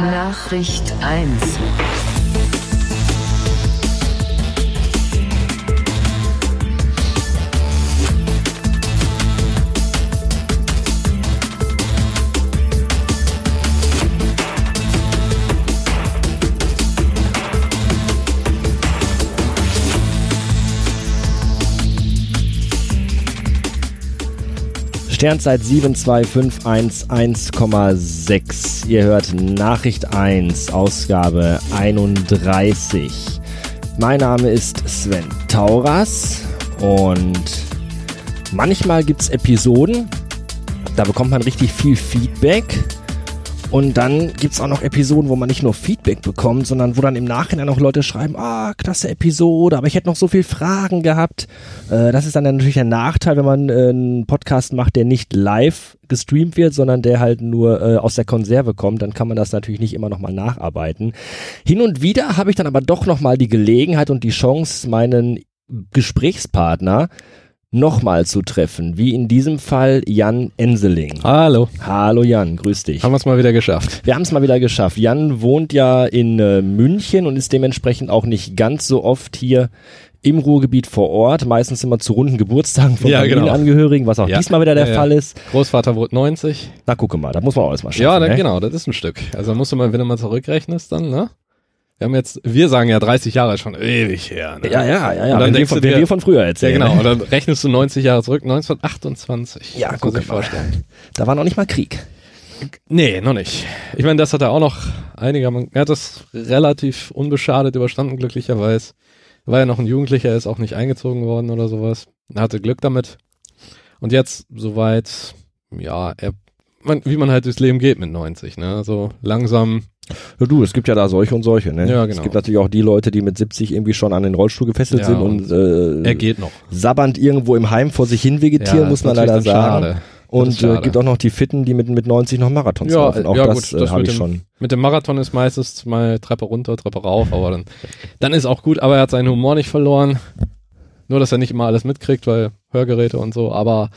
Nachricht 1. Sternzeit 72511,6. Ihr hört Nachricht 1, Ausgabe 31. Mein Name ist Sven Tauras und manchmal gibt es Episoden, da bekommt man richtig viel Feedback. Und dann gibt es auch noch Episoden, wo man nicht nur Feedback bekommt, sondern wo dann im Nachhinein auch Leute schreiben, ah, klasse Episode, aber ich hätte noch so viele Fragen gehabt. Äh, das ist dann natürlich ein Nachteil, wenn man äh, einen Podcast macht, der nicht live gestreamt wird, sondern der halt nur äh, aus der Konserve kommt, dann kann man das natürlich nicht immer nochmal nacharbeiten. Hin und wieder habe ich dann aber doch nochmal die Gelegenheit und die Chance, meinen Gesprächspartner nochmal zu treffen, wie in diesem Fall Jan Enseling. Hallo. Hallo Jan, grüß dich. Haben wir es mal wieder geschafft. Wir haben es mal wieder geschafft. Jan wohnt ja in äh, München und ist dementsprechend auch nicht ganz so oft hier im Ruhrgebiet vor Ort, meistens immer zu runden Geburtstagen von Ja, genau. Familienangehörigen, was auch Ja. diesmal wieder der Ja, ja. Fall ist. Großvater wurde 90. Na, gucke mal, da muss man auch erstmal schaffen. ja, dann, ne? genau, das ist ein Stück. Also musst du mal, wenn du mal zurückrechnest, dann, ne? Wir haben jetzt, wir sagen ja 30 Jahre ist schon ewig her. Ne? Ja, ja, ja, ja. Und dann Wenn wir, denkst von, du dir- wenn wir von früher Ja, erzählen. genau. Ne? Und dann rechnest du 90 Jahre zurück, 1928. Ja, guck mal. vorstellen. Da war noch nicht mal Krieg. Nee, noch nicht. Ich meine, das hat er auch noch einiger, er hat das relativ unbeschadet überstanden, glücklicherweise. War ja noch ein Jugendlicher, er ist auch nicht eingezogen worden oder sowas. Er hatte Glück damit. Und jetzt, soweit, ja, er, man, wie man halt durchs Leben geht mit 90, ne? So langsam, Ja, du, es gibt ja da solche und solche, ne? Ja, Es genau. gibt natürlich auch die Leute, die mit 70 irgendwie schon an den Rollstuhl gefesselt Ja, sind und, äh, er geht noch. sabbernd irgendwo im Heim vor sich hin vegetieren, Ja, muss man leider sagen. schade. Und äh, gibt auch noch die Fitten, die mit, mit 90 noch Marathons Ja, laufen. Auch ja, das, gut, äh, das habe ich schon. Mit dem Marathon ist meistens mal Treppe runter, Treppe rauf, aber dann, dann ist auch gut, aber er hat seinen Humor nicht verloren. Nur, dass er nicht immer alles mitkriegt, weil Hörgeräte und so, aber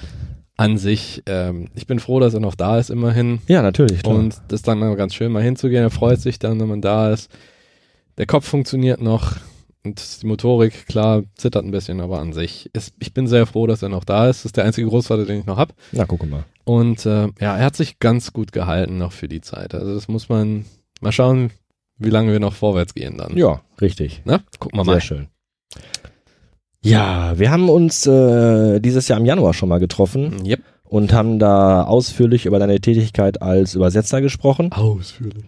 an sich, ähm, ich bin froh, dass er noch da ist, immerhin. Ja, natürlich. klar. Und das ist dann ganz schön, mal hinzugehen. Er freut sich dann, wenn man da ist. Der Kopf funktioniert noch und die Motorik, klar, zittert ein bisschen, aber an sich ist, ich bin sehr froh, dass er noch da ist. Das ist der einzige Großvater, den ich noch hab. Na, guck mal. Und äh, ja, er hat sich ganz gut gehalten noch für die Zeit. Also das muss man mal schauen, wie lange wir noch vorwärts gehen dann. Ja, richtig. Ne? Gucken wir Sehr mal. schön. Ja, wir haben uns äh, dieses Jahr im Januar schon mal getroffen Yep. und haben da ausführlich über deine Tätigkeit als Übersetzer gesprochen. Ausführlich.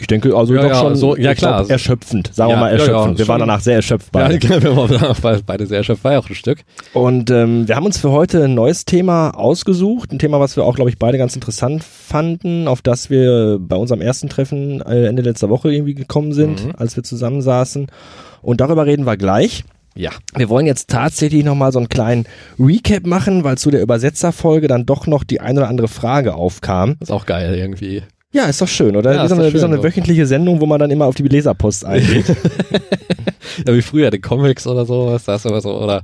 Ich denke, also Ja, doch ja, schon so- ja, klar. glaub, erschöpfend, sagen Ja, wir mal ja, ja, erschöpfend. wir waren danach sehr erschöpft Ja, beide. wir waren beide- beide sehr erschöpft, war ja auch ein Stück. Und ähm, wir haben uns für heute ein neues Thema ausgesucht, ein Thema, was wir auch, glaube ich, beide ganz interessant fanden, auf das wir bei unserem ersten Treffen äh, Ende letzter Woche irgendwie gekommen sind, Mhm. als wir zusammensaßen. Und darüber reden wir gleich. Ja. Wir wollen jetzt tatsächlich nochmal so einen kleinen Recap machen, weil zu der Übersetzerfolge dann doch noch die eine oder andere Frage aufkam. Ist auch geil irgendwie. Ja, ist doch schön, oder? Ja, wie, ist so doch eine, wie so schön eine wöchentliche Sendung, wo man dann immer auf die Leserpost eingeht. Ja, wie früher, die Comics oder sowas, da ist aber so, oder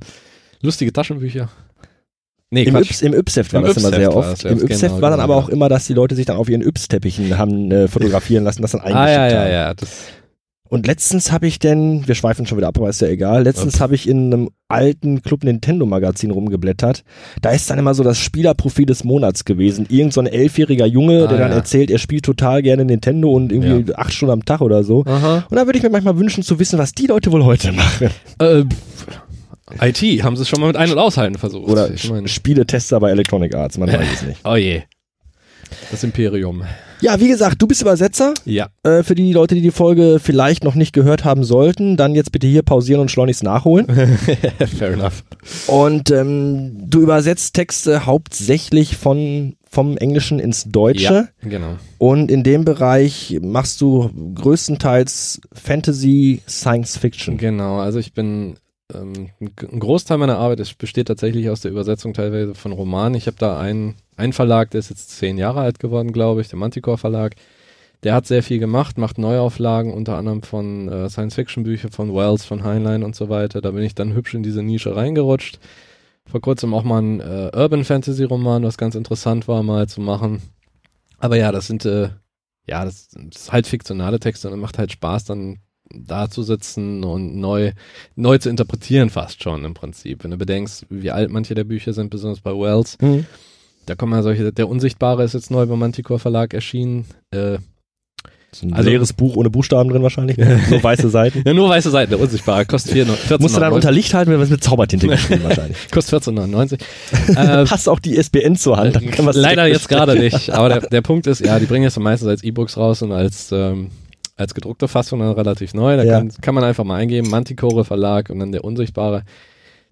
lustige Taschenbücher. Nee, Im, Ypsheft war Im das immer sehr oft. das, ja, Im Ypsheft genau, war dann genau, aber ja. auch immer, dass die Leute sich dann auf ihren Yps-Teppichen haben äh, fotografieren lassen, das dann eingeschickt Ah, ja, ja, haben. ja. Das, Und letztens habe ich denn, wir schweifen schon wieder ab, aber ist ja egal, letztens habe ich in einem alten Club Nintendo Magazin rumgeblättert. Da ist dann immer so das Spielerprofil des Monats gewesen. Irgend so ein elfjähriger Junge, Ah, der dann ja. erzählt, er spielt total gerne Nintendo und irgendwie acht Stunden am Tag oder so. aha. Und da würde ich mir manchmal wünschen zu wissen, was die Leute wohl heute machen. Äh, IT, haben sie es schon mal mit Ein- und Aushalten versucht. Oder ich mein, Spieletester bei Electronic Arts, man weiß es nicht. oh je. Das Imperium. Ja, wie gesagt, du bist Übersetzer. Ja. Äh, für die Leute, die die Folge vielleicht noch nicht gehört haben sollten, dann jetzt bitte hier pausieren und schleunigst nachholen. Fair enough. Und ähm, du übersetzt Texte hauptsächlich von vom Englischen ins Deutsche. Ja, genau. Und in dem Bereich machst du größtenteils Fantasy, Science Fiction. Genau, also ich bin, ähm, ein Großteil meiner Arbeit ist, besteht tatsächlich aus der Übersetzung teilweise von Romanen. Ich habe da einen, einen Verlag, der ist jetzt zehn Jahre alt geworden, glaube ich, der Manticore Verlag. Der hat sehr viel gemacht, macht Neuauflagen, unter anderem von äh, Science-Fiction-Büchern von Wells, von Heinlein und so weiter. Da bin ich dann hübsch in diese Nische reingerutscht. Vor kurzem auch mal ein äh, Urban Fantasy Roman, was ganz interessant war, mal zu machen. Aber ja, das sind äh, ja, das, das ist halt fiktionale Texte und macht halt Spaß, dann da zu sitzen und neu, neu zu interpretieren fast schon im Prinzip. Wenn du bedenkst, wie alt manche der Bücher sind, besonders bei Wells, mhm. da kommen ja solche, der Unsichtbare ist jetzt neu beim Manticore Verlag erschienen, äh, ein also, leeres Buch ohne Buchstaben drin wahrscheinlich. so weiße Seiten. ja, nur weiße Seiten, der unsichtbare. Kostet 14, Musst du dann unter Licht halten, wenn wir es mit Zaubertinte geschrieben wahrscheinlich. Kostet 14,99. äh, Hast auch die SBN zur Hand. leider jetzt gerade nicht. Aber der, der Punkt ist, ja, die bringen jetzt meistens als E-Books raus und als ähm, als gedruckte Fassung dann relativ neu. Da ja. kann, kann man einfach mal eingeben, Manticore Verlag und dann der Unsichtbare.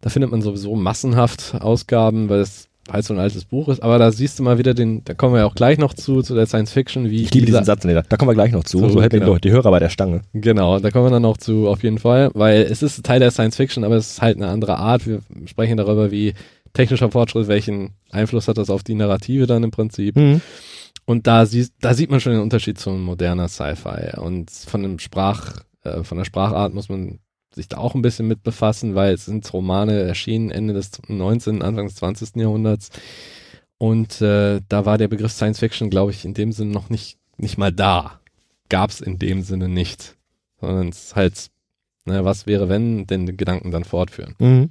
Da findet man sowieso massenhaft Ausgaben, weil es halt so ein altes Buch ist. Aber da siehst du mal wieder den, da kommen wir ja auch gleich noch zu, zu der Science Fiction. Wie ich liebe diesen Satz, nee, da kommen wir gleich noch zu. So, so hält genau. die Hörer bei der Stange. Genau, da kommen wir dann noch zu, auf jeden Fall, weil es ist Teil der Science Fiction, aber es ist halt eine andere Art. Wir sprechen darüber, wie technischer Fortschritt, welchen Einfluss hat das auf die Narrative dann im Prinzip. Mhm. Und da, siehst, da sieht man schon den Unterschied zu moderner Sci-Fi. Und von dem Sprach, äh, von der Sprachart muss man sich da auch ein bisschen mit befassen, weil es sind Romane erschienen Ende des 19., Anfang des 20. Jahrhunderts. Und äh, da war der Begriff Science Fiction, glaube ich, in dem Sinne noch nicht, nicht mal da. Gab es in dem Sinne nicht. Sondern es ist halt, ne, was wäre, wenn, den Gedanken dann fortführen. Mhm.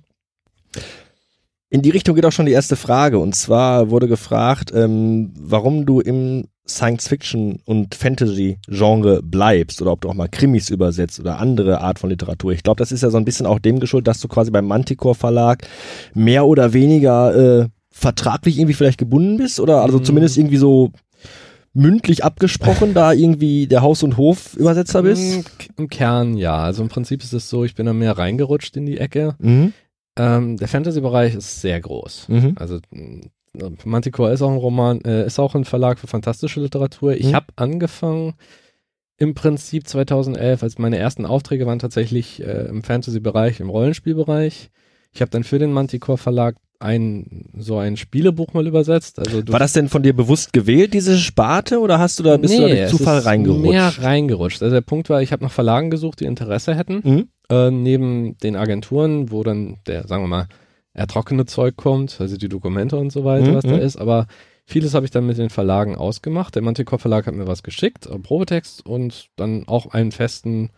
In die Richtung geht auch schon die erste Frage. Und zwar wurde gefragt, ähm, warum du im Science-Fiction und Fantasy-Genre bleibst oder ob du auch mal Krimis übersetzt oder andere Art von Literatur. Ich glaube, das ist ja so ein bisschen auch dem geschuldet, dass du quasi beim Manticore Verlag mehr oder weniger äh, vertraglich irgendwie vielleicht gebunden bist oder also mhm. zumindest irgendwie so mündlich abgesprochen, da irgendwie der Haus- und Hof-Übersetzer bist? Im Kern ja. Also im Prinzip ist es so, ich bin da mehr reingerutscht in die Ecke. Mhm. Ähm, der Fantasy-Bereich ist sehr groß. Mhm. Also Manticore ist auch ein Roman, äh, ist auch ein Verlag für fantastische Literatur. Ich mhm. habe angefangen im Prinzip 2011, als meine ersten Aufträge waren tatsächlich äh, im Fantasy-Bereich, im Rollenspielbereich. Ich habe dann für den Manticore Verlag ein so ein Spielebuch mal übersetzt. Also War das denn von dir bewusst gewählt, diese Sparte, oder hast du da bist nee, du da durch Zufall reingerutscht? Mehr reingerutscht. Also der Punkt war, ich habe nach Verlagen gesucht, die Interesse hätten, mhm. Äh, neben den Agenturen, wo dann der, sagen wir mal, ertrockene Zeug kommt, also die Dokumente und so weiter, mhm. was da ist, aber vieles habe ich dann mit den Verlagen ausgemacht. Der Manticore Verlag hat mir was geschickt, einen Probetext und dann auch einen festen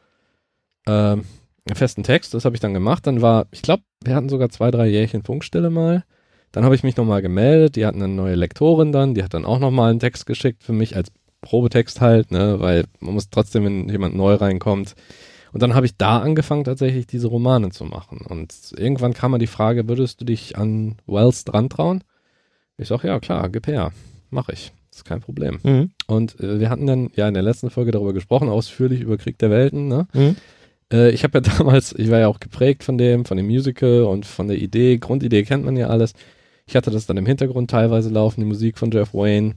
äh, einen festen Text, das habe ich dann gemacht. Dann war, ich glaube, wir hatten sogar zwei, drei Jährchen Funkstille mal. Dann habe ich mich nochmal gemeldet, die hatten eine neue Lektorin dann, die hat dann auch nochmal einen Text geschickt für mich als Probetext halt, ne, weil man muss trotzdem, wenn jemand neu reinkommt. Und dann habe ich da angefangen, tatsächlich diese Romane zu machen. Und irgendwann kam mal die Frage, würdest du dich an Wells dran trauen? Ich sage, ja, klar, gib her, mach ich. Das ist kein Problem. Mhm. Und äh, wir hatten dann ja in der letzten Folge darüber gesprochen, ausführlich über Krieg der Welten, ne? Mhm. Äh, ich habe ja damals, ich war ja auch geprägt von dem, von dem Musical und von der Idee. Grundidee kennt man ja alles. Ich hatte das dann im Hintergrund teilweise laufen, die Musik von Jeff Wayne.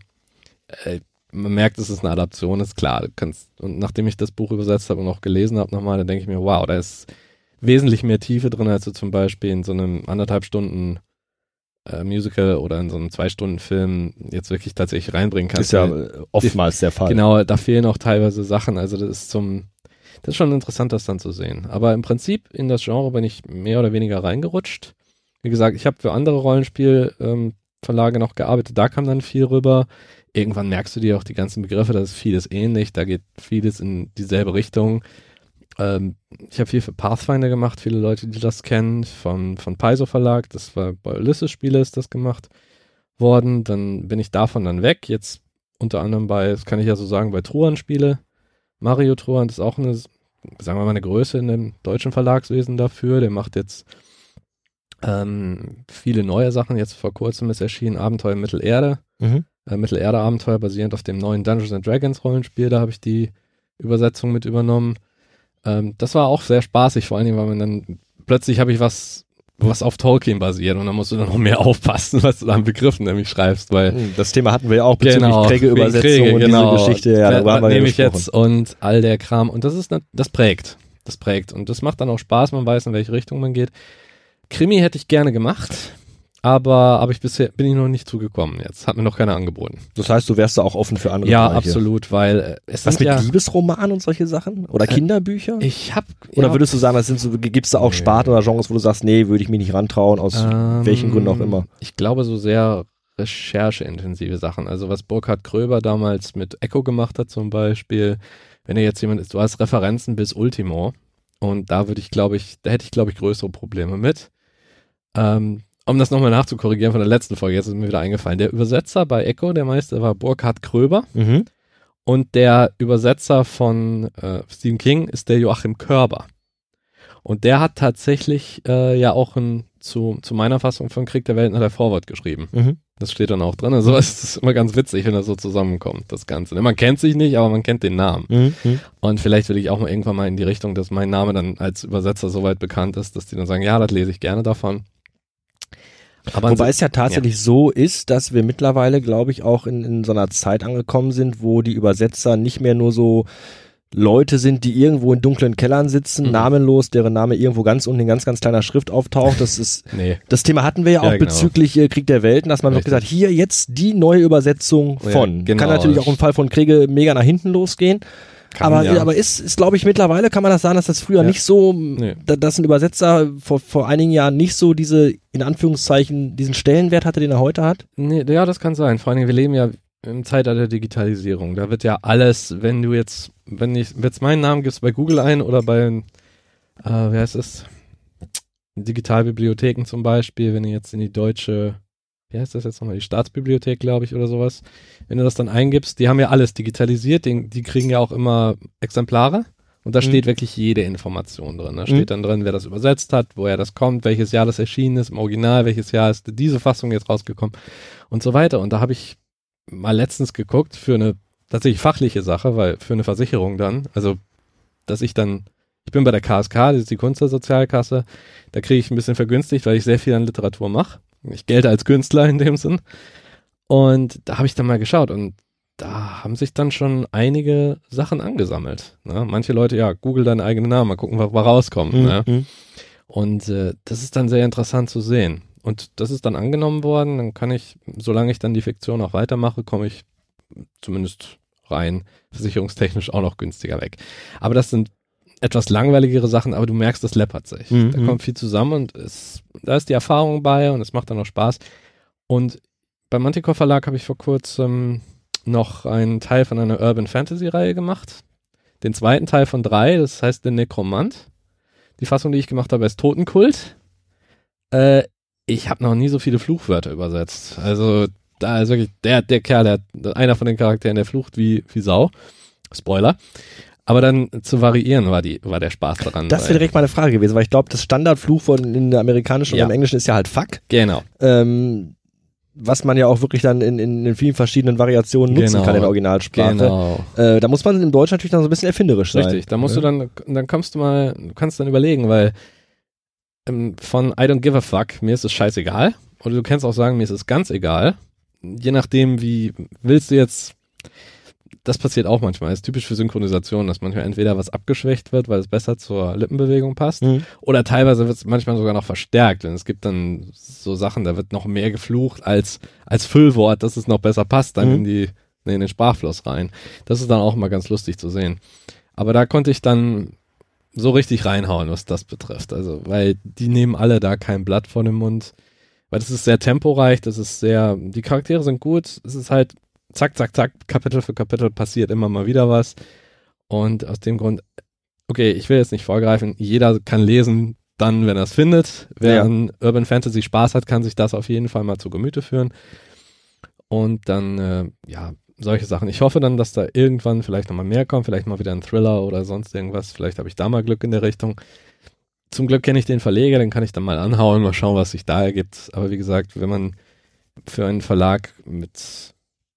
Äh, man merkt, es eine Adaption ist, klar. Du kannst, und nachdem ich das Buch übersetzt habe und auch gelesen habe nochmal, dann denke ich mir, wow, da ist wesentlich mehr Tiefe drin, als du zum Beispiel in so einem anderthalb Stunden äh, Musical oder in so einem zwei Stunden Film jetzt wirklich tatsächlich reinbringen kannst. Ist ja oftmals der Fall. Genau, da fehlen auch teilweise Sachen. Also das ist zum das ist schon interessant, das dann zu sehen. Aber im Prinzip in das Genre bin ich mehr oder weniger reingerutscht. Wie gesagt, ich habe für andere Rollenspielverlage ähm, noch gearbeitet, da kam dann viel rüber. Irgendwann merkst du dir auch die ganzen Begriffe, da ist vieles ähnlich, da geht vieles in dieselbe Richtung. Ähm, ich habe viel für Pathfinder gemacht, viele Leute, die das kennen, von, von Paizo Verlag, das war bei Ulysses Spiele ist das gemacht worden. Dann bin ich davon dann weg, jetzt unter anderem bei, das kann ich ja so sagen, bei Truan Spiele. Mario Truan ist auch eine sagen wir mal, eine Größe in dem deutschen Verlagswesen dafür. Der macht jetzt ähm, viele neue Sachen. Jetzt vor kurzem ist erschienen Abenteuer Mittelerde. Mhm. Äh, Mittelerde-Abenteuer basierend auf dem neuen Dungeons and Dragons Rollenspiel. Da habe ich die Übersetzung mit übernommen. Ähm, das war auch sehr spaßig, vor allen Dingen, weil man dann plötzlich habe ich was was auf Tolkien basiert und dann musst du dann noch mehr aufpassen, was du da an Begriffen nämlich schreibst, weil hm, das Thema hatten wir ja auch bezüglich genau, Prägeübersetzung und genau. diese Geschichte, ja, darüber haben wir nehme ich jetzt und all der Kram und das ist das prägt, das prägt und das macht dann auch Spaß, man weiß in welche Richtung man geht. Krimi hätte ich gerne gemacht, aber, aber ich bisher bin ich noch nicht zugekommen jetzt. Hat mir noch keiner angeboten. Das heißt, du wärst da auch offen für andere Ja, Bereiche. absolut, weil äh, es Was mit ja, Liebesromanen und solche Sachen? Oder äh, Kinderbücher? Ich hab. Oder ja, würdest du sagen, das sind so, gibt's da auch nee. Sparten oder Genres, wo du sagst, nee, würde ich mich nicht rantrauen, aus ähm, welchen Gründen auch immer? Ich glaube, so sehr rechercheintensive Sachen. Also was Burkhard Kröber damals mit Echo gemacht hat zum Beispiel, wenn er jetzt jemand ist, du hast Referenzen bis Ultimo und da würde ich, glaube ich, da hätte ich, glaube ich, größere Probleme mit. Ähm, um das nochmal nachzukorrigieren von der letzten Folge, jetzt ist mir wieder eingefallen. Der Übersetzer bei Echo, der Meister, war Burkhard Kröber. Mhm. Und der Übersetzer von äh, Stephen King ist der Joachim Körber. Und der hat tatsächlich äh, ja auch ein, zu, zu meiner Fassung von Krieg der Welten hat er Vorwort geschrieben. Mhm. Das steht dann auch drin. Also es ist immer ganz witzig, wenn das so zusammenkommt, das Ganze. Man kennt sich nicht, aber man kennt den Namen. Mhm. Mhm. Und vielleicht will ich auch mal irgendwann mal in die Richtung, dass mein Name dann als Übersetzer soweit bekannt ist, dass die dann sagen, ja, das lese ich gerne davon. Aber Wobei es ja tatsächlich so ist, dass wir mittlerweile, glaube ich, auch in, in so einer Zeit angekommen sind, wo die Übersetzer nicht mehr nur so Leute sind, die irgendwo in dunklen Kellern sitzen, Mhm. namenlos, deren Name irgendwo ganz unten in ganz, ganz kleiner Schrift auftaucht. Das ist, nee, das Thema hatten wir ja auch Ja, genau. bezüglich äh, Krieg der Welten, dass man Richtig. gesagt, hier jetzt die neue Übersetzung Ja, von. genau. Kann natürlich auch im Fall von Kriege mega nach hinten losgehen. Kann, aber, ja. aber ist, ist glaube ich, mittlerweile kann man das sagen, dass das früher Ja. nicht so, Nee. da, dass ein Übersetzer vor, vor einigen Jahren nicht so diese, in Anführungszeichen, diesen Stellenwert hatte, den er heute hat. Nee, ja, das kann sein. Vor allen Dingen, wir leben ja im Zeitalter der Digitalisierung. Da wird ja alles, wenn du jetzt, wenn ich jetzt meinen Namen gibst bei Google ein oder bei, äh, wie heißt es? Digitalbibliotheken zum Beispiel, wenn du jetzt in die deutsche, wie heißt das jetzt nochmal, die Staatsbibliothek, glaube ich, oder sowas, wenn du das dann eingibst, die haben ja alles digitalisiert, die, die kriegen ja auch immer Exemplare. Und da Mhm. steht wirklich jede Information drin. Da Mhm. steht dann drin, wer das übersetzt hat, woher das kommt, welches Jahr das erschienen ist, im Original, welches Jahr ist diese Fassung jetzt rausgekommen und so weiter. Und da habe ich mal letztens geguckt für eine tatsächlich fachliche Sache, weil für eine Versicherung dann, also dass ich dann, ich bin bei der KSK, das ist die Kunst der Sozialkasse, da kriege ich ein bisschen vergünstigt, weil ich sehr viel an Literatur mache. Ich gelte als Künstler in dem Sinn. Und da habe ich dann mal geschaut und da haben sich dann schon einige Sachen angesammelt. Ne? Manche Leute, ja, google deinen eigenen Namen, mal gucken, was rauskommt. Ne? Mhm. Und äh, das ist dann sehr interessant zu sehen. Und das ist dann angenommen worden. Dann kann ich, solange ich dann die Fiktion auch weitermache, komme ich zumindest rein versicherungstechnisch auch noch günstiger weg. Aber das sind etwas langweiligere Sachen, aber du merkst, das läppert sich. Mhm. Da kommt viel zusammen und es, da ist die Erfahrung bei und es macht dann auch Spaß. Und beim Manticore Verlag habe ich vor kurzem noch einen Teil von einer Urban Fantasy Reihe gemacht. Den zweiten Teil von drei, das heißt der Nekromant. Die Fassung, die ich gemacht habe, ist Totenkult. Äh, ich habe noch nie so viele Fluchwörter übersetzt. Also da ist wirklich der, der Kerl, der, einer von den Charakteren, der flucht wie, wie Sau. Spoiler. Aber dann zu variieren war, die, war der Spaß daran. Das wäre direkt meine Frage gewesen, weil ich glaube, das Standardfluch von in der amerikanischen Ja. und im Englischen ist ja halt Fuck. Genau. Ähm, was man ja auch wirklich dann in, in, in vielen verschiedenen Variationen nutzen Genau. kann in der Originalsprache. Genau. Äh, da muss man im Deutsch natürlich dann so ein bisschen erfinderisch sein. Richtig, da musst Ja. du dann, dann kommst du mal, du kannst dann überlegen, weil ähm, von I don't give a fuck, mir ist es scheißegal. Oder du kannst auch sagen, mir ist es ganz egal. Je nachdem, wie willst du jetzt, das passiert auch manchmal, ist typisch für Synchronisation, dass manchmal entweder was abgeschwächt wird, weil es besser zur Lippenbewegung passt, Mhm. oder teilweise wird es manchmal sogar noch verstärkt. Denn es gibt dann so Sachen, da wird noch mehr geflucht als, als Füllwort, dass es noch besser passt dann Mhm. in die, in den Sprachfluss rein. Das ist dann auch immer ganz lustig zu sehen. Aber da konnte ich dann so richtig reinhauen, was das betrifft. Also, weil die nehmen alle da kein Blatt vor den Mund. Weil das ist sehr temporeich, das ist sehr, die Charaktere sind gut, es ist halt zack, zack, zack, Kapitel für Kapitel passiert immer mal wieder was. Und aus dem Grund, okay, ich will jetzt nicht vorgreifen, jeder kann lesen, dann, wenn er es findet. Wer Ja. an Urban Fantasy Spaß hat, kann sich das auf jeden Fall mal zu Gemüte führen. Und dann, äh, ja, solche Sachen. Ich hoffe dann, dass da irgendwann vielleicht nochmal mehr kommt, vielleicht mal wieder ein Thriller oder sonst irgendwas. Vielleicht habe ich da mal Glück in der Richtung. Zum Glück kenne ich den Verleger, den kann ich dann mal anhauen, mal schauen, was sich da ergibt. Aber wie gesagt, wenn man für einen Verlag mit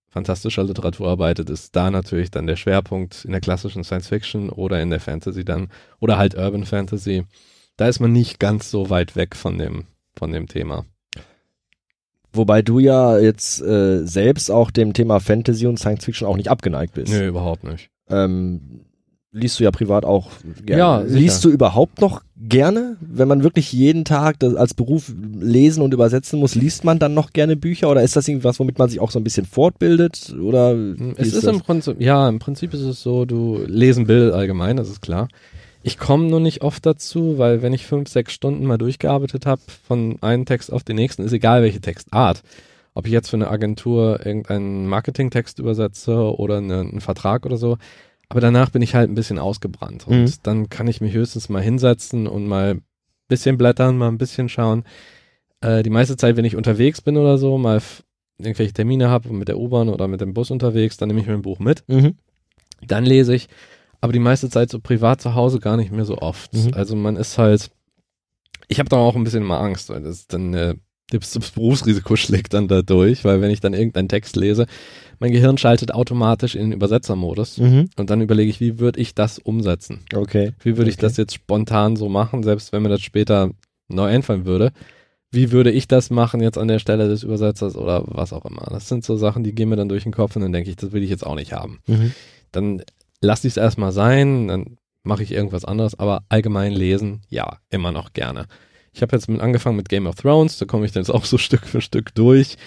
fantastischer Literatur arbeitet, ist da natürlich dann der Schwerpunkt in der klassischen Science Fiction oder in der Fantasy dann oder halt Urban Fantasy. Da ist man nicht ganz so weit weg von dem, von dem Thema. Wobei du ja jetzt äh, selbst auch dem Thema Fantasy und Science Fiction auch nicht abgeneigt bist. Nö, überhaupt nicht. Ähm, liest du ja privat auch gerne. Ja, sicher. liest du überhaupt noch gerne? Wenn man wirklich jeden Tag als Beruf lesen und übersetzen muss, liest man dann noch gerne Bücher oder ist das irgendwas, womit man sich auch so ein bisschen fortbildet? Oder wie Es ist, das? im Prinzip, ja, im Prinzip ist es so, du lesen will allgemein, das ist klar. Ich komme nur nicht oft dazu, weil wenn ich fünf, sechs Stunden mal durchgearbeitet habe von einem Text auf den nächsten, ist egal welche Textart, ob ich jetzt für eine Agentur irgendeinen Marketingtext übersetze oder eine, einen Vertrag oder so. Aber danach bin ich halt ein bisschen ausgebrannt und Mhm. dann kann ich mich höchstens mal hinsetzen und mal ein bisschen blättern, mal ein bisschen schauen. Äh, die meiste Zeit, wenn ich unterwegs bin oder so, mal irgendwelche Termine habe mit der U-Bahn oder mit dem Bus unterwegs, dann nehme ich mir ein Buch mit, Mhm. dann lese ich. Aber die meiste Zeit so privat zu Hause gar nicht mehr so oft. Mhm. Also man ist halt, ich habe da auch ein bisschen immer Angst, weil das dann äh, das, Berufsrisiko schlägt dann da durch, weil wenn ich dann irgendeinen Text lese, mein Gehirn schaltet automatisch in den Übersetzermodus Mhm. und dann überlege ich, wie würde ich das umsetzen? Okay. Wie würde ich Okay. das jetzt spontan so machen, selbst wenn mir das später neu einfallen würde? Wie würde ich das machen jetzt an der Stelle des Übersetzers oder was auch immer? Das sind so Sachen, die gehen mir dann durch den Kopf und dann denke ich, das will ich jetzt auch nicht haben. Mhm. Dann lasse ich es erstmal sein, dann mache ich irgendwas anderes, aber allgemein lesen, ja, immer noch gerne. Ich habe jetzt mit angefangen mit Game of Thrones, da komme ich dann jetzt auch so Stück für Stück durch.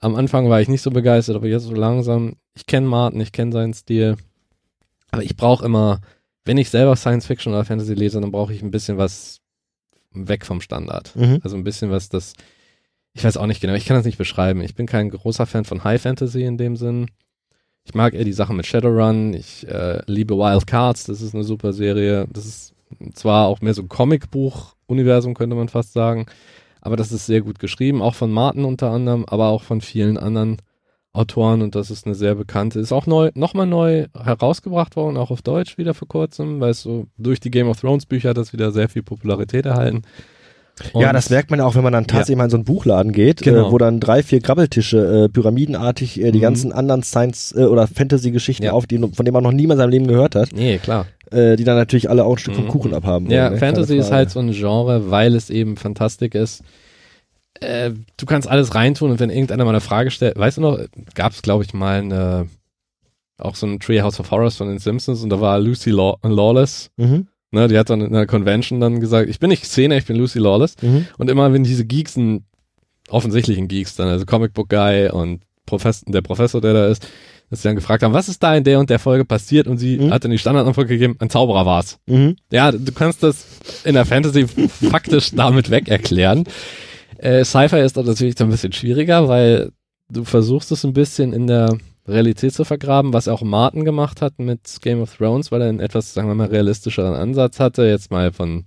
Am Anfang war ich nicht so begeistert, aber jetzt so langsam, ich kenne Martin, ich kenne seinen Stil, aber ich brauche immer, wenn ich selber Science Fiction oder Fantasy lese, dann brauche ich ein bisschen was weg vom Standard. Mhm. Also ein bisschen was das, ich weiß auch nicht genau, ich kann das nicht beschreiben. Ich bin kein großer Fan von High Fantasy in dem Sinn. Ich mag eher die Sachen mit Shadowrun. Ich äh, liebe Wild Cards, das ist eine super Serie. Das ist zwar auch mehr so ein Comicbuch-Universum, könnte man fast sagen, aber das ist sehr gut geschrieben, auch von Martin unter anderem, aber auch von vielen anderen Autoren und das ist eine sehr bekannte, ist auch neu, nochmal neu herausgebracht worden, auch auf Deutsch wieder vor kurzem, weil es so durch die Game of Thrones Bücher hat das wieder sehr viel Popularität erhalten. ja, Und- das merkt man ja auch, wenn man dann tatsächlich mal in so einen Buchladen geht, Genau. äh, wo dann drei, vier Grabbeltische äh, pyramidenartig äh, die Mhm. ganzen anderen Science- äh, oder Fantasy-Geschichten Ja. auf, die, von denen man noch nie in seinem Leben gehört hat, Nee, klar. Äh, die dann natürlich alle auch ein Stück vom Mhm. Kuchen abhaben wollen. Ja, ne? Fantasy ist halt so ein Genre, weil es eben Fantastik ist. Äh, du kannst alles reintun und wenn irgendeiner mal eine Frage stellt, weißt du noch, gab es glaube ich mal eine, auch so ein Treehouse of Horrors von den Simpsons und da war Lucy Law Lawless, Mhm. ne, die hat dann in einer Convention dann gesagt, ich bin nicht Szene, ich bin Lucy Lawless Mhm. und immer wenn diese Geeks, einen offensichtlichen Geeks dann, also Comic Book Guy und Professor, der Professor, der da ist, dass sie dann gefragt haben, was ist da in der und der Folge passiert und sie Mhm. hat dann die Standardantwort gegeben, ein Zauberer war's. Mhm. Ja, du kannst das in der Fantasy faktisch damit weg erklären. Äh, Sci-Fi ist natürlich so ein bisschen schwieriger, weil du versuchst es ein bisschen in der Realität zu vergraben, was auch Martin gemacht hat mit Game of Thrones, weil er einen etwas, sagen wir mal, realistischeren Ansatz hatte, jetzt mal von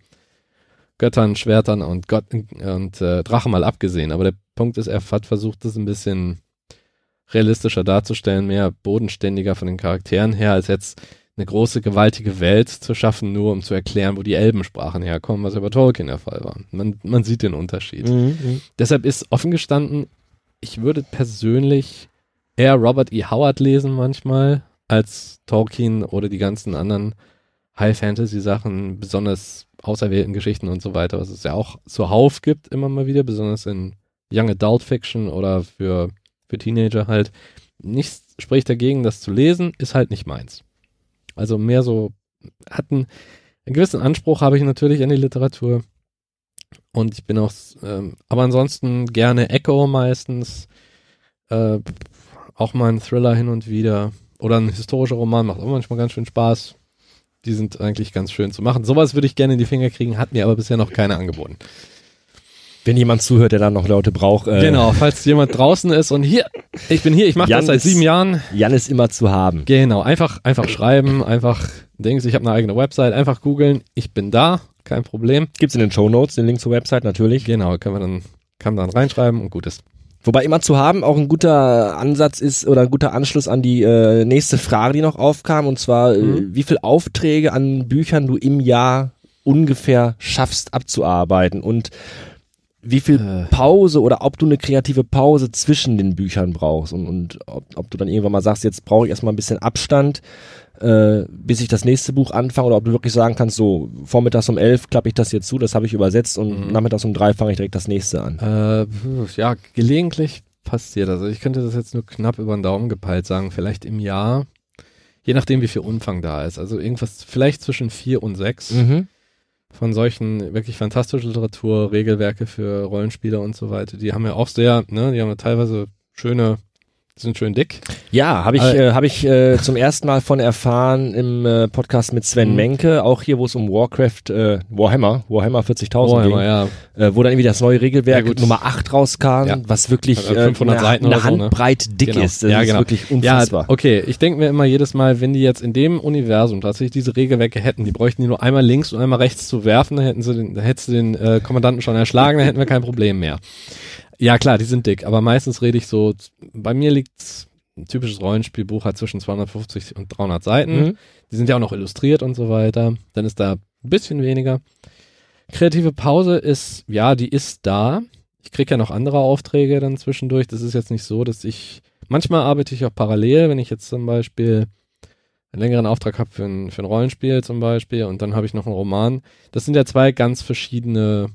Göttern, Schwertern und Gott und äh, Drachen mal abgesehen. Aber der Punkt ist, er hat versucht, das ein bisschen realistischer darzustellen, mehr bodenständiger von den Charakteren her, als jetzt eine große, gewaltige Welt zu schaffen, nur um zu erklären, wo die Elbensprachen herkommen, was ja bei Tolkien der Fall war. Man, man sieht den Unterschied. Mhm. Mhm. Deshalb ist offen gestanden, ich würde persönlich eher Robert E. Howard lesen manchmal als Tolkien oder die ganzen anderen High-Fantasy-Sachen, besonders auserwählten Geschichten und so weiter, was es ja auch zuhauf gibt, immer mal wieder, besonders in Young Adult Fiction oder für, für Teenager halt. Nichts spricht dagegen, das zu lesen, ist halt nicht meins. Also mehr so, hat einen, einen gewissen Anspruch habe ich natürlich an die Literatur. Und ich bin auch, ähm, aber ansonsten gerne Echo meistens. Äh, auch mal ein Thriller hin und wieder. Oder ein historischer Roman macht auch manchmal ganz schön Spaß. Die sind eigentlich ganz schön zu machen. Sowas würde ich gerne in die Finger kriegen, hat mir aber bisher noch keiner angeboten. Wenn jemand zuhört, der dann noch Leute braucht. Äh, Genau, falls jemand draußen ist und hier, ich bin hier, ich mache das seit ist- sieben Jahren. Jan ist immer zu haben. Genau, einfach, einfach schreiben, einfach denkst, ich habe eine eigene Website, einfach googeln, ich bin da, kein Problem. Gibt's in den Show Notes den Link zur Website natürlich. Genau, können wir dann, kann man dann reinschreiben und gut ist. Wobei immer zu haben auch ein guter Ansatz ist oder ein guter Anschluss an die äh, nächste Frage, die noch aufkam, und zwar, äh, Mhm. wie viel Aufträge an Büchern du im Jahr ungefähr schaffst abzuarbeiten und wie viel Äh. Pause oder ob du eine kreative Pause zwischen den Büchern brauchst und, und ob, ob du dann irgendwann mal sagst, jetzt brauche ich erstmal ein bisschen Abstand, äh, bis ich das nächste Buch anfange oder ob du wirklich sagen kannst, so vormittags um elf klappe ich das jetzt zu, das habe ich übersetzt und Mhm. nachmittags um drei fange ich direkt das nächste an. Äh, ja, gelegentlich passiert das. Also ich könnte das jetzt nur knapp über den Daumen gepeilt sagen, vielleicht im Jahr, je nachdem wie viel Umfang da ist. Also irgendwas, vielleicht zwischen vier und sechs Mhm. Von solchen wirklich fantastischen Literatur, Regelwerke für Rollenspieler und so weiter. Die haben ja auch sehr, ne, die haben ja teilweise schöne sind schön dick. Ja, habe ich, Aber- äh, hab ich äh, zum ersten Mal von erfahren im äh, Podcast mit Sven Mhm. Menke, auch hier, wo es um Warcraft, äh, Warhammer, Warhammer 40.000 ging, ja. äh, wo dann irgendwie das neue Regelwerk Ja. Nummer 8 rauskam, Ja. was wirklich Also äh, 500 eine, Seiten eine oder so, ne? Handbreit dick Genau. ist. Das Ja, ist genau. wirklich unfassbar. Ja, okay. Ich denke mir immer jedes Mal, wenn die jetzt in dem Universum tatsächlich diese Regelwerke hätten, die bräuchten die nur einmal links und einmal rechts zu werfen, dann hätten sie den, dann hättest du den äh, Kommandanten schon erschlagen, dann hätten wir kein Problem mehr. Ja, klar, die sind dick, aber meistens rede ich so, bei mir liegt ein typisches Rollenspielbuch hat zwischen 250 und 300 Seiten. Mhm. Die sind ja auch noch illustriert und so weiter. Dann ist da ein bisschen weniger. Kreative Pause ist, ja, die ist da. Ich kriege ja noch andere Aufträge dann zwischendurch. Das ist jetzt nicht so, dass ich, manchmal arbeite ich auch parallel, wenn ich jetzt zum Beispiel einen längeren Auftrag habe für ein, für ein Rollenspiel zum Beispiel und dann habe ich noch einen Roman. Das sind ja zwei ganz verschiedene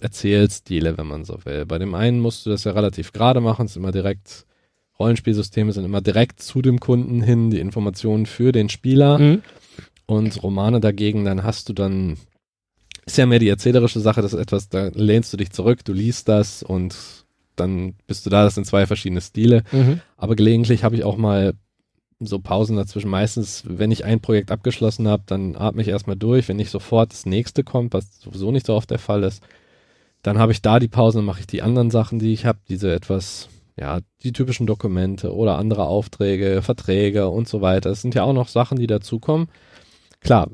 Erzählstile, wenn man so will. Bei dem einen musst du das ja relativ gerade machen, es ist immer direkt, Rollenspielsysteme sind immer direkt zu dem Kunden hin, die Informationen für den Spieler. Mhm. Und Romane dagegen, dann hast du dann, ist ja mehr die erzählerische Sache, das ist etwas, da lehnst du dich zurück, du liest das und dann bist du da, das sind zwei verschiedene Stile. Mhm. Aber gelegentlich habe ich auch mal so Pausen dazwischen. Meistens, wenn ich ein Projekt abgeschlossen habe, dann atme ich erstmal durch. Wenn nicht sofort das nächste kommt, was sowieso nicht so oft der Fall ist, dann habe ich da die Pause und mache ich die anderen Sachen, die ich habe, diese etwas, ja, die typischen Dokumente oder andere Aufträge, Verträge und so weiter. Das sind ja auch noch Sachen, die dazukommen. Klar,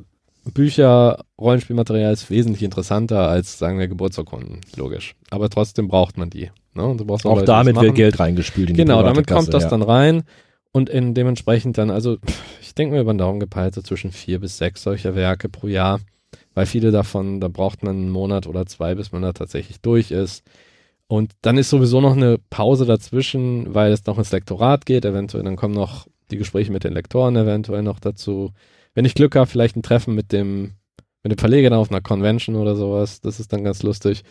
Bücher, Rollenspielmaterial ist wesentlich interessanter als, sagen wir, Geburtsurkunden, logisch. Aber trotzdem braucht man die. Ne? Auch Leute, die damit wird. Geld reingespült in die Genau, private damit Kasse, kommt das ja. dann rein und in dementsprechend dann, also ich denke mir über den Daumen gepeilt, so zwischen vier bis sechs solcher Werke pro Jahr, weil viele davon, da braucht man einen Monat oder zwei, bis man da tatsächlich durch ist. Und dann ist sowieso noch eine Pause dazwischen, weil es noch ins Lektorat geht, eventuell, dann kommen noch die Gespräche mit den Lektoren eventuell noch dazu. Wenn ich Glück habe, vielleicht ein Treffen mit dem, mit dem Verleger auf einer Convention oder sowas, das ist dann ganz lustig.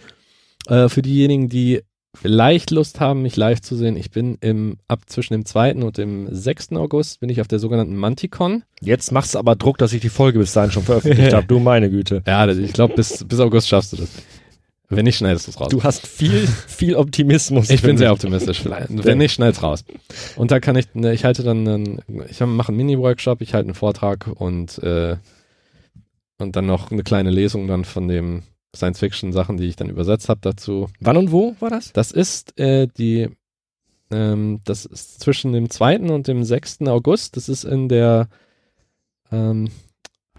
Äh, für diejenigen, die vielleicht Lust haben, mich live zu sehen, ich bin im, ab zwischen dem 2. und dem 6. August bin ich auf der sogenannten Manticon. Jetzt machst du aber Druck, dass ich die Folge bis dahin schon veröffentlicht habe. Du meine Güte. Ja, ich glaube, bis, bis August schaffst du das. Wenn nicht, schneidest du es raus. Du hast viel, viel Optimismus. ich bin finde sehr optimistisch. Wenn nicht, schneid's raus. Und da kann ich, ne, ich halte dann, einen, ich mache einen Mini-Workshop, ich halte einen Vortrag und, äh, und dann noch eine kleine Lesung dann von dem Science-Fiction-Sachen, die ich dann übersetzt habe dazu. Wann und wo war das? Das ist äh, die, ähm, das ist zwischen dem 2. und dem 6. August. Das ist in der, ähm,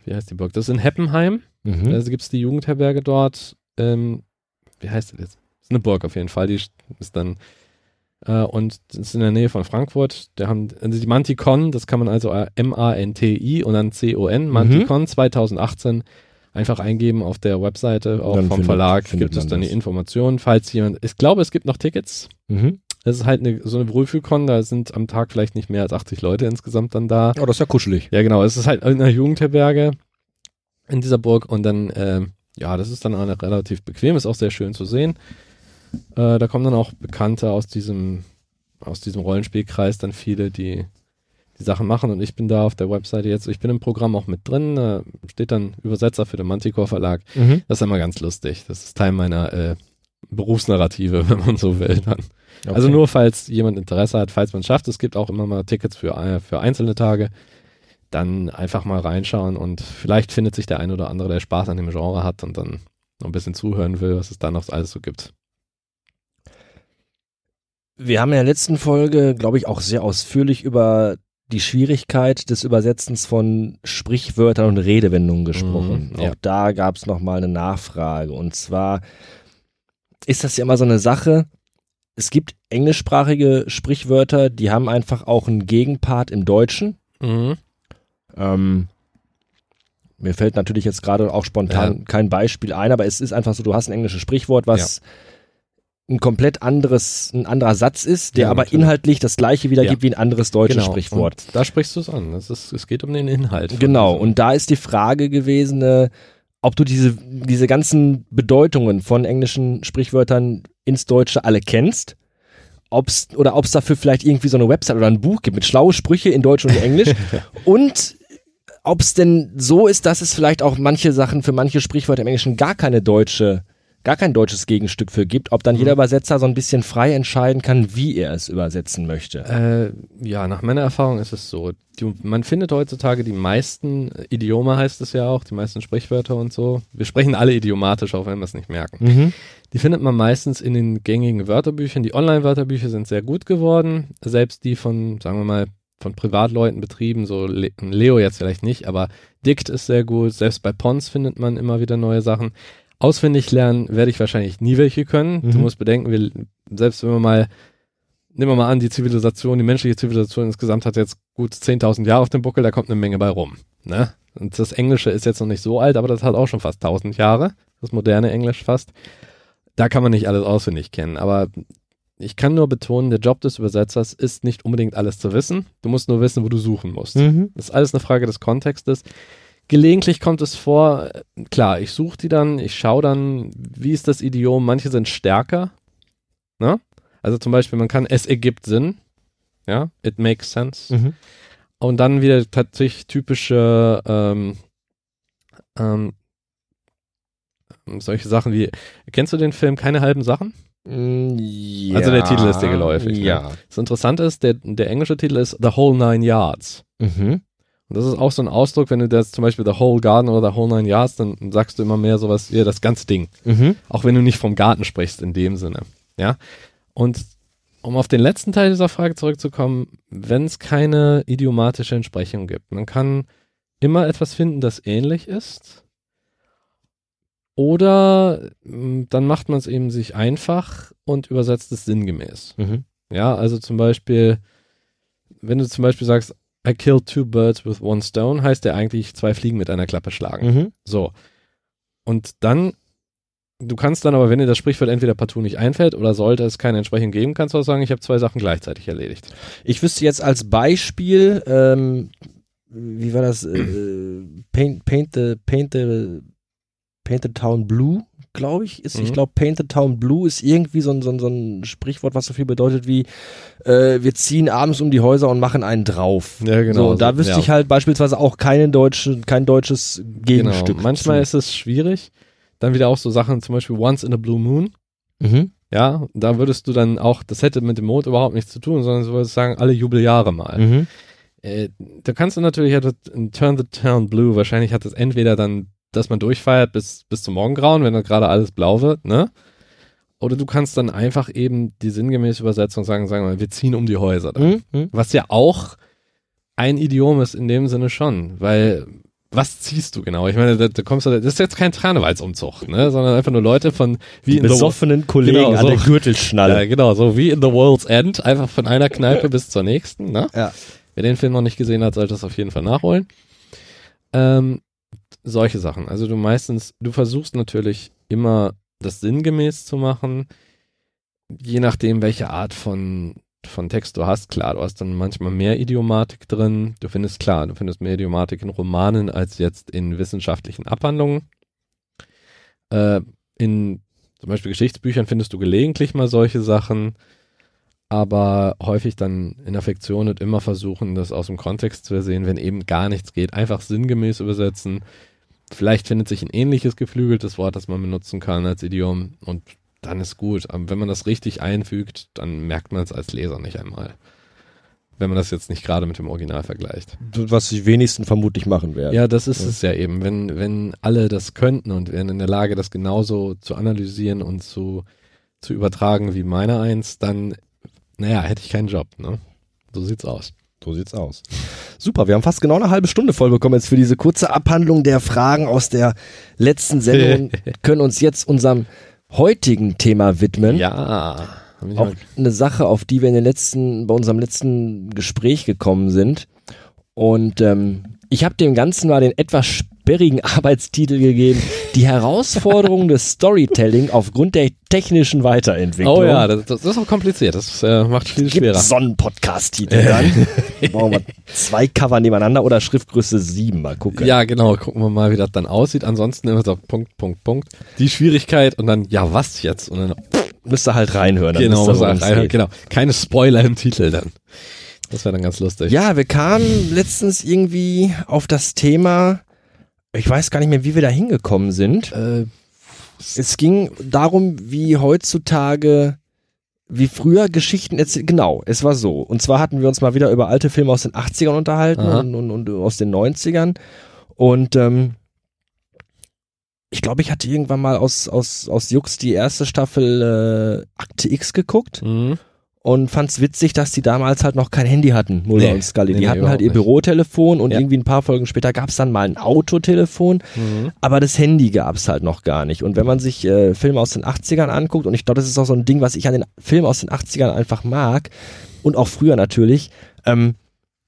wie heißt die Burg? Das ist in Heppenheim. Mhm. Also gibt es die Jugendherberge dort. Ähm, wie heißt das jetzt? Das ist eine Burg auf jeden Fall. Die ist dann äh, und das ist in der Nähe von Frankfurt. Der haben also die Manticon, das kann man also äh, M-A-N-T-I und dann C-O-N, Manticon 2018 einfach eingeben auf der Webseite, auch Dann vom findet- Verlag findet gibt es dann die das. Informationen, falls jemand, ich glaube, es gibt noch Tickets. Mhm. Das ist halt eine, so eine Wohlfühlkon, da sind am Tag vielleicht nicht mehr als 80 Leute insgesamt dann da. Oh, das ist ja kuschelig. Ja, genau. Es ist halt in einer Jugendherberge in dieser Burg und dann, ähm, ja, das ist dann auch eine relativ bequem, ist auch sehr schön zu sehen. Äh, da kommen dann auch Bekannte aus diesem, aus diesem Rollenspielkreis, dann viele, die die Sachen machen und ich bin da auf der Webseite jetzt, ich bin im Programm auch mit drin, da steht dann Übersetzer für den Manticore Verlag. Mhm. Das ist immer ganz lustig. Das ist Teil meiner äh, Berufsnarrative, wenn man so will. Dann. Also Okay. nur, falls jemand Interesse hat, falls man es schafft, es gibt auch immer mal Tickets für, äh, für einzelne Tage, dann einfach mal reinschauen und vielleicht findet sich der ein oder andere, der Spaß an dem Genre hat und dann noch ein bisschen zuhören will, was es da noch alles so gibt. Wir haben in der letzten Folge, glaube ich, auch sehr ausführlich über die Schwierigkeit des Übersetzens von Sprichwörtern und Redewendungen gesprochen. Mhm, ja. Auch da gab es nochmal eine Nachfrage. Und zwar ist das ja immer so eine Sache. Es gibt englischsprachige Sprichwörter, die haben einfach auch einen Gegenpart im Deutschen. Ähm, mir fällt natürlich jetzt gerade auch spontan Ja. kein Beispiel ein, aber es ist einfach so, du hast ein englisches Sprichwort, was ein komplett anderes, ein anderer Satz ist, der Ja, aber natürlich. inhaltlich das gleiche wiedergibt wie ein anderes deutsches Genau. Sprichwort. Und da sprichst du es an. Es, ist, es geht um den Inhalt. Genau, und da ist die Frage gewesen, äh, ob du diese, diese ganzen Bedeutungen von englischen Sprichwörtern ins Deutsche alle kennst. Ob's, oder ob es dafür vielleicht irgendwie so eine Website oder ein Buch gibt mit schlaue Sprüche in Deutsch und in Englisch. und ob es denn so ist, dass es vielleicht auch manche Sachen für manche Sprichwörter im Englischen gar keine deutsche, gar kein deutsches Gegenstück für gibt, ob dann Mhm. jeder Übersetzer so ein bisschen frei entscheiden kann, wie er es übersetzen möchte. Äh, ja, nach meiner Erfahrung ist es so. Die, man findet heutzutage die meisten Idiome, heißt es ja auch, die meisten Sprichwörter und so. Wir sprechen alle idiomatisch, auch wenn wir es nicht merken. Mhm. Die findet man meistens in den gängigen Wörterbüchern. Die Online-Wörterbücher sind sehr gut geworden. Selbst die von, sagen wir mal, von Privatleuten betrieben, so Le Leo jetzt vielleicht nicht, aber Dict ist sehr gut. Selbst bei Pons findet man immer wieder neue Sachen. Auswendig lernen werde ich wahrscheinlich nie welche können. Du Mhm. musst bedenken, wir, selbst wenn wir mal, nehmen wir mal an, die Zivilisation, die menschliche Zivilisation insgesamt hat jetzt gut 10.000 Jahre auf dem Buckel, da kommt eine Menge bei rum. Ne? Und das Englische ist jetzt noch nicht so alt, aber das hat auch schon fast 1000 Jahre. Das moderne Englisch fast. Da kann man nicht alles auswendig kennen, aber ich kann nur betonen, der Job des Übersetzers ist nicht unbedingt alles zu wissen. Du musst nur wissen, wo du suchen musst. Mhm. Das ist alles eine Frage des Kontextes. Gelegentlich kommt es vor, klar, ich suche die dann, ich schaue dann, wie ist das Idiom. Manche sind stärker. Ne? Also zum Beispiel, man kann, es ergibt Sinn. Ja, it makes sense. Mhm. Und dann wieder tatsächlich typische ähm, ähm, solche Sachen wie, kennst du den Film Keine halben Sachen? Ja. Also der Titel ist dir geläufig, ne? Ja. Das Interessante ist, der, der englische Titel ist The Whole Nine Yards. Mhm. Und das ist auch so ein Ausdruck, wenn du das zum Beispiel The Whole Garden oder The Whole Nine Yards, dann sagst du immer mehr sowas wie das ganze Ding. Mhm. Auch wenn du nicht vom Garten sprichst in dem Sinne. Ja. Und um auf den letzten Teil dieser Frage zurückzukommen, wenn es keine idiomatische Entsprechung gibt, man kann immer etwas finden, das ähnlich ist. Oder mh, dann macht man es eben sich einfach und übersetzt es sinngemäß. Mhm. Ja, also zum Beispiel, wenn du zum Beispiel sagst, I killed two birds with one stone, heißt der eigentlich zwei Fliegen mit einer Klappe schlagen. Mhm. So. Und dann, du kannst dann aber, wenn dir das Sprichwort entweder partout nicht einfällt oder sollte es keine Entsprechung geben, kannst du auch sagen, ich habe zwei Sachen gleichzeitig erledigt. Ich wüsste jetzt als Beispiel, ähm, wie war das? Äh, paint, paint, the, paint, the, paint the Town Blue, glaube ich. Ist, Ich Mhm. glaube, Paint the Town Blue ist irgendwie so ein, so ein, so ein Sprichwort, was so viel bedeutet wie äh, wir ziehen abends um die Häuser und machen einen drauf. Ja, so, da wüsste ja. ich halt beispielsweise auch keine deutsche, kein deutsches Gegenstück. Genau. Manchmal zu. ist es schwierig. Dann wieder auch so Sachen, zum Beispiel Once in a Blue Moon. Mhm. Ja, da würdest du dann auch, das hätte mit dem Mond überhaupt nichts zu tun, sondern du würdest sagen, alle Jubeljahre mal. Mhm. Äh, da kannst du natürlich in Turn the Town Blue, wahrscheinlich hat es entweder dann, dass man durchfeiert bis, bis zum Morgengrauen, wenn dann gerade alles blau wird, ne? Oder du kannst dann einfach eben die sinngemäße Übersetzung sagen, sagen wir mal, wir ziehen um die Häuser. Dann. Mhm. Mhm. Was ja auch ein Idiom ist in dem Sinne schon, weil was ziehst du genau? Ich meine, da, da kommst du, das ist jetzt kein Karnevalsumzug, ne? Sondern einfach nur Leute von wie in the besoffenen Kollegen Genau, an so. der Gürtelschnalle. ja, genau, so wie in The World's End, einfach von einer Kneipe bis zur nächsten, ne? Ja. Wer den Film noch nicht gesehen hat, sollte es auf jeden Fall nachholen. Ähm, solche Sachen. Also du meistens, du versuchst natürlich immer das sinngemäß zu machen, je nachdem, welche Art von, von Text du hast. Klar, du hast dann manchmal mehr Idiomatik drin. Du findest, klar, du findest mehr Idiomatik in Romanen als jetzt in wissenschaftlichen Abhandlungen. Äh, in zum Beispiel Geschichtsbüchern findest du gelegentlich mal solche Sachen, aber häufig dann in der Fiktion und immer versuchen, das aus dem Kontext zu sehen, wenn eben gar nichts geht. Einfach sinngemäß übersetzen. Vielleicht findet sich ein ähnliches geflügeltes Wort, das man benutzen kann als Idiom und dann ist gut. Aber wenn man das richtig einfügt, dann merkt man es als Leser nicht einmal. Wenn man das jetzt nicht gerade mit dem Original vergleicht. Was die wenigsten vermutlich machen werden. Ja, das ist Ja. es ja eben. Wenn, wenn alle das könnten und wären in der Lage, das genauso zu analysieren und zu, zu übertragen wie meine eins, dann, naja, hätte ich keinen Job, ne? So sieht's aus. So sieht's aus. Super, wir haben fast genau eine halbe Stunde voll bekommen jetzt für diese kurze Abhandlung der Fragen aus der letzten Sendung. können uns jetzt unserem heutigen Thema widmen. Ja. Auch eine Sache, auf die wir in den letzten, bei unserem letzten Gespräch gekommen sind. Und ähm, ich habe dem Ganzen mal den etwas sperrigen Arbeitstitel gegeben. Die Herausforderungen des Storytelling aufgrund der technischen Weiterentwicklung. Oh ja, das, das ist auch kompliziert. Das äh, macht viel Gibt schwerer. so einen Podcast-Titel dann. Brauchen wir zwei Cover nebeneinander oder Schriftgröße 7. Mal gucken. Ja, genau. Gucken wir mal, wie das dann aussieht. Ansonsten immer so Punkt, Punkt, Punkt. Die Schwierigkeit und dann, ja, was jetzt? Und dann, Müsst ihr halt reinhören. genau, wisst ihr, was worum es rein, geht. genau. Keine Spoiler im Titel dann. Das wäre dann ganz lustig. Ja, wir kamen letztens irgendwie auf das Thema, ich weiß gar nicht mehr, wie wir da hingekommen sind. Äh, Es ging darum, wie heutzutage, wie früher Geschichten erzählt. Genau, es war so. Und zwar hatten wir uns mal wieder über alte Filme aus den 80ern unterhalten und, und, und, aus den 90ern. Und ähm, ich glaube, ich hatte irgendwann mal aus, aus, aus Jux die erste Staffel äh, Akte X geguckt. Mhm und fand's witzig, dass die damals halt noch kein Handy hatten, Mulder nee, und Scully. Die nee, hatten halt ihr nicht. Bürotelefon und Ja. irgendwie ein paar Folgen später gab's dann mal ein Autotelefon, Mhm. aber das Handy gab's halt noch gar nicht. Und wenn man sich äh, Filme aus den 80ern anguckt, und ich glaube, das ist auch so ein Ding, was ich an den Filmen aus den 80ern einfach mag, und auch früher natürlich, ähm,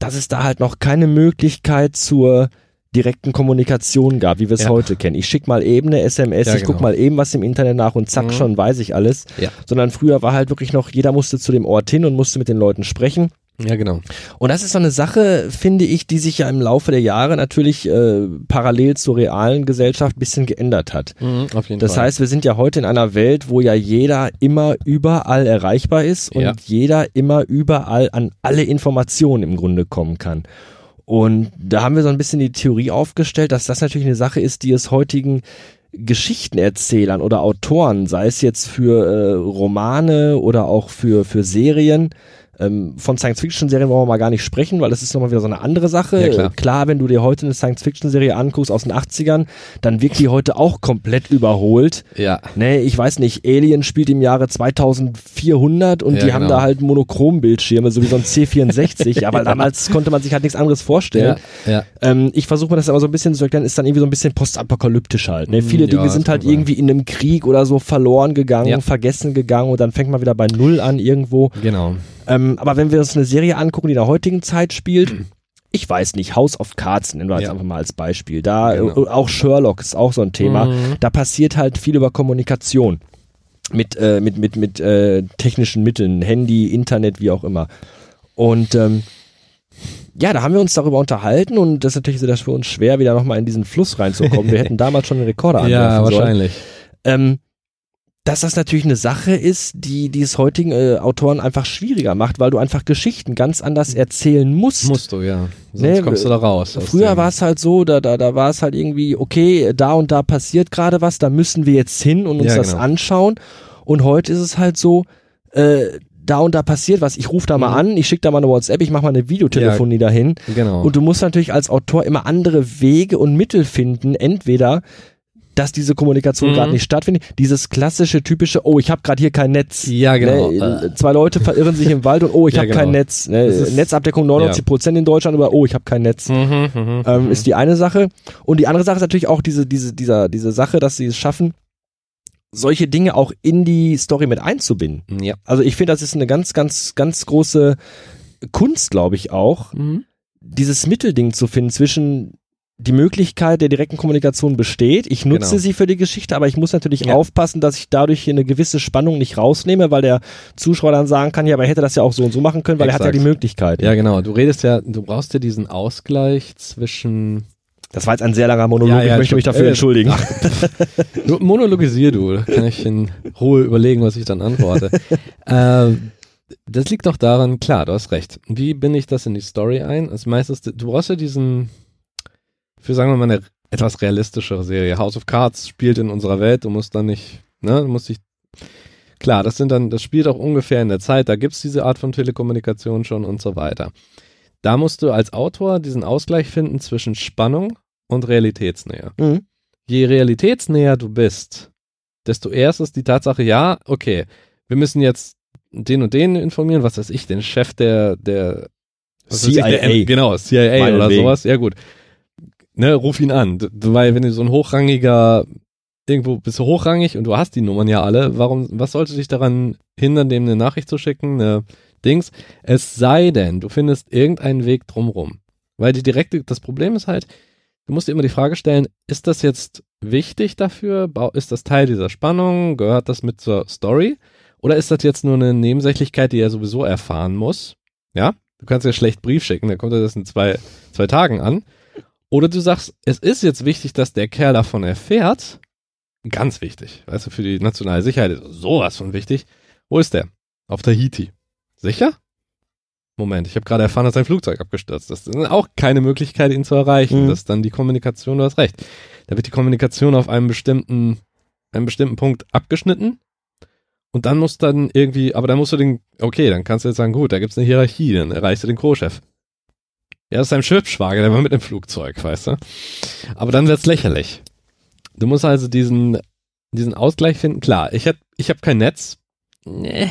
dass es da halt noch keine Möglichkeit zur direkten Kommunikation gab, wie wir es Ja. heute kennen. Ich schick mal eben eine SMS, Ja, ich genau. mal eben was im Internet nach und zack, Mhm. schon weiß ich alles Ja. sondern früher war halt wirklich noch, jeder musste zu dem Ort hin und musste mit den Leuten sprechen. Ja, genau. Und das ist so eine Sache, finde ich, die sich ja im Laufe der Jahre natürlich äh, parallel zur realen Gesellschaft ein bisschen geändert hat. Mhm, auf jeden Das Fall. heißt, wir sind ja heute in einer Welt, wo ja jeder immer überall erreichbar ist und Ja. jeder immer überall an alle Informationen im Grunde kommen kann. Und da haben wir so ein bisschen die Theorie aufgestellt, dass das natürlich eine Sache ist, die es heutigen Geschichtenerzählern oder Autoren, sei es jetzt für äh, Romane oder auch für, für Serien, ähm, von Science-Fiction-Serien wollen wir mal gar nicht sprechen, weil das ist nochmal wieder so eine andere Sache. Ja, klar. klar, wenn du dir heute eine Science-Fiction-Serie anguckst aus den 80ern, dann wirkt die heute auch komplett überholt. ja. Nee, ich weiß nicht, Alien spielt im Jahre 2400 und Ja, die haben genau. da halt Monochrombildschirme, so wie so ein C64, aber damals konnte man sich halt nichts anderes vorstellen. Ja, ja. Ähm, ich versuche mir das aber so ein bisschen zu erklären, ist dann irgendwie so ein bisschen postapokalyptisch halt. Ne? Mm, Viele ja, Dinge sind halt irgendwie in einem Krieg oder so verloren gegangen, Ja. vergessen gegangen und dann fängt man wieder bei Null an irgendwo. Genau. Ähm, aber wenn wir uns eine Serie angucken, die in der heutigen Zeit spielt, ich weiß nicht, House of Cards nennen wir jetzt Ja. einfach mal als Beispiel. Da Genau. äh, auch Sherlock ist auch so ein Thema. Mhm. Da passiert halt viel über Kommunikation mit äh, mit mit mit äh, technischen Mitteln, Handy, Internet, wie auch immer. Und ähm, ja, da haben wir uns darüber unterhalten und das ist natürlich das für uns schwer, wieder nochmal in diesen Fluss reinzukommen. Wir hätten damals schon den Rekorder Ja, anwerfen sollen wahrscheinlich. ähm, dass das natürlich eine Sache ist, die die es heutigen äh, Autoren einfach schwieriger macht, weil du einfach Geschichten ganz anders erzählen musst. Musst du, ja. Sonst Nee, kommst du da raus. aus Früher war es halt so, da, da, da war es halt irgendwie, okay, da und da passiert gerade was, da müssen wir jetzt hin und uns Ja, das genau. anschauen. Und heute ist es halt so, äh, da und da passiert was, ich rufe da mal Mhm. an, ich schicke da mal eine WhatsApp, ich mache mal eine Videotelefonie dahin. Genau. Und du musst natürlich als Autor immer andere Wege und Mittel finden, entweder dass diese Kommunikation Mhm. gerade nicht stattfindet, dieses klassische typische, oh, ich habe gerade hier kein Netz. ja, genau. Ne, Äh, zwei Leute verirren sich im Wald und oh, ich Ja, habe genau. kein Netz. Ne, Netzabdeckung 99 Prozent in Deutschland, aber oh, ich habe kein Netz. mhm, mhm, Ähm, mhm. ist die eine Sache. Und die andere Sache ist natürlich auch diese, diese, dieser, diese Sache, dass sie es schaffen, solche Dinge auch in die Story mit einzubinden. ja. Also ich finde, das ist eine ganz, ganz, ganz große Kunst, glaube ich auch, Mhm. dieses Mittelding zu finden zwischen die Möglichkeit der direkten Kommunikation besteht. Ich nutze Genau. sie für die Geschichte, aber ich muss natürlich Ja. aufpassen, dass ich dadurch hier eine gewisse Spannung nicht rausnehme, weil der Zuschauer dann sagen kann, ja, aber er hätte das ja auch so und so machen können, weil er hat ja Exakt. die Möglichkeit. Ja, genau. Du redest ja, du brauchst ja diesen Ausgleich zwischen. Das war jetzt ein sehr langer Monolog, Ja, ja, ich möchte mich dafür Äh, entschuldigen. Du, monologisier du, da kann ich in Ruhe überlegen, was ich dann antworte. ähm, das liegt doch daran, klar, du hast recht. Wie binde ich das in die Story ein? Als meistens, du brauchst ja diesen, für sagen wir mal eine etwas realistischere Serie. House of Cards spielt in unserer Welt, du musst dann nicht, ne, du musst dich, klar, das sind dann, das spielt auch ungefähr in der Zeit, da gibt's diese Art von Telekommunikation schon und so weiter. Da musst du als Autor diesen Ausgleich finden zwischen Spannung und Realitätsnähe Mhm. je realitätsnäher du bist, desto erst ist die Tatsache, ja, okay, wir müssen jetzt den und den informieren, was weiß ich, den Chef der, der CIA. der, genau, CIA oder sowas, ja gut. Ne, ruf ihn an, weil wenn du so ein hochrangiger, irgendwo bist du hochrangig und du hast die Nummern ja alle, warum, was sollte dich daran hindern, dem eine Nachricht zu schicken, eine Dings, es sei denn, du findest irgendeinen Weg drumrum. Weil die direkte, das Problem ist halt, du musst dir immer die Frage stellen, ist das jetzt wichtig dafür? Ist das Teil dieser Spannung? Gehört das mit zur Story? Oder ist das jetzt nur eine Nebensächlichkeit, die er sowieso erfahren muss? Ja, du kannst ja schlecht Brief schicken, dann kommt er das in zwei, zwei Tagen an. Oder du sagst, es ist jetzt wichtig, dass der Kerl davon erfährt. Ganz wichtig. Weißt du, für die nationale Sicherheit ist sowas von wichtig. Wo ist der? Auf Tahiti. Sicher? Moment, ich habe gerade erfahren, dass sein Flugzeug abgestürzt ist. Das ist auch keine Möglichkeit, ihn zu erreichen. Mhm. Das ist dann die Kommunikation, du hast recht. Da wird die Kommunikation auf einem bestimmten einem bestimmten Punkt abgeschnitten und dann musst dann irgendwie, aber dann musst du den, okay, dann kannst du jetzt sagen, gut, da gibt's eine Hierarchie, dann erreichst du den Co-Chef. Ja, ist dein Schwibschwager, der war mit dem Flugzeug, weißt du? Aber dann wird's lächerlich. Du musst also diesen, diesen Ausgleich finden. Klar, ich hab, ich hab kein Netz. Nee.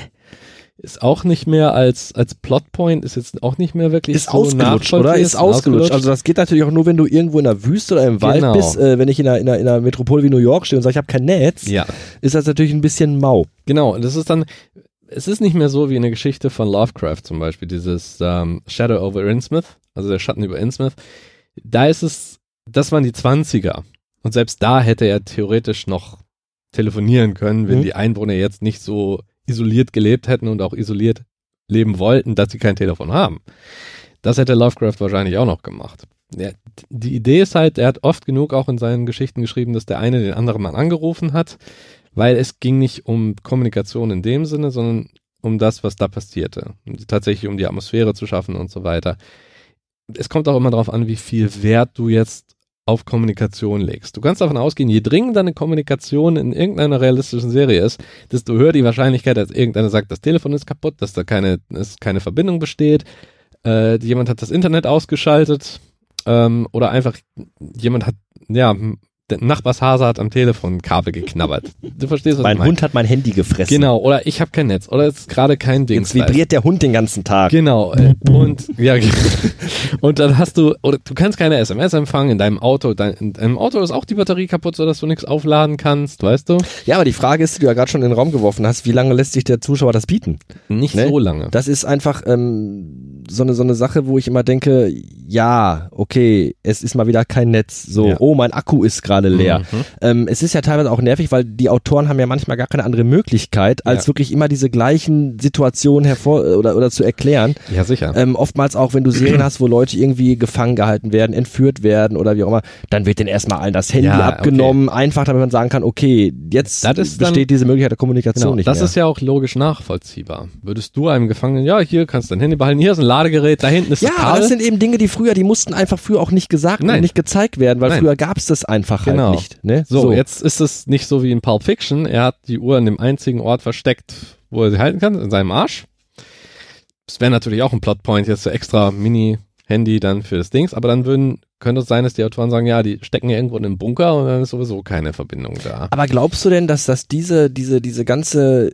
Ist auch nicht mehr als, als Plotpoint, ist jetzt auch nicht mehr wirklich Ist so ausgelutscht, oder? nachvollziehbar. Ist ausgelutscht. Also das geht natürlich auch nur, wenn du irgendwo in der Wüste oder im Wald Genau. bist. Äh, wenn ich in einer, in, einer, in einer Metropole wie New York stehe und sage, ich habe kein Netz, ja, ist das natürlich ein bisschen mau. genau. Und das ist dann, es ist nicht mehr so wie eine Geschichte von Lovecraft zum Beispiel, dieses ähm, Shadow over Innsmouth, also der Schatten über Innsmouth. Da ist es, das waren die 20er. Und selbst da hätte er theoretisch noch telefonieren können, wenn Mhm. die Einwohner jetzt nicht so isoliert gelebt hätten und auch isoliert leben wollten, dass sie kein Telefon haben. Das hätte Lovecraft wahrscheinlich auch noch gemacht. Ja, die Idee ist halt, er hat oft genug auch in seinen Geschichten geschrieben, dass der eine den anderen mal angerufen hat, weil es ging nicht um Kommunikation in dem Sinne, sondern um das, was da passierte. Tatsächlich um die Atmosphäre zu schaffen und so weiter. Es kommt auch immer darauf an, wie viel Wert du jetzt auf Kommunikation legst. Du kannst davon ausgehen, je dringender eine Kommunikation in irgendeiner realistischen Serie ist, desto höher die Wahrscheinlichkeit, dass irgendeiner sagt, das Telefon ist kaputt, dass da keine, dass keine Verbindung besteht, äh, jemand hat das Internet ausgeschaltet ähm, oder einfach jemand hat, ja, der Nachbarshase hat am Telefon Kabel geknabbert. Du verstehst, was Mein ich meine? Hund hat mein Handy gefressen. Genau, oder ich habe kein Netz oder es ist gerade kein Ding. Jetzt vibriert der Hund den ganzen Tag. Genau. äh, Und ja, und dann hast du, oder du kannst keine SMS empfangen in deinem Auto. Dein, in deinem Auto ist auch die Batterie kaputt, sodass du nichts aufladen kannst, weißt du? Ja, aber die Frage ist, die du ja gerade schon in den Raum geworfen hast, wie lange lässt sich der Zuschauer das bieten? Nicht Ne? so lange. Das ist einfach ähm, so, eine, so eine Sache, wo ich immer denke, ja, okay, es ist mal wieder kein Netz. So, Ja. oh, mein Akku ist gerade leer. Mhm. Ähm, es ist ja teilweise auch nervig, weil die Autoren haben ja manchmal gar keine andere Möglichkeit, als Ja. wirklich immer diese gleichen Situationen hervor oder, oder zu erklären. Ja, sicher. Ähm, oftmals auch, wenn du Serien hast, wo Leute irgendwie gefangen gehalten werden, entführt werden oder wie auch immer, dann wird denen erstmal allen das Handy Ja, abgenommen, einfach damit man sagen kann, okay, jetzt Das ist dann- besteht diese Möglichkeit der Kommunikation Genau, nicht das mehr. ist ja auch logisch nachvollziehbar. Würdest du einem Gefangenen, ja, hier kannst du dein Handy behalten, hier ist ein Ladegerät, da hinten ist ja, das Kabel. das sind eben Dinge, die früher, die mussten einfach früher auch nicht gesagt Nein. und nicht gezeigt werden, weil Nein. früher gab es das einfach Genau. halt nicht. Ne? so, jetzt ist es nicht so wie in Pulp Fiction. Er hat die Uhr an dem einzigen Ort versteckt, wo er sie halten kann, in seinem Arsch. Das wäre natürlich auch ein Plotpoint, jetzt so extra Mini-Handy dann für das Dings, aber dann würden, könnte es sein, dass die Autoren sagen, ja, die stecken ja irgendwo in einem Bunker und dann ist sowieso keine Verbindung da. Aber glaubst du denn, dass das diese, diese, diese ganze,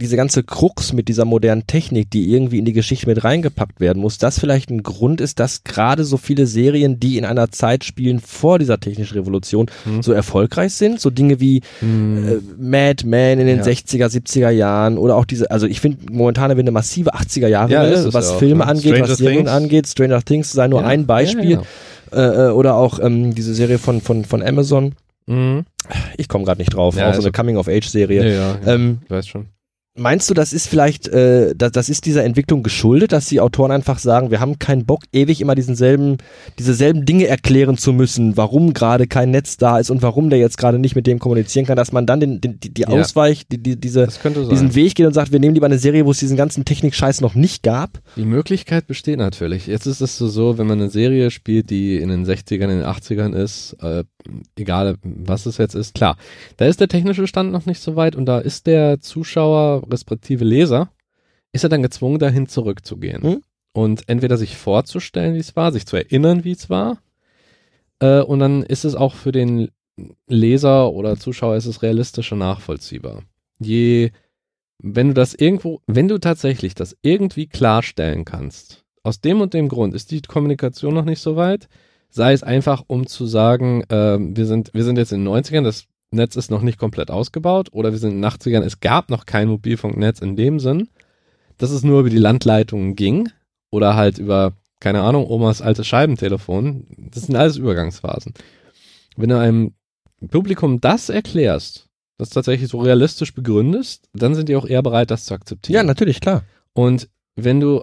diese ganze Krux mit dieser modernen Technik, die irgendwie in die Geschichte mit reingepackt werden muss, das vielleicht ein Grund ist, dass gerade so viele Serien, die in einer Zeit spielen vor dieser technischen Revolution, Hm. so erfolgreich sind? So Dinge wie äh, Mad Men in den Ja. 60er, 70er Jahren oder auch diese, also ich finde momentan eine massive 80er Jahre, Ja, Welle, es was ja auch, Filme ne? angeht, Stranger was Serien Things. angeht, Stranger Things sei nur ein Beispiel. Ja, Äh, äh, oder auch ähm, diese Serie von, von, von Amazon. Mhm. Ich komme gerade nicht drauf, Ja, auch so also- eine Coming-of-Age-Serie. Ja, ja, ja. Ähm, ich weiß schon. Meinst du, das ist vielleicht, äh, das, das ist dieser Entwicklung geschuldet, dass die Autoren einfach sagen, wir haben keinen Bock, ewig immer diesen selben, diese selben Dinge erklären zu müssen, warum gerade kein Netz da ist und warum der jetzt gerade nicht mit dem kommunizieren kann, dass man dann den, den, die, die Ja. Ausweich, die, die, diese, diesen Weg geht und sagt, wir nehmen lieber eine Serie, wo es diesen ganzen Technik-Scheiß noch nicht gab. Die Möglichkeit besteht natürlich. Jetzt ist es so, so, wenn man eine Serie spielt, die in den 60ern, in den 80ern ist, äh, egal was es jetzt ist, klar, da ist der technische Stand noch nicht so weit und da ist der Zuschauer, respektive Leser, ist er dann gezwungen, dahin zurückzugehen. Hm. Und entweder sich vorzustellen, wie es war, sich zu erinnern, wie es war, äh, und dann ist es auch für den Leser oder Zuschauer ist es realistischer nachvollziehbar. Je wenn du das irgendwo, wenn du tatsächlich das irgendwie klarstellen kannst, aus dem und dem Grund ist die Kommunikation noch nicht so weit, sei es einfach, um zu sagen, ähm, wir sind, wir sind jetzt in den 90ern, das Netz ist noch nicht komplett ausgebaut, oder wir sind in den 80ern, es gab noch kein Mobilfunknetz in dem Sinn, dass es nur über die Landleitungen ging, oder halt über, keine Ahnung, Omas altes Scheibentelefon, das sind alles Übergangsphasen. Wenn du einem Publikum das erklärst, das tatsächlich so realistisch begründest, dann sind die auch eher bereit, das zu akzeptieren. Ja, natürlich, klar. Und wenn du,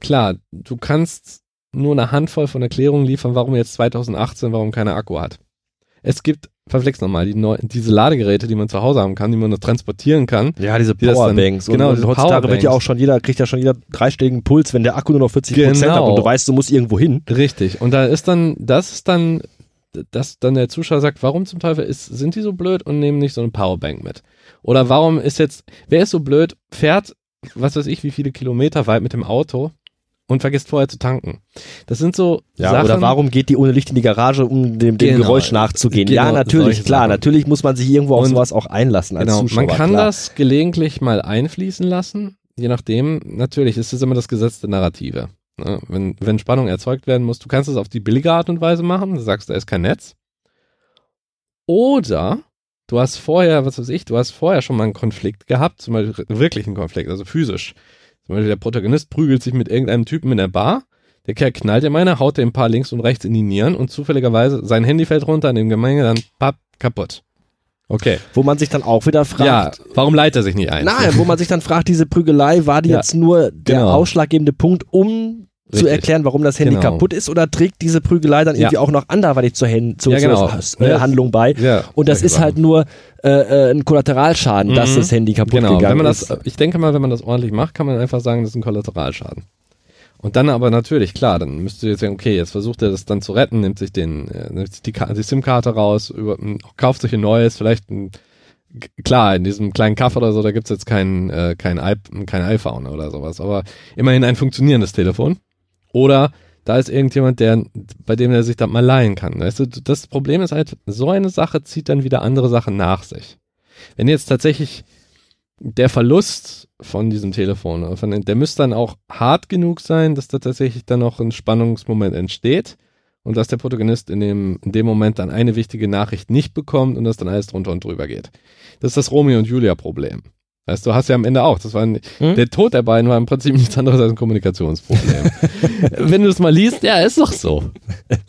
klar, du kannst nur eine Handvoll von Erklärungen liefern, warum jetzt 2018, warum keiner Akku hat. Es gibt, verflex nochmal, die neu, diese Ladegeräte, die man zu Hause haben kann, die man noch transportieren kann. Ja, diese Die das dann- Powerbanks. genau, und, und heutzutage wird ja Powerbanks. auch schon jeder, kriegt ja schon jeder dreistelligen Puls, wenn der Akku nur noch 40 Prozent Genau. hat und du weißt, du musst irgendwo hin. Richtig. Und da ist dann, das ist dann dass dann der Zuschauer sagt, warum zum Teufel ist, sind die so blöd und nehmen nicht so eine Powerbank mit? Oder warum ist jetzt, wer ist so blöd, fährt, was weiß ich, wie viele Kilometer weit mit dem Auto und vergisst vorher zu tanken. Das sind so Ja, Sachen, oder warum geht die ohne Licht in die Garage, um dem, dem Genau. Geräusch nachzugehen? Genau, ja, natürlich, klar. Sachen. Natürlich muss man sich irgendwo auf Und- sowas auch einlassen als Genau, Zuschauer. man kann klar. das gelegentlich mal einfließen lassen, je nachdem. Natürlich ist es immer das Gesetz der Narrative. Ne? Wenn, wenn Spannung erzeugt werden muss, du kannst es auf die billige Art und Weise machen, du sagst, da ist kein Netz. Oder du hast vorher, was weiß ich, du hast vorher schon mal einen Konflikt gehabt, zum Beispiel wirklich einen Konflikt, also physisch. Zum Beispiel der Protagonist prügelt sich mit irgendeinem Typen in der Bar, der Kerl knallt ihm eine, haut ein paar links und rechts in die Nieren und zufälligerweise sein Handy fällt runter in dem Gemenge, dann papp, kaputt. Okay. Wo man sich dann auch wieder fragt, Ja, warum leitet er sich nicht ein? Nein, wo man sich dann fragt, diese Prügelei, war die Ja, jetzt nur der genau. ausschlaggebende Punkt, um zu Richtig. erklären, warum das Handy Genau. kaputt ist, oder trägt diese Prügelei dann Ja. irgendwie auch noch anderweitig zur, Hand, zur, Ja, genau. zur äh, Handlung bei? Ja, Und das ist halt nur äh, äh, ein Kollateralschaden, dass Mhm. das Handy kaputt Genau, gegangen wenn man das, ist. ich denke mal, wenn man das ordentlich macht, kann man einfach sagen, das ist ein Kollateralschaden. Und dann aber natürlich, klar, dann müsst ihr jetzt sagen, okay, jetzt versucht er das dann zu retten, nimmt sich den, äh, nimmt sich die, die SIM-Karte raus, über, kauft sich ein neues, vielleicht ein, klar, in diesem kleinen Kaff oder so, da gibt's jetzt kein, äh, kein, I, kein iPhone oder sowas, aber immerhin ein funktionierendes Telefon. Oder da ist irgendjemand, der, bei dem er sich das mal leihen kann. Weißt du, das Problem ist halt, so eine Sache zieht dann wieder andere Sachen nach sich. Wenn jetzt tatsächlich der Verlust von diesem Telefon, den- der müsste dann auch hart genug sein, dass da tatsächlich dann noch ein Spannungsmoment entsteht und dass der Protagonist in dem, in dem Moment dann eine wichtige Nachricht nicht bekommt und dass dann alles drunter und drüber geht. Das ist das Romeo und Julia Problem. Weißt du, hast ja am Ende auch. Das war ein, Hm? der Tod der beiden war im Prinzip nichts anderes als ein Kommunikationsproblem. Wenn du es mal liest, ja, ist doch so.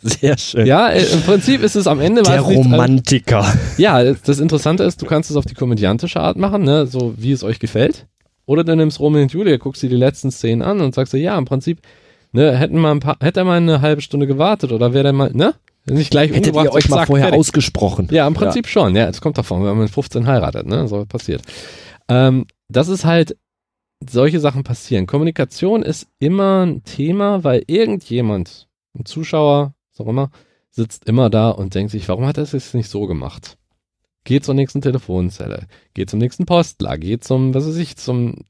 Sehr schön. Ja, äh, im Prinzip ist es am Ende der Romantiker. ja, das Interessante ist, du kannst es auf die komödiantische Art machen, ne, so wie es euch gefällt. Oder du nimmst Romeo und Julia, guckst dir die letzten Szenen an und sagst dir, ja, im Prinzip, ne, hätten mal ein paar, hätte er mal eine halbe Stunde gewartet oder wäre der mal, ne? Nicht gleich Hättet ihr euch mal vorher fertig. ausgesprochen? Ja, im Prinzip schon. Ja, es kommt davon, wenn man mit 15 heiratet, ne? So passiert. Ähm, das ist halt, solche Sachen passieren. Kommunikation ist immer ein Thema, weil irgendjemand, ein Zuschauer, was auch immer, sitzt immer da und denkt sich, warum hat er es jetzt nicht so gemacht? Geht zur nächsten Telefonzelle, geht zum nächsten Postler, geht zum, was weiß ich, zum,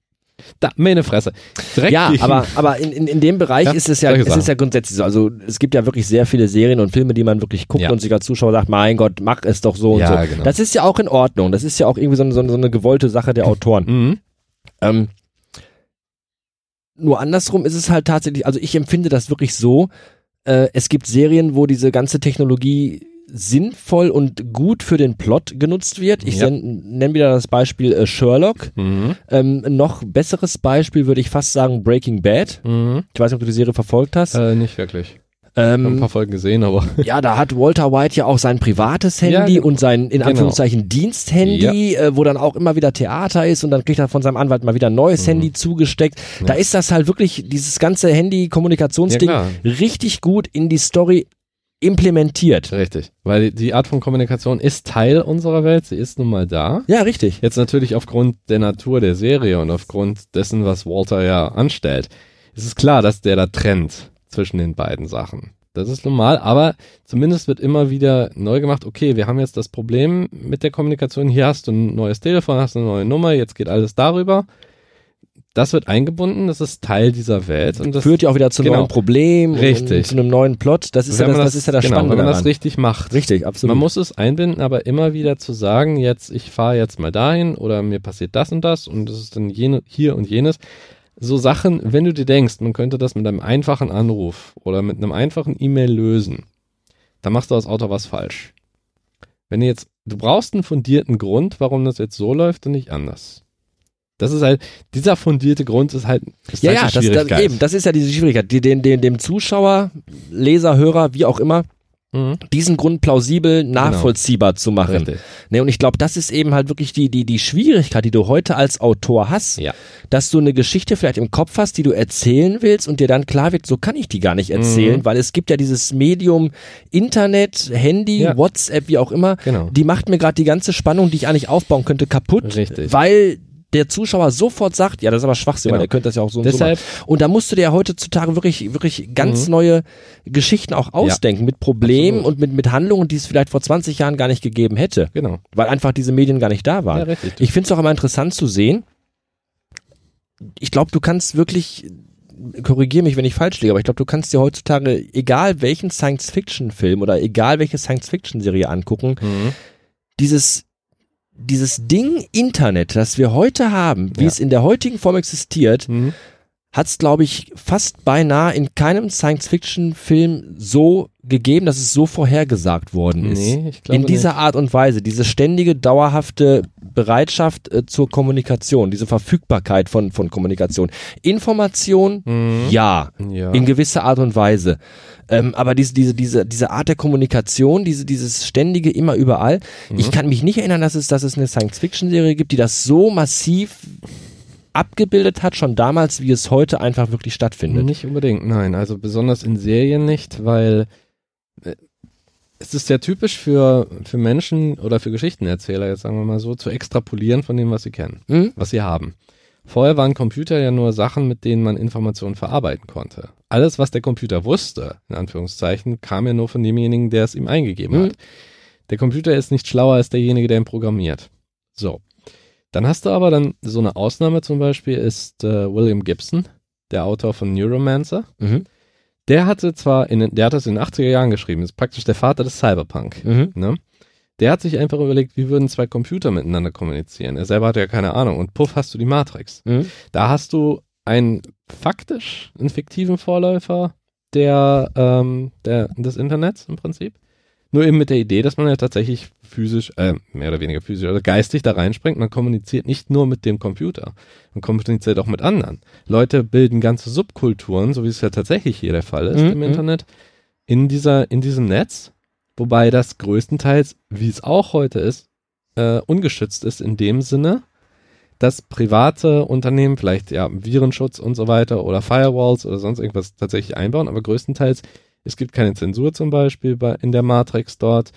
da, meine Fresse. Direkt Ja, gegen- aber, aber in, in, in dem Bereich Ja, ist es ja, es ist ja grundsätzlich so. Also es gibt ja wirklich sehr viele Serien und Filme, die man wirklich guckt Ja. und sich als Zuschauer sagt, mein Gott, mach es doch so Ja, und so. genau. Das ist ja auch in Ordnung. Das ist ja auch irgendwie so eine, so eine, so eine gewollte Sache der Autoren. Mhm. Ähm, nur andersrum ist es halt tatsächlich, also ich empfinde das wirklich so, äh, es gibt Serien, wo diese ganze Technologie sinnvoll und gut für den Plot genutzt wird. Ich Ja. nenne wieder das Beispiel äh, Sherlock. Mhm. Ähm, noch besseres Beispiel würde ich fast sagen Breaking Bad. Mhm. Ich weiß nicht, ob du die Serie verfolgt hast. Äh, nicht wirklich. Ich habe ein Ähm, paar Folgen gesehen, aber. ja, da hat Walter White ja auch sein privates Ja, Handy genau. und sein in Genau. Anführungszeichen Diensthandy, äh, wo dann auch immer wieder Theater ist und dann kriegt er von seinem Anwalt mal wieder ein neues Mhm. Handy zugesteckt. Ja. Da ist das halt wirklich, dieses ganze Handy-Kommunikationsding Ja, richtig gut in die Story implementiert. Richtig. Weil die Art von Kommunikation ist Teil unserer Welt, sie ist nun mal da. Ja, richtig. Jetzt natürlich aufgrund der Natur der Serie und aufgrund dessen, was Walter ja anstellt, ist es klar, dass der da trennt zwischen den beiden Sachen. Das ist normal, aber zumindest wird immer wieder neu gemacht, okay, wir haben jetzt das Problem mit der Kommunikation, hier hast du ein neues Telefon, hast eine neue Nummer, jetzt geht alles darüber. Das wird eingebunden, das ist Teil dieser Welt und das Führt ja auch wieder zu genau. neuen Problemen, Richtig. zu einem neuen Plot. Das ist, ja das, man das ist ja das genau, Spannende wenn man das daran. richtig macht. Richtig, absolut. Man muss es einbinden, aber immer wieder zu sagen, jetzt, ich fahre jetzt mal dahin oder mir passiert das und das und es ist dann jene, hier und jenes. So Sachen, wenn du dir denkst, man könnte das mit einem einfachen Anruf oder mit einem einfachen E-Mail lösen, dann machst du als Autor was falsch. Wenn du jetzt, du brauchst einen fundierten Grund, warum das jetzt so läuft und nicht anders. Das ist halt, dieser fundierte Grund ist halt, ist ja, halt ja, das, das, eben, das ist ja diese Schwierigkeit, die, den, den, dem Zuschauer, Leser, Hörer, wie auch immer, Mhm. diesen Grund plausibel nachvollziehbar zu machen. Richtig. Ne, und ich glaube, das ist eben halt wirklich die, die, die Schwierigkeit, die du heute als Autor hast, Ja. dass du eine Geschichte vielleicht im Kopf hast, die du erzählen willst und dir dann klar wird, so kann ich die gar nicht erzählen, Mhm. weil es gibt ja dieses Medium Internet, Handy, Ja. WhatsApp, wie auch immer, Genau. die macht mir gerade die ganze Spannung, die ich eigentlich aufbauen könnte, kaputt, Richtig. weil der Zuschauer sofort sagt, ja, das ist aber Schwachsinn, Genau. weil der könnte das ja auch so und Deshalb, so machen. Und da musst du dir ja heutzutage wirklich, wirklich ganz Mhm. neue Geschichten auch ausdenken mit Problemen Absolut. und mit, mit Handlungen, die es vielleicht vor 20 Jahren gar nicht gegeben hätte, genau. weil einfach diese Medien gar nicht da waren. Ja, richtig. Ich finde es auch immer interessant zu sehen. Ich glaube, du kannst wirklich, korrigier mich, wenn ich falsch liege, aber ich glaube, du kannst dir heutzutage, egal welchen Science-Fiction-Film oder egal welche Science-Fiction-Serie angucken, Mhm. dieses, dieses Ding Internet, das wir heute haben, wie Ja. es in der heutigen Form existiert, Mhm. hat es, glaube ich, fast beinahe in keinem Science-Fiction-Film so gegeben, dass es so vorhergesagt worden ist. Nee, ich glaube in dieser nicht. Art und Weise, diese ständige, dauerhafte Bereitschaft äh, zur Kommunikation, diese Verfügbarkeit von, von Kommunikation. Information, Mhm. ja, Ja. in gewisser Art und Weise. Ähm, aber diese, diese, diese, diese Art der Kommunikation, diese, dieses ständige immer überall. Mhm. Ich kann mich nicht erinnern, dass es, dass es eine Science-Fiction-Serie gibt, die das so massiv abgebildet hat, schon damals, wie es heute einfach wirklich stattfindet. Nicht unbedingt, nein. Also besonders in Serien nicht, weil es ist ja typisch für, für Menschen oder für Geschichtenerzähler, jetzt sagen wir mal so, zu extrapolieren von dem, was sie kennen, Hm? was sie haben. Vorher waren Computer ja nur Sachen, mit denen man Informationen verarbeiten konnte. Alles, was der Computer wusste, in Anführungszeichen, kam ja nur von demjenigen, der es ihm eingegeben Mhm. hat. Der Computer ist nicht schlauer als derjenige, der ihn programmiert. So. Dann hast du aber dann so eine Ausnahme zum Beispiel ist äh, William Gibson, der Autor von Neuromancer. Mhm. Der hatte zwar, in, den- der hat das in den 80er Jahren geschrieben, ist praktisch der Vater des Cyberpunk. Mhm. Ne? Der hat sich einfach überlegt, wie würden zwei Computer miteinander kommunizieren. Er selber hatte ja keine Ahnung. Und puff, hast du die Matrix. Mhm. Da hast du einen faktisch, einen fiktiven Vorläufer der, ähm, der, des Internets im Prinzip. Nur eben mit der Idee, dass man ja tatsächlich physisch, äh, mehr oder weniger physisch oder geistig da reinspringt. Man kommuniziert nicht nur mit dem Computer, man kommuniziert auch mit anderen. Leute bilden ganze Subkulturen, so wie es ja tatsächlich hier der Fall ist Mhm, im mhm. Internet, in dieser, in diesem Netz. Wobei das größtenteils, wie es auch heute ist, äh, ungeschützt ist in dem Sinne, dass private Unternehmen vielleicht ja Virenschutz und so weiter oder Firewalls oder sonst irgendwas tatsächlich einbauen, aber größtenteils es gibt keine Zensur zum Beispiel bei, in der Matrix dort.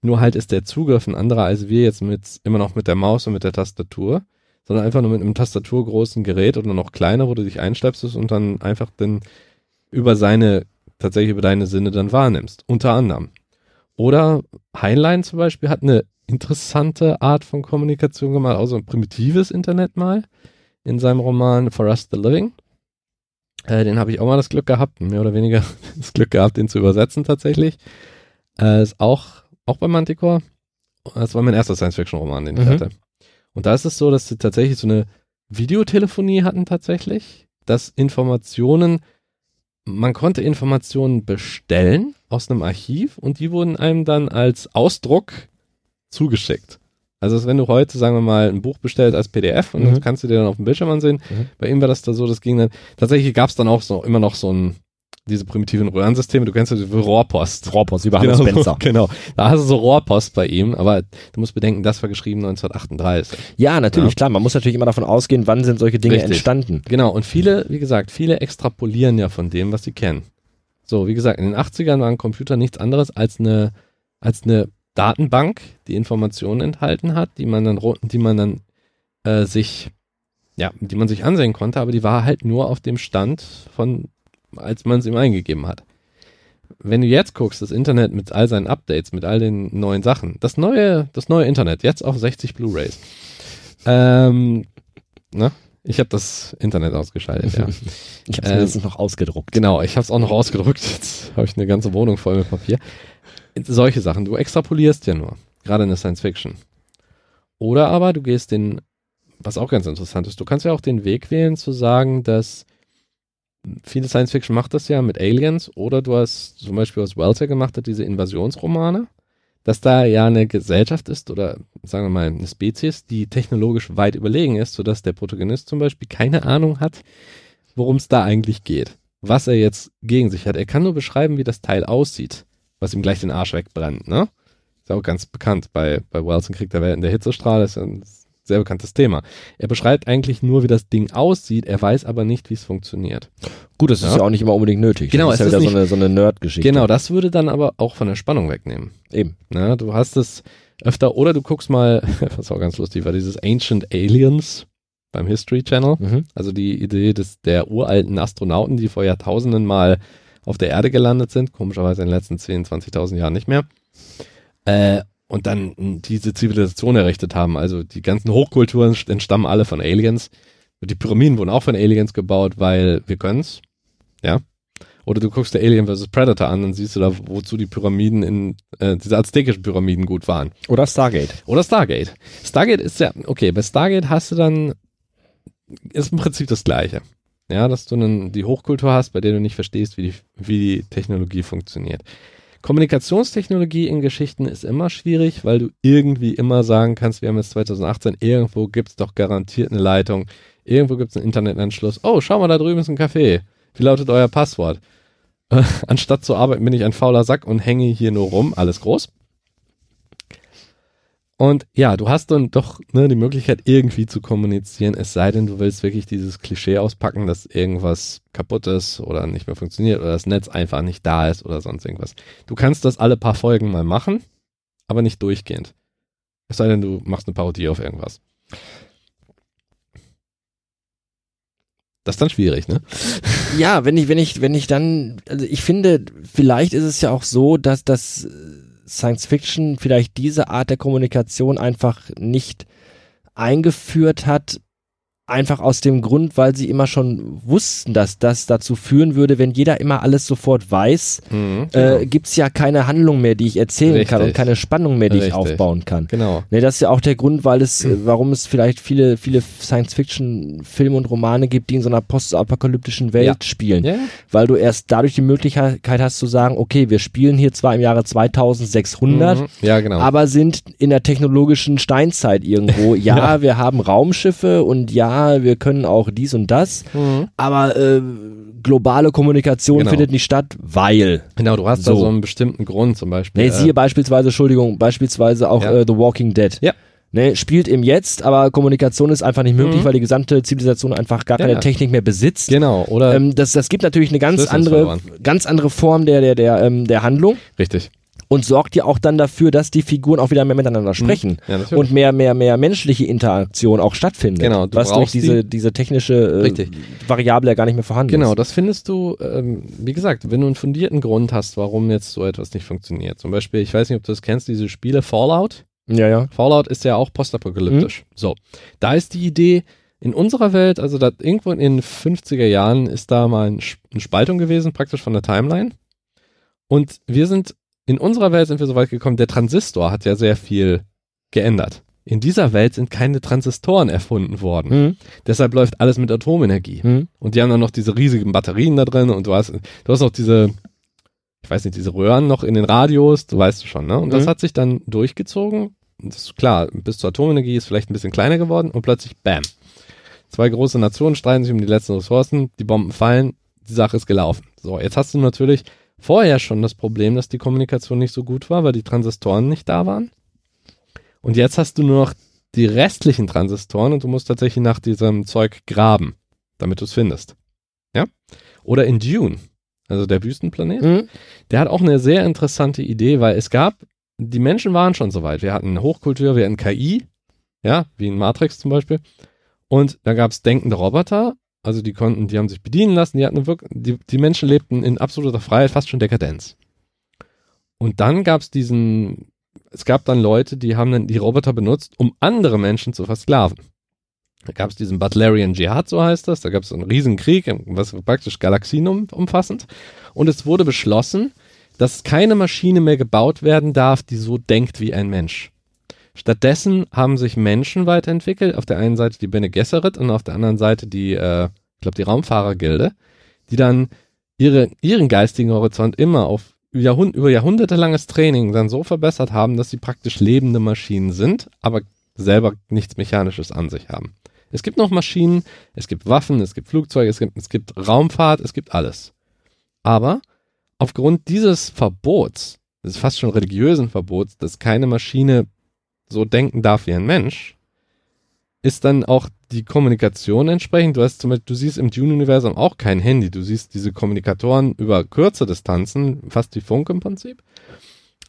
Nur halt ist der Zugriff ein anderer als wir jetzt mit immer noch mit der Maus und mit der Tastatur, sondern einfach nur mit einem tastaturgroßen Gerät oder noch kleiner, wo du dich einschleppst und dann einfach dann über seine tatsächlich über deine Sinne dann wahrnimmst. Unter anderem. Oder Heinlein zum Beispiel hat eine interessante Art von Kommunikation gemacht, auch so ein primitives Internet mal in seinem Roman For Us the Living. Äh, den habe ich auch mal das Glück gehabt, mehr oder weniger das Glück gehabt, den zu übersetzen tatsächlich. Äh, ist auch, auch bei Manticore. Das war mein erster Science-Fiction-Roman, den ich Mhm. hatte. Und da ist es so, dass sie tatsächlich so eine Videotelefonie hatten tatsächlich, dass Informationen, man konnte Informationen bestellen aus einem Archiv und die wurden einem dann als Ausdruck zugeschickt. Also als wenn du heute, sagen wir mal, ein Buch bestellt als PDF und Mhm. das kannst du dir dann auf dem Bildschirm ansehen. Mhm. Bei ihm war das da so, das ging dann, tatsächlich gab es dann auch so immer noch so ein, diese primitiven Röhrensysteme, du kennst ja die Rohrpost. Rohrpost, wie bei Hans Genau, Spencer. genau. Da hast du so Rohrpost bei ihm, aber du musst bedenken, das war geschrieben 1938. Ja, natürlich, Ja. klar. Man muss natürlich immer davon ausgehen, wann sind solche Dinge Richtig. entstanden. Genau, und viele, wie gesagt, viele extrapolieren ja von dem, was sie kennen. So, wie gesagt, in den 80ern waren Computer nichts anderes als eine, als eine Datenbank, die Informationen enthalten hat, die man dann, die man dann äh, sich, ja, die man sich ansehen konnte, aber die war halt nur auf dem Stand von, als man es ihm eingegeben hat. Wenn du jetzt guckst, das Internet mit all seinen Updates, mit all den neuen Sachen, das neue, das neue Internet, jetzt auf 60 Blu-Rays. Ähm, ne? Ich habe das Internet ausgeschaltet, ja. Ich habe es Ähm, noch ausgedruckt. Genau, ich habe es auch noch ausgedrückt. Jetzt habe ich eine ganze Wohnung voll mit Papier. Solche Sachen. Du extrapolierst ja nur, gerade in der Science Fiction. Oder aber du gehst den, was auch ganz interessant ist, du kannst ja auch den Weg wählen zu sagen, dass viele Science Fiction macht das ja mit Aliens oder du hast zum Beispiel, was ja gemacht hat, diese Invasionsromane, dass da ja eine Gesellschaft ist oder sagen wir mal eine Spezies, die technologisch weit überlegen ist, sodass der Protagonist zum Beispiel keine Ahnung hat, worum es da eigentlich geht. Was er jetzt gegen sich hat. Er kann nur beschreiben, wie das Teil aussieht, was ihm gleich den Arsch wegbrennt, ne? Ist ja auch ganz bekannt bei, bei Wells und Krieg der Welten. Der Hitzestrahl ist ja ein sehr bekanntes Thema. Er beschreibt eigentlich nur, wie das Ding aussieht, er weiß aber nicht, wie es funktioniert. Gut, das ist Ja. ja auch nicht immer unbedingt nötig. Genau, das ist ja wieder ist so eine, so eine Nerd-Geschichte. Genau, das würde dann aber auch von der Spannung wegnehmen. Eben. Ne? Du hast es öfter, oder du guckst mal, was auch ganz lustig war, dieses Ancient Aliens beim History Channel. Mhm. Also die Idee des, der uralten Astronauten, die vor Jahrtausenden mal auf der Erde gelandet sind, komischerweise in den letzten 10, 20.000 Jahren nicht mehr. Äh, und dann diese Zivilisation errichtet haben. Also die ganzen Hochkulturen entstammen alle von Aliens. Die Pyramiden wurden auch von Aliens gebaut, weil wir können's. Ja. Oder du guckst der Alien vs. Predator an, dann siehst du da, wozu die Pyramiden in, äh, diese aztekischen Pyramiden gut waren. Oder Stargate. Oder Stargate. Stargate ist ja, okay, bei Stargate hast du dann, ist im Prinzip das Gleiche. Ja, dass du dann die Hochkultur hast, bei der du nicht verstehst, wie die, wie die Technologie funktioniert. Kommunikationstechnologie in Geschichten ist immer schwierig, weil du irgendwie immer sagen kannst, wir haben jetzt 2018, irgendwo gibt es doch garantiert eine Leitung, irgendwo gibt es einen Internetanschluss. Oh, schau mal, da drüben ist ein Café. Wie lautet euer Passwort? Anstatt zu arbeiten bin ich ein fauler Sack und hänge hier nur rum, alles groß. Und ja, du hast dann doch ne, die Möglichkeit, irgendwie zu kommunizieren, es sei denn, du willst wirklich dieses Klischee auspacken, dass irgendwas kaputt ist oder nicht mehr funktioniert oder das Netz einfach nicht da ist oder sonst irgendwas. Du kannst das alle paar Folgen mal machen, aber nicht durchgehend. Es sei denn, du machst eine Parodie auf irgendwas. Das ist dann schwierig, ne? Ja, wenn ich, wenn ich, wenn ich dann, also ich finde, vielleicht ist es ja auch so, dass das Science Fiction vielleicht diese Art der Kommunikation einfach nicht eingeführt hat, einfach aus dem Grund, weil sie immer schon wussten, dass das dazu führen würde, wenn jeder immer alles sofort weiß, Mhm, äh, gibt's ja keine Handlung mehr, die ich erzählen kann und Richtig. keine Spannung mehr, die ich Richtig. aufbauen kann. genau. Ne, das ist ja auch der Grund, weil es, äh, warum es vielleicht viele, viele Science-Fiction-Filme und Romane gibt, die in so einer postapokalyptischen Welt Ja. spielen. Ja, Weil du erst dadurch die Möglichkeit hast zu sagen, okay, wir spielen hier zwar im Jahre 2600, Mhm, ja genau. aber sind in der technologischen Steinzeit irgendwo. Ja. wir haben Raumschiffe und ja, wir können auch dies und das, Mhm. aber äh, globale Kommunikation Genau. findet nicht statt, weil. Genau, du hast da So. so einen bestimmten Grund zum Beispiel. Ne, äh, siehe beispielsweise, Entschuldigung, beispielsweise auch Ja. äh, The Walking Dead. Ja. Ne, spielt im Jetzt, aber Kommunikation ist einfach nicht möglich, Mhm. weil die gesamte Zivilisation einfach gar Ja, keine ja. Technik mehr besitzt. Genau, oder Ähm, das, das gibt natürlich eine ganz andere, ganz andere Form der, der, der, ähm, der Handlung richtig. Und sorgt ja auch dann dafür, dass die Figuren auch wieder mehr miteinander sprechen. Ja. Und mehr, mehr, mehr menschliche Interaktion auch stattfindet. Genau, du was durch diese, diese technische äh. Variable ja gar nicht mehr vorhanden Genau, ist. das findest du, ähm, wie gesagt, wenn du einen fundierten Grund hast, warum jetzt so etwas nicht funktioniert. Zum Beispiel, ich weiß nicht, ob du das kennst, diese Spiele Fallout. Ja, ja. Fallout ist ja auch postapokalyptisch. So, da ist die Idee, in unserer Welt, also da irgendwo in den 50er Jahren ist da mal ein, eine Spaltung gewesen, praktisch von der Timeline. Und wir sind, in unserer Welt sind wir so weit gekommen, der Transistor hat ja sehr viel geändert. In dieser Welt sind keine Transistoren erfunden worden. Hm, Deshalb läuft alles mit Atomenergie. hm. Und die haben dann noch diese riesigen Batterien da drin und du hast, du hast noch diese, ich weiß nicht, diese Röhren noch in den Radios, du weißt schon, ne? Und das Mhm. hat sich dann durchgezogen. Das ist klar, bis zur Atomenergie ist vielleicht ein bisschen kleiner geworden und plötzlich bam. Zwei große Nationen streiten sich um die letzten Ressourcen, die Bomben fallen, die Sache ist gelaufen. So, jetzt hast du natürlich vorher schon das Problem, dass die Kommunikation nicht so gut war, weil die Transistoren nicht da waren. Und jetzt hast du nur noch die restlichen Transistoren und du musst tatsächlich nach diesem Zeug graben, damit du es findest. Ja? Oder in Dune, also der Wüstenplanet. Hm. Der hat auch eine sehr interessante Idee, weil es gab, die Menschen waren schon soweit. Wir hatten Hochkultur, wir hatten KI, ja, wie in Matrix zum Beispiel. Und da gab es denkende Roboter, also die konnten, die haben sich bedienen lassen, die hatten wirklich, die, die Menschen lebten in absoluter Freiheit, fast schon Dekadenz. Und dann gab es diesen, es gab dann Leute, die haben dann die Roboter benutzt, um andere Menschen zu versklaven. Da gab es diesen Butlerian Jihad, so heißt das. Da gab es einen Riesenkrieg, was praktisch Galaxien um, umfassend. Und es wurde beschlossen, dass keine Maschine mehr gebaut werden darf, die so denkt wie ein Mensch. Stattdessen haben sich Menschen weiterentwickelt. Auf der einen Seite die Bene Gesserit und auf der anderen Seite die, äh, ich glaube, die Raumfahrergilde, die dann ihre, ihren geistigen Horizont immer auf Jahrhund über jahrhundertelanges Training dann so verbessert haben, dass sie praktisch lebende Maschinen sind, aber selber nichts Mechanisches an sich haben. Es gibt noch Maschinen, es gibt Waffen, es gibt Flugzeuge, es gibt, es gibt Raumfahrt, es gibt alles. Aber aufgrund dieses Verbots, des fast schon religiösen Verbots, dass keine Maschine so denken darf wie ein Mensch, ist dann auch die Kommunikation entsprechend. Du hast zum Beispiel, du siehst im Dune-Universum auch kein Handy. Du siehst diese Kommunikatoren über kurze Distanzen, fast wie Funk im Prinzip.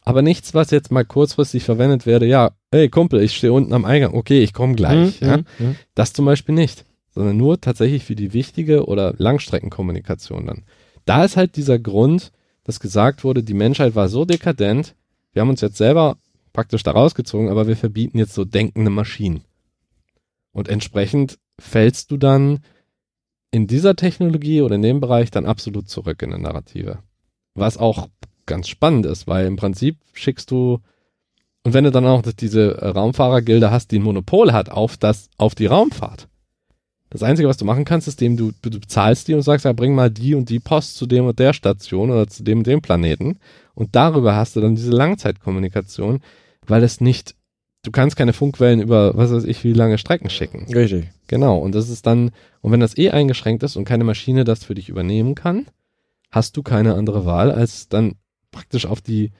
aber nichts, was jetzt mal kurzfristig verwendet werde. Ja, hey Kumpel, ich stehe unten am Eingang. Okay, ich komme gleich. Mhm, ja? mhm. Das zum Beispiel nicht, sondern nur tatsächlich für die wichtige oder Langstreckenkommunikation dann. Da ist halt dieser Grund, dass gesagt wurde, die Menschheit war so dekadent, wir haben uns jetzt selber praktisch da rausgezogen, aber wir verbieten jetzt so denkende Maschinen. Und entsprechend fällst du dann in dieser Technologie oder in dem Bereich dann absolut zurück in der Narrative. Was auch ganz spannend ist, weil im Prinzip schickst du, und wenn du dann auch diese Raumfahrergilde hast, die ein Monopol hat auf das, auf die Raumfahrt. Das Einzige, was du machen kannst, ist, dem du, du bezahlst die und sagst, ja, bring mal die und die Post zu dem und der Station oder zu dem und dem Planeten. Und darüber hast du dann diese Langzeitkommunikation, weil es nicht, du kannst keine Funkwellen über, was weiß ich, wie lange Strecken schicken. Richtig. Genau. Und das ist dann, und wenn das eh eingeschränkt ist und keine Maschine das für dich übernehmen kann, hast du keine andere Wahl, als dann praktisch auf die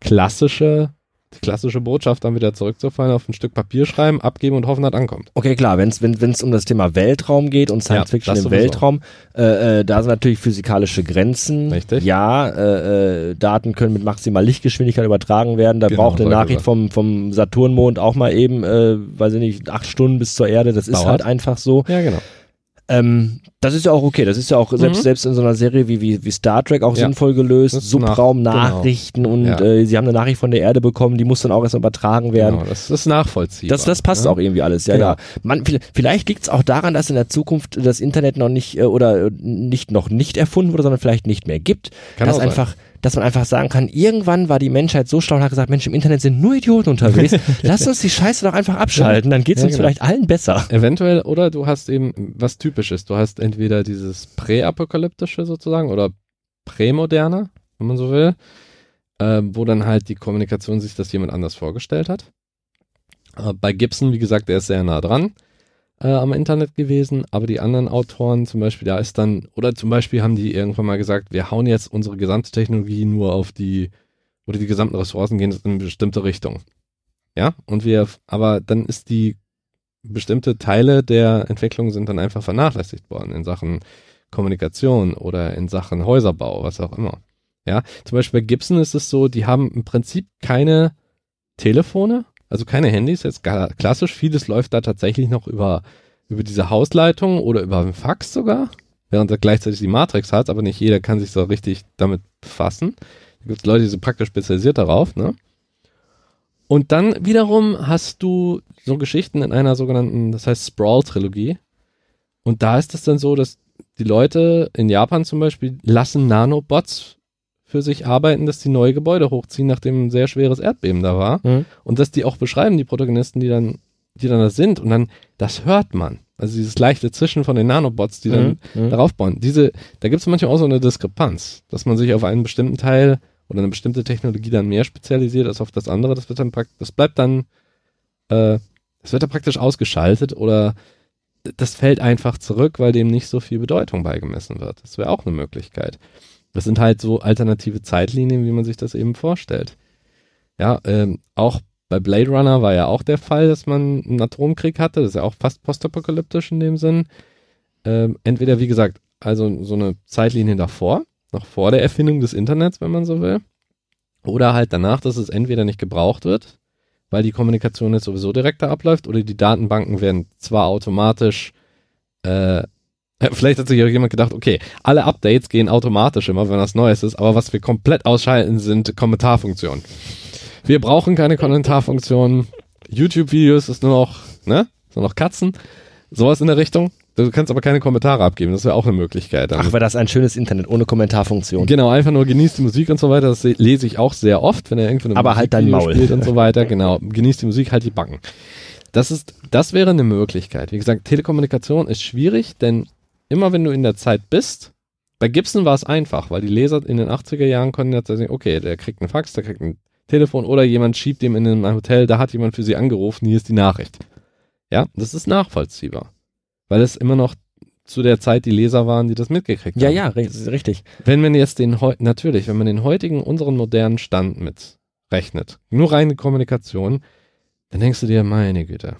klassische, die klassische Botschaft dann wieder zurückzufallen, auf ein Stück Papier schreiben, abgeben und hoffen, dass ankommt. Okay, klar, wenn's, wenn es um das Thema Weltraum geht und Science Ja, Fiction im. Weltraum, äh, äh, da sind natürlich physikalische Grenzen. Richtig. Ja, äh, äh, Daten können mit maximaler Lichtgeschwindigkeit übertragen werden. Da Genau, braucht eine Nachricht vom, vom Saturnmond auch mal eben, äh, weiß ich nicht, acht Stunden bis zur Erde. Das ist Dauert. halt einfach so. Ja, genau. Ähm, das ist ja auch okay. Das ist ja auch selbst, Mhm. selbst in so einer Serie wie, wie, wie Star Trek auch Ja. sinnvoll gelöst. Subraum-Nachrichten und Ja. äh, sie haben eine Nachricht von der Erde bekommen, die muss dann auch erst übertragen werden. genau. Das ist nachvollziehbar. Das, das passt ja? auch irgendwie alles, ja, Genau. ja. Man, vi- vielleicht liegt es auch daran, dass in der Zukunft das Internet noch nicht äh, oder äh, nicht noch nicht erfunden wurde, sondern vielleicht nicht mehr gibt. Kann dass auch sein. Dass man einfach sagen kann, irgendwann war die Menschheit so schlau und hat gesagt, Mensch, im Internet sind nur Idioten unterwegs. Lass uns die Scheiße doch einfach abschalten, dann geht's Ja, uns genau. vielleicht allen besser. Eventuell, oder du hast eben was Typisches. Du hast entweder dieses Präapokalyptische sozusagen oder Prämoderne, wenn man so will, äh, wo dann halt die Kommunikation sich das jemand anders vorgestellt hat. Äh, bei Gibson, wie gesagt, der ist sehr nah dran äh, am Internet gewesen, aber die anderen Autoren zum Beispiel, da ist dann, oder zum Beispiel haben die irgendwann mal gesagt, wir hauen jetzt unsere gesamte Technologie nur auf die, oder die gesamten Ressourcen gehen in eine bestimmte Richtung. Ja, und wir, aber dann ist die bestimmte Teile der Entwicklung sind dann einfach vernachlässigt worden in Sachen Kommunikation oder in Sachen Häuserbau, was auch immer. Ja, zum Beispiel bei Gibson ist es so, die haben im Prinzip keine Telefone, also keine Handys, jetzt klassisch, vieles läuft da tatsächlich noch über, über diese Hausleitung oder über einen Fax sogar, während er gleichzeitig die Matrix hat, aber nicht jeder kann sich so richtig damit befassen. Da gibt es Leute, die sind praktisch spezialisiert darauf, ne? Und dann wiederum hast du so Geschichten in einer sogenannten, das heißt Sprawl-Trilogie. Und da ist es dann so, dass die Leute in Japan zum Beispiel lassen Nanobots für sich arbeiten, dass die neue Gebäude hochziehen, nachdem ein sehr schweres Erdbeben da war. Mhm. Und dass die auch beschreiben, die Protagonisten, die dann, die dann da sind. Und dann, das hört man. Also dieses leichte Zischen von den Nanobots, die dann Mhm. Mhm. darauf bauen. Diese, da gibt es manchmal auch so eine Diskrepanz, dass man sich auf einen bestimmten Teil oder eine bestimmte Technologie dann mehr spezialisiert als auf das andere. Das wird dann praktisch, das bleibt dann, äh, das wird dann praktisch ausgeschaltet oder das fällt einfach zurück, weil dem nicht so viel Bedeutung beigemessen wird. Das wäre auch eine Möglichkeit. Das sind halt so alternative Zeitlinien, wie man sich das eben vorstellt. Ja, ähm, auch bei Blade Runner war ja auch der Fall, dass man einen Atomkrieg hatte. Das ist ja auch fast postapokalyptisch in dem Sinn. Ähm, entweder, wie gesagt, also so eine Zeitlinie davor, noch vor der Erfindung des Internets, wenn man so will. Oder halt danach, dass es entweder nicht gebraucht wird, weil die Kommunikation jetzt sowieso direkter abläuft, oder die Datenbanken werden zwar automatisch, äh, vielleicht hat sich auch jemand gedacht, okay, alle Updates gehen automatisch immer, wenn was Neues ist, aber was wir komplett ausschalten, sind Kommentarfunktionen. Wir brauchen keine Kommentarfunktionen. YouTube-Videos ist nur noch, ne? Nur noch Katzen. Sowas in der Richtung. Du kannst aber keine Kommentare abgeben. Das wäre auch eine Möglichkeit. Ach, wäre das ein schönes Internet ohne Kommentarfunktion. Genau, einfach nur genießt die Musik und so weiter. Das se- lese ich auch sehr oft, wenn er irgendwo eine Aber halt dein Maul. spielt und so weiter. Genau, genießt die Musik, halt die Backen. Das ist, das wäre eine Möglichkeit. Wie gesagt, Telekommunikation ist schwierig, denn immer wenn du in der Zeit bist, bei Gibson war es einfach, weil die Leser in den 80er Jahren konnten jetzt sagen, okay, der kriegt einen Fax, der kriegt ein Telefon oder jemand schiebt ihm in ein Hotel, da hat jemand für sie angerufen, hier ist die Nachricht. Ja, das ist nachvollziehbar. Weil es immer noch zu der Zeit die Leser waren, die das mitgekriegt Ja, haben. ja, ri- richtig. Wenn man jetzt den natürlich, wenn man den heutigen, unseren modernen Stand mit rechnet, nur reine Kommunikation, dann denkst du dir, meine Güte,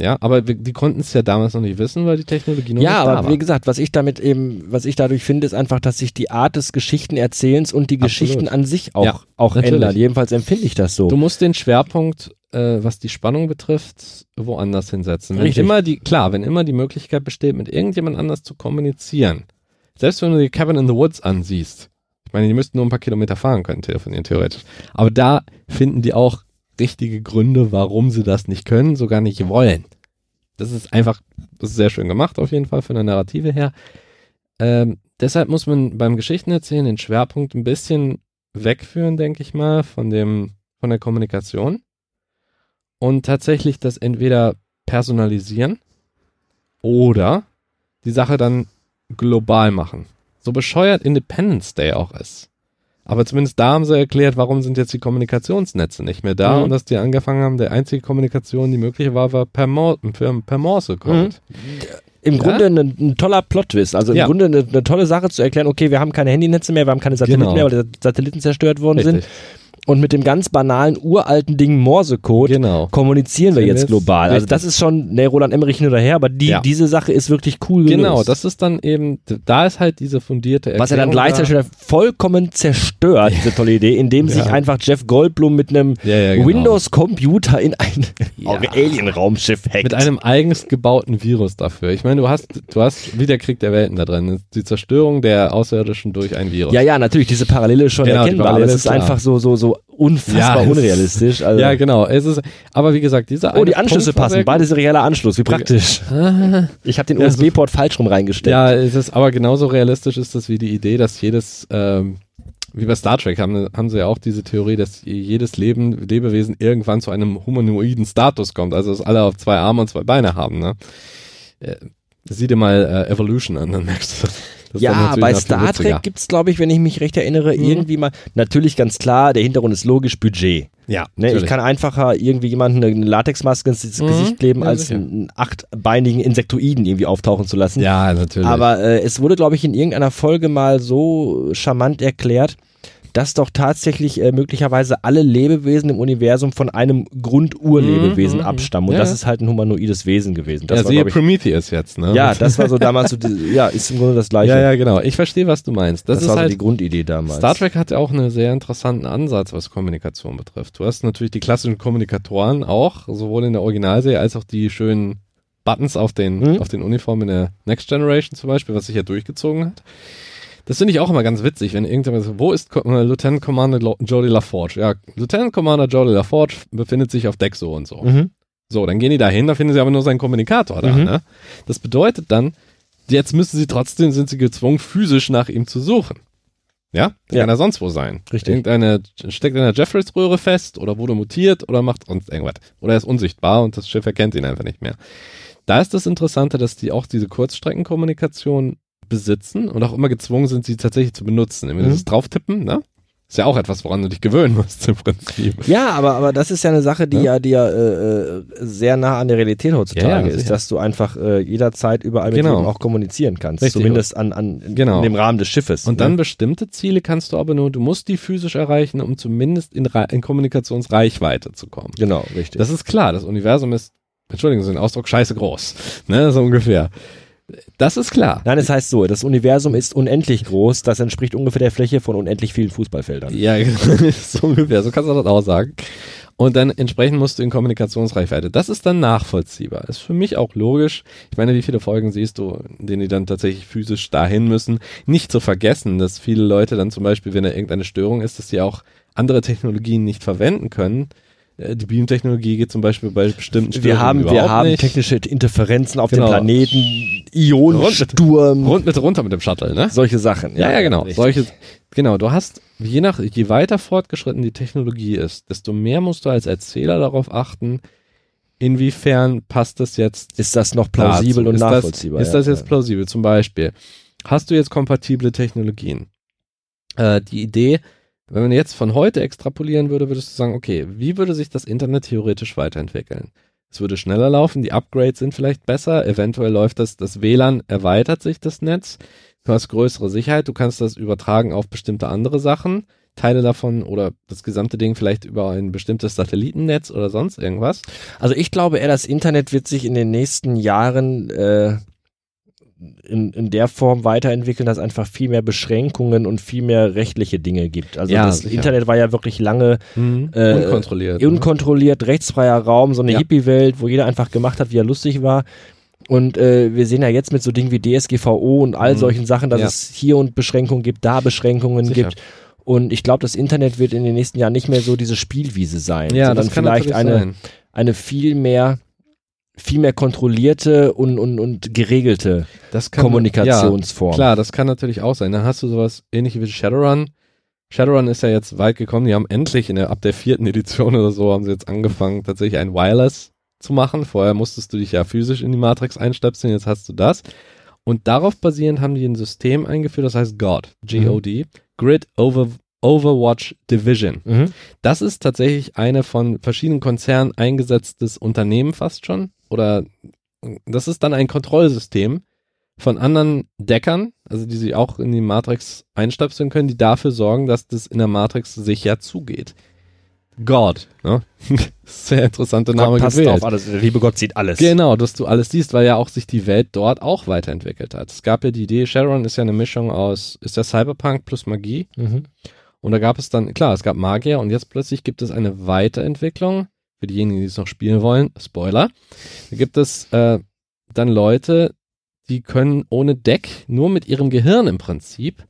Ja, aber wir, die konnten es ja damals noch nicht wissen, weil die Technologie noch ja, nicht da aber war. wie gesagt, was ich damit eben, was ich dadurch finde, ist einfach, dass sich die Art des Geschichtenerzählens und die Absolut. Geschichten an sich auch, Ja, auch natürlich. ändern. Jedenfalls empfinde ich das so. Du musst den Schwerpunkt, äh, was die Spannung betrifft, woanders hinsetzen. Wenn Richtig. immer die, klar, wenn immer die Möglichkeit besteht, mit irgendjemand anders zu kommunizieren, selbst wenn du die Cabin in the Woods ansiehst, ich meine, die müssten nur ein paar Kilometer fahren können, telefonieren theoretisch. Aber da finden die auch richtige Gründe, warum sie das nicht können, sogar nicht wollen. Das ist einfach, das ist sehr schön gemacht, auf jeden Fall von der Narrative her. Ähm, deshalb muss man beim Geschichtenerzählen den Schwerpunkt ein bisschen wegführen, denke ich mal, von dem, von der Kommunikation und tatsächlich das entweder personalisieren oder die Sache dann global machen. So bescheuert Independence Day auch ist. Aber zumindest da haben sie erklärt, warum sind jetzt die Kommunikationsnetze nicht mehr da Mhm. und dass die angefangen haben, der einzige Kommunikation, die möglich war, war per, Mor per, Morse-Code. Im Ja? Grunde ein, ein toller Plot-Twist. Also im Ja. Grunde eine, eine tolle Sache zu erklären, okay, wir haben keine Handynetze mehr, wir haben keine Satelliten Genau. mehr, weil die Satelliten zerstört worden Richtig. sind. Und mit dem ganz banalen, uralten Ding Morsecode Genau. kommunizieren wir Sind jetzt global. Also richtig. das ist schon, ne, Roland Emmerich hin oder her, aber die, Ja. diese Sache ist wirklich cool. Genau, das ist dann eben, da ist halt diese fundierte Erklärung. Was er dann gleichzeitig da. wieder vollkommen zerstört, diese tolle Idee, indem sich Ja. einfach Jeff Goldblum mit einem Ja, genau. Windows-Computer in ein. Alien-Raumschiff hackt. Mit einem eigens gebauten Virus dafür. Ich meine, du hast, du hast wie der Krieg der Welten da drin. Die Zerstörung der Außerirdischen durch ein Virus. ja, ja, natürlich, diese Parallele ist schon Genau, erkennbar, Parallele aber es ist ist klar. einfach so, so, so unfassbar Ja, unrealistisch. Also, Ja, genau. Es ist, aber wie gesagt, dieser oh, die Anschlüsse Punkt passen, beide serieller Anschluss, wie praktisch. Ich habe den Ja, so- USB-Port falsch rum reingesteckt. Ja, es ist aber genauso realistisch ist das wie die Idee, dass jedes, ähm, wie bei Star Trek haben, haben sie ja auch diese Theorie, dass jedes Leben, Lebewesen irgendwann zu einem humanoiden Status kommt, also dass alle auf zwei Arme und zwei Beine haben, ne? Äh, Sieh dir mal äh, Evolution an, dann merkst du das. Das Ja, bei Star. Trek gibt's, glaube ich, wenn ich mich recht erinnere, Mhm. irgendwie mal, natürlich ganz klar, der Hintergrund ist logisch, Budget. Ja, Ne, ich kann einfacher irgendwie jemanden eine Latexmaske ins Mhm, Gesicht kleben, ja, als sicher. einen achtbeinigen Insektoiden irgendwie auftauchen zu lassen. Ja, natürlich. Aber äh, es wurde, glaube ich, in irgendeiner Folge mal so charmant erklärt, dass doch tatsächlich äh, möglicherweise alle Lebewesen im Universum von einem Grundurlebewesen Mhm, abstammen. Und Ja, das ist halt ein humanoides Wesen gewesen. Das ja, war, siehe ich, Prometheus jetzt, ne? ja, das war so damals so, die, ja, ist im Grunde das Gleiche. ja, ja, genau. Ich verstehe, was du meinst. Das, das, ist war so halt die Grundidee damals. Star Trek hat ja auch einen sehr interessanten Ansatz, was Kommunikation betrifft. Du hast natürlich die klassischen Kommunikatoren auch, sowohl in der Originalserie als auch die schönen Buttons auf den, Mhm. auf den Uniformen in der Next Generation zum Beispiel, was sich ja durchgezogen hat. Das finde ich auch immer ganz witzig, wenn irgendjemand sagt, wo ist Co äh, Lieutenant Commander Jodie LaForge? Ja, Lieutenant Commander Jodie LaForge befindet sich auf Deck so und so. Mhm. So, dann gehen die da hin, da finden sie aber nur seinen Kommunikator da. Mhm. Ne? Das bedeutet dann, jetzt müssen sie trotzdem, sind sie gezwungen, physisch nach ihm zu suchen. Ja? Der Ja. kann er sonst wo sein. Richtig. Irgendeine steckt in der Jeffreys-Röhre fest oder wurde mutiert oder macht sonst irgendwas. Oder er ist unsichtbar und das Schiff erkennt ihn einfach nicht mehr. Da ist das Interessante, dass die auch diese Kurzstreckenkommunikation besitzen und auch immer gezwungen sind, sie tatsächlich zu benutzen. Immer Mhm. dieses Drauftippen, ne? Ist ja auch etwas, woran du dich gewöhnen musst im Prinzip. Ja, aber, aber das ist ja eine Sache, die Ja. ja, die ja äh, äh, sehr nah an der Realität heutzutage Ja, ist, dass du einfach äh, jederzeit überall mit Genau. auch kommunizieren kannst. Richtig. Zumindest an, an in, Genau. dem Rahmen des Schiffes. Und dann ne? bestimmte Ziele kannst du aber nur, du musst die physisch erreichen, um zumindest in, in Kommunikationsreichweite zu kommen. Genau, richtig. Das ist klar, das Universum ist, Entschuldigung, so ein Ausdruck, scheiße groß. Ne, so ungefähr. Das ist klar. Nein, es heißt so, das Universum ist unendlich groß, das entspricht ungefähr der Fläche von unendlich vielen Fußballfeldern. Ja, so ungefähr, so kannst du das auch sagen. Und dann entsprechend musst du in Kommunikationsreichweite. Das ist dann nachvollziehbar. Ist für mich auch logisch. Ich meine, wie viele Folgen siehst du, in denen die dann tatsächlich physisch dahin müssen? Nicht zu vergessen, dass viele Leute dann zum Beispiel, wenn da irgendeine Störung ist, dass die auch andere Technologien nicht verwenden können. Äh, Die Beam-Technologie geht zum Beispiel bei bestimmten Störungen Wir haben, wir haben nicht. technische Interferenzen auf Genau. dem Planeten, Ionensturm, Rund mit runter mit dem Shuttle, ne? solche Sachen. Ja, ja, genau. richtig. Solche, genau, du hast, je nach, je weiter fortgeschritten die Technologie ist, desto mehr musst du als Erzähler darauf achten, inwiefern passt das jetzt Ist das noch plausibel dazu? und ist nachvollziehbar? Das, ist ja. das jetzt plausibel? Zum Beispiel, hast du jetzt kompatible Technologien? Äh, die Idee, wenn man jetzt von heute extrapolieren würde, würdest du sagen, okay, wie würde sich das Internet theoretisch weiterentwickeln? Es würde schneller laufen, die Upgrades sind vielleicht besser, eventuell läuft das, das WLAN erweitert sich das Netz, du hast größere Sicherheit, du kannst das übertragen auf bestimmte andere Sachen. Teile davon oder das gesamte Ding vielleicht über ein bestimmtes Satellitennetz oder sonst irgendwas? Also ich glaube eher, das Internet wird sich in den nächsten Jahren äh, in, in der Form weiterentwickeln, dass es einfach viel mehr Beschränkungen und viel mehr rechtliche Dinge gibt. Also Ja, das sicher. Internet war ja wirklich lange Äh, Unkontrolliert. ne? unkontrolliert, rechtsfreier Raum, so eine Ja. Hippie-Welt, wo jeder einfach gemacht hat, wie er lustig war. Und äh, wir sehen ja jetzt mit so Dingen wie DSGVO und all Mhm. solchen Sachen, dass Ja. es hier und Beschränkungen gibt, da Beschränkungen Sicher. gibt. Und ich glaube, das Internet wird in den nächsten Jahren nicht mehr so diese Spielwiese sein, ja, sondern das kann vielleicht eine, sein. eine viel mehr viel mehr kontrollierte und, und, und geregelte kann, Kommunikationsform. Ja, klar, das kann natürlich auch sein. Dann hast du sowas ähnlich wie Shadowrun. Shadowrun ist ja jetzt weit gekommen. Die haben endlich in der, ab der vierten Edition oder so haben sie jetzt angefangen, tatsächlich ein Wireless zu machen. Vorher musstest du dich ja physisch in die Matrix einstöpseln, jetzt hast du das. Und darauf basierend haben die ein System eingeführt, das heißt GOD, G-O-D, Grid Over, Overwatch Division. Mhm. Das ist tatsächlich eine von verschiedenen Konzernen eingesetztes Unternehmen fast schon. Oder das ist dann ein Kontrollsystem von anderen Deckern, also die sie auch in die Matrix einstöpseln können, die dafür sorgen, dass das in der Matrix sicher zugeht. God, ne? Sehr interessanter Name Gott passt gewählt. auf alles. Der liebe Gott sieht alles. Genau, dass du alles siehst, weil ja auch sich die Welt dort auch weiterentwickelt hat. Es gab ja die Idee, Sharon ist ja eine Mischung aus, ist der Cyberpunk plus Magie. Mhm. Und da gab es dann, klar, es gab Magier und jetzt plötzlich gibt es eine Weiterentwicklung. Für diejenigen, die es noch spielen wollen, Spoiler. Da gibt es äh, dann Leute, die können ohne Deck, nur mit ihrem Gehirn im Prinzip,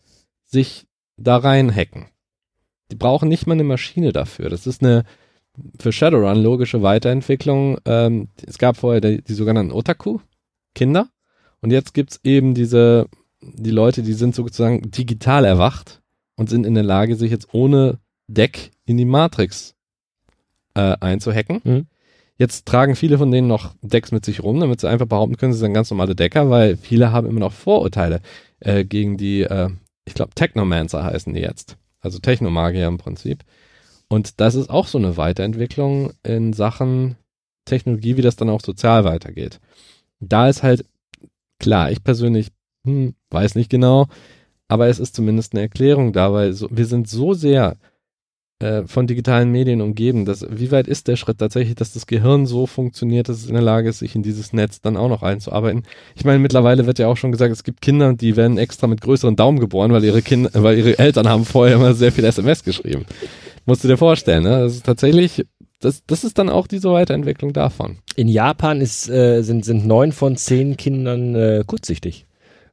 sich da reinhacken. Die brauchen nicht mal eine Maschine dafür. Das ist eine für Shadowrun logische Weiterentwicklung. Ähm, es gab vorher die, die sogenannten Otaku, Kinder. Und jetzt gibt's eben diese, die Leute, die sind sozusagen digital erwacht und sind in der Lage, sich jetzt ohne Deck in die Matrix äh, einzuhacken. Mhm. Jetzt tragen viele von denen noch Decks mit sich rum, damit sie einfach behaupten können, sie sind ganz normale Decker, weil viele haben immer noch Vorurteile äh, gegen die, äh, ich glaube, Technomancer heißen die jetzt. Also Technomagier im Prinzip. Und das ist auch so eine Weiterentwicklung in Sachen Technologie, wie das dann auch sozial weitergeht. Da ist halt, klar, ich persönlich hm, weiß nicht genau, aber es ist zumindest eine Erklärung da, weil so, wir sind so sehr äh, von digitalen Medien umgeben, dass wie weit ist der Schritt tatsächlich, dass das Gehirn so funktioniert, dass es in der Lage ist, sich in dieses Netz dann auch noch einzuarbeiten. Ich meine, mittlerweile wird ja auch schon gesagt, es gibt Kinder, die werden extra mit größeren Daumen geboren, weil ihre Kinder, weil ihre Eltern haben vorher immer sehr viel SMS geschrieben. Musst du dir vorstellen, ne? Das ist tatsächlich, das, das ist dann auch diese Weiterentwicklung davon. In Japan ist, äh, sind, sind neun von zehn Kindern äh, kurzsichtig.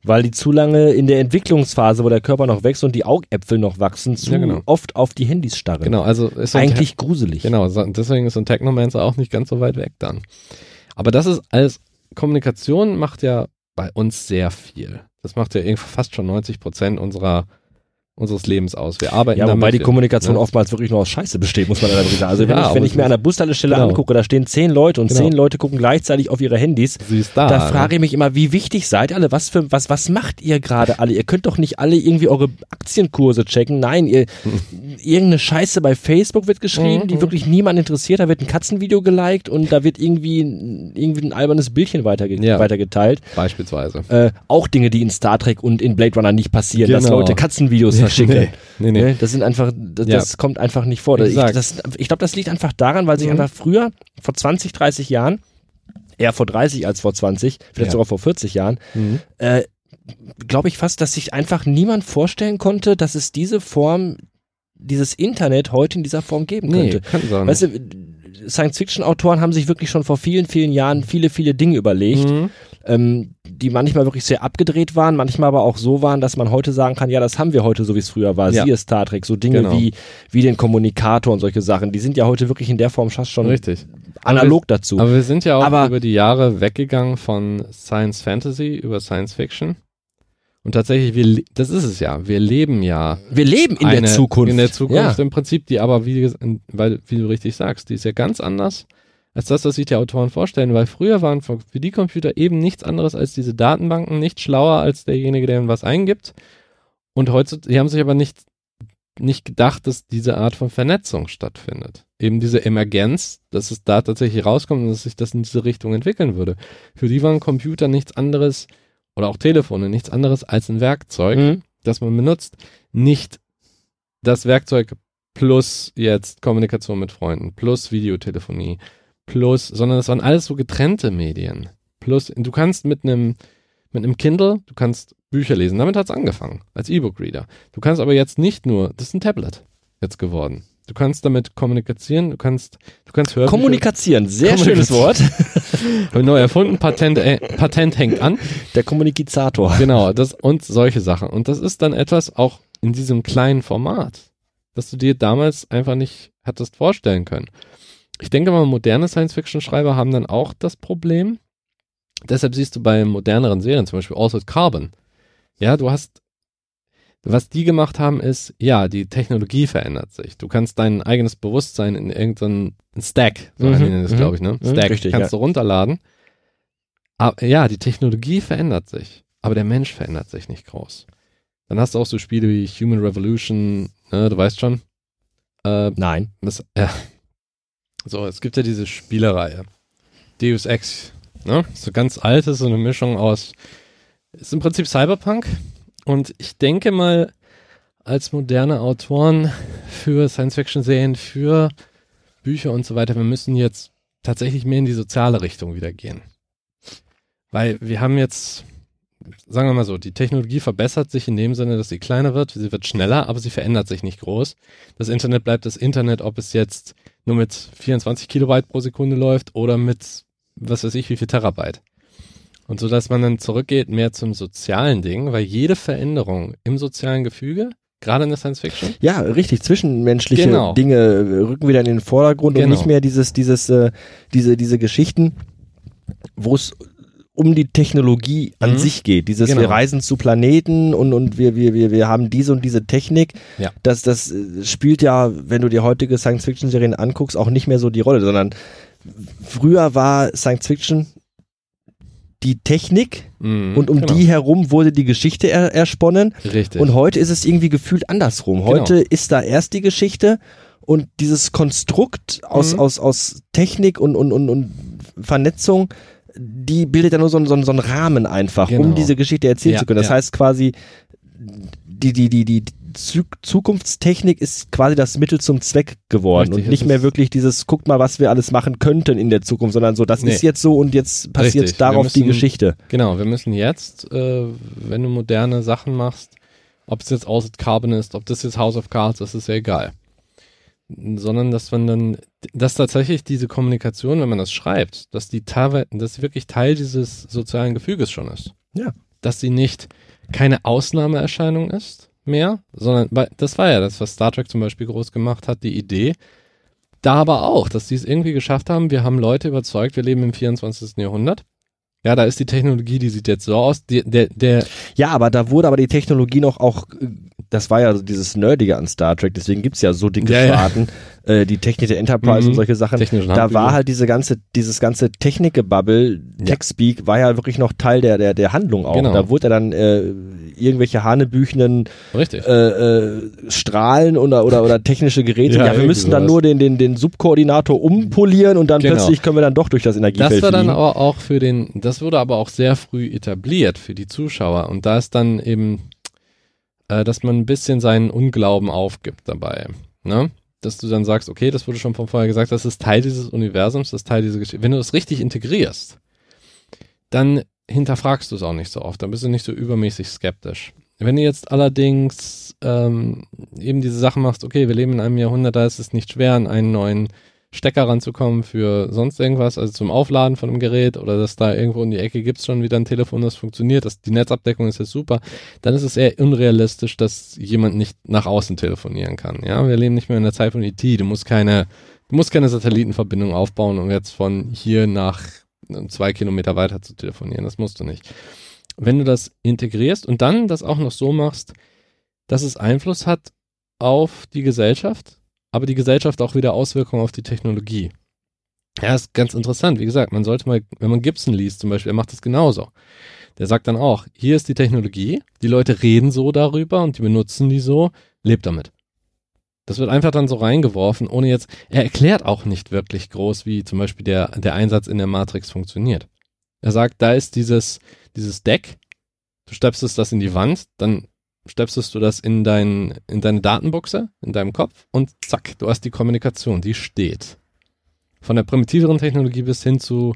Weil die zu lange in der Entwicklungsphase, wo der Körper noch wächst und die Augäpfel noch wachsen, zu Ja, genau. oft auf die Handys starren. Genau, also ist Eigentlich gruselig. Genau, deswegen ist ein Technomancer auch nicht ganz so weit weg dann. Aber das ist als Kommunikation macht ja bei uns sehr viel. Das macht ja irgendwie fast schon 90 Prozent unserer unseres Lebens aus. Wir arbeiten Ja, wobei damit, die Kommunikation ne? oftmals wirklich nur aus Scheiße besteht, muss man wirklich sagen. Also wenn Ja, ich, wenn ich mir an der Bushaltestelle genau. angucke, da stehen zehn Leute und Genau. zehn Leute gucken gleichzeitig auf ihre Handys, da. da frage ich mich immer, wie wichtig seid ihr alle? Was für was was macht ihr gerade alle? Ihr könnt doch nicht alle irgendwie eure Aktienkurse checken. Nein, ihr irgendeine Scheiße bei Facebook wird geschrieben, die Mhm. wirklich niemand interessiert. Da wird ein Katzenvideo geliked und da wird irgendwie ein- irgendwie ein albernes Bildchen weiterge Ja. weitergeteilt. Beispielsweise. Äh, auch Dinge, die in Star Trek und in Blade Runner nicht passieren, dass Genau. Leute Katzenvideos verschicken. Nee, nee, nee. Ne, Das sind einfach, das, Ja. das kommt einfach nicht vor. Ich, ich glaube, das liegt einfach daran, weil sich Mhm. einfach früher, vor 20, 30 Jahren, eher vor 30 als vor 20, vielleicht Ja. sogar vor 40 Jahren, Mhm. äh, glaube ich fast, dass sich einfach niemand vorstellen konnte, dass es diese Form, dieses Internet heute in dieser Form geben Nee, könnte. kann sein. Weißt du, Science-Fiction-Autoren haben sich wirklich schon vor vielen, vielen Jahren viele, viele Dinge überlegt, Mhm. Ähm, die manchmal wirklich sehr abgedreht waren, manchmal aber auch so waren, dass man heute sagen kann, ja, das haben wir heute so, wie es früher war. Ja. Siehe Star Trek, so Dinge Genau. wie, wie den Kommunikator und solche Sachen, die sind ja heute wirklich in der Form fast schon Richtig. analog dazu. Aber wir sind ja auch Aber- über die Jahre weggegangen von Science Fantasy über Science Fiction. Und tatsächlich, wir, das ist es ja. Wir leben ja wir leben in eine, der Zukunft. In der Zukunft Ja. im Prinzip, die aber, wie, weil, wie du richtig sagst, die ist ja ganz anders als das, was sich die Autoren vorstellen, weil früher waren für die Computer eben nichts anderes als diese Datenbanken, nicht schlauer als derjenige, der ihnen was eingibt. Und heutzutage, die haben sich aber nicht, nicht gedacht, dass diese Art von Vernetzung stattfindet. Eben diese Emergenz, dass es da tatsächlich rauskommt und dass sich das in diese Richtung entwickeln würde. Für die waren Computer nichts anderes oder auch Telefone nichts anderes als ein Werkzeug, Mhm. das man benutzt, nicht das Werkzeug plus jetzt Kommunikation mit Freunden, plus Videotelefonie, plus, sondern das waren alles so getrennte Medien. Plus, du kannst mit einem mit einem Kindle, du kannst Bücher lesen. Damit hat es angefangen, als E-Book-Reader. Du kannst aber jetzt nicht nur, das ist ein Tablet jetzt geworden. Du kannst damit kommunizieren, du kannst, du kannst hören. Kommunizieren, sehr schönes Wort. Habe neu erfunden, Patent, äh, Patent hängt an. Der Kommunizator. Genau, das und solche Sachen. Und das ist dann etwas auch in diesem kleinen Format, das du dir damals einfach nicht hattest vorstellen können. Ich denke mal, moderne Science-Fiction-Schreiber haben dann auch das Problem. Deshalb siehst du bei moderneren Serien, zum Beispiel Altered Carbon, ja, du hast, was die gemacht haben, ist, ja, die Technologie verändert sich. Du kannst dein eigenes Bewusstsein in irgendeinen Stack, so mhm, nennen das, glaube ich, ne? Mhm. Stack, richtig, kannst ja. du runterladen. Aber ja, die Technologie verändert sich, aber der Mensch verändert sich nicht groß. Dann hast du auch so Spiele wie Human Revolution, ne, du weißt schon. Äh, Nein. Das, ja. So, es gibt ja diese Spielereihe. Deus Ex, ne? So ganz altes, so eine Mischung aus ist im Prinzip Cyberpunk. Und ich denke mal, als moderne Autoren für Science-Fiction-Serien, für Bücher und so weiter, wir müssen jetzt tatsächlich mehr in die soziale Richtung wieder gehen. Weil wir haben jetzt, sagen wir mal so, die Technologie verbessert sich in dem Sinne, dass sie kleiner wird, sie wird schneller, aber sie verändert sich nicht groß. Das Internet bleibt das Internet, ob es jetzt nur mit 24 Kilobyte pro Sekunde läuft oder mit, was weiß ich, wie viel Terabyte. Und so, dass man dann zurückgeht mehr zum sozialen Ding, weil jede Veränderung im sozialen Gefüge, gerade in der Science Fiction. Ja, richtig, zwischenmenschliche genau. Dinge äh, rücken wieder in den Vordergrund genau. und nicht mehr dieses, dieses, äh, diese, diese Geschichten, wo es um die Technologie an mhm. sich geht. Dieses, genau. wir reisen zu Planeten und, und wir, wir, wir, wir haben diese und diese Technik. Ja. Das, das äh, spielt ja, wenn du dir heutige Science-Fiction-Serien anguckst, auch nicht mehr so die Rolle, sondern früher war Science Fiction die Technik mhm, und um genau. die herum wurde die Geschichte er, ersponnen. Richtig. Und heute ist es irgendwie gefühlt andersrum. Genau. Heute genau. ist da erst die Geschichte und dieses Konstrukt aus, mhm. aus, aus Technik und, und, und, und Vernetzung, die bildet ja nur so, so, so einen Rahmen einfach, genau. um diese Geschichte erzählen ja, zu können. Das ja. heißt quasi, die, die, die, die, Zukunftstechnik ist quasi das Mittel zum Zweck geworden Richtig, und nicht mehr wirklich dieses, guckt mal, was wir alles machen könnten in der Zukunft, sondern so, das nee. ist jetzt so und jetzt passiert Richtig. darauf müssen, die Geschichte. Genau, wir müssen jetzt, äh, wenn du moderne Sachen machst, ob es jetzt Altered Carbon ist, ob das jetzt House of Cards ist, ist ja egal. Sondern, dass man dann, dass tatsächlich diese Kommunikation, wenn man das schreibt, dass die dass wirklich Teil dieses sozialen Gefüges schon ist. Ja. Dass sie nicht keine Ausnahmeerscheinung ist, mehr, sondern das war ja das, was Star Trek zum Beispiel groß gemacht hat, die Idee. Da aber auch, dass sie es irgendwie geschafft haben, wir haben Leute überzeugt, wir leben im 24. Jahrhundert. Ja, da ist die Technologie, die sieht jetzt so aus. Die, der, der ja, aber da wurde aber die Technologie noch auch das war ja dieses Nerdige an Star Trek, deswegen gibt's ja so dicke ja, Sparten, ja. Äh, die Technik der Enterprise mhm. und solche Sachen. Da war halt diese ganze, dieses ganze Technikgebubble, ja. Techspeak, war ja wirklich noch Teil der, der, der Handlung auch. Genau. Da wurde dann äh, irgendwelche hanebüchenen äh, äh, Strahlen oder, oder, oder technische Geräte. Ja, ja wir müssen dann nur den, den, den Subkoordinator umpolieren und dann genau. plötzlich können wir dann doch durch das Energiefeld Das war dann aber auch für den, das wurde aber auch sehr früh etabliert für die Zuschauer und da ist dann eben äh, dass man ein bisschen seinen Unglauben aufgibt dabei. Ne? Dass du dann sagst, okay, das wurde schon von vorher gesagt, das ist Teil dieses Universums, das ist Teil dieser Geschichte. Wenn du das richtig integrierst, dann hinterfragst du es auch nicht so oft, dann bist du nicht so übermäßig skeptisch. Wenn du jetzt allerdings ähm, eben diese Sachen machst, okay, wir leben in einem Jahrhundert, da ist es nicht schwer, an einen neuen Stecker ranzukommen für sonst irgendwas, also zum Aufladen von einem Gerät oder dass da irgendwo in die Ecke gibt es schon wieder ein Telefon, das funktioniert, dass die Netzabdeckung ist jetzt super, dann ist es eher unrealistisch, dass jemand nicht nach außen telefonieren kann. Ja, wir leben nicht mehr in der Zeit von ET. Du musst keine, du musst keine Satellitenverbindung aufbauen, um jetzt von hier nach zwei Kilometer weiter zu telefonieren. Das musst du nicht. Wenn du das integrierst und dann das auch noch so machst, dass es Einfluss hat auf die Gesellschaft, aber die Gesellschaft auch wieder Auswirkungen auf die Technologie. Ja, ist ganz interessant. Wie gesagt, man sollte mal, wenn man Gibson liest zum Beispiel, er macht das genauso. Der sagt dann auch, hier ist die Technologie, die Leute reden so darüber und die benutzen die so, lebt damit. Das wird einfach dann so reingeworfen, ohne jetzt, er erklärt auch nicht wirklich groß, wie zum Beispiel der, der Einsatz in der Matrix funktioniert. Er sagt, da ist dieses, dieses Deck, du stöpselst das in die Wand, dann stöpselst du das in, dein, in deine Datenbuchse, in deinem Kopf und zack, du hast die Kommunikation, die steht. Von der primitiveren Technologie bis hin zu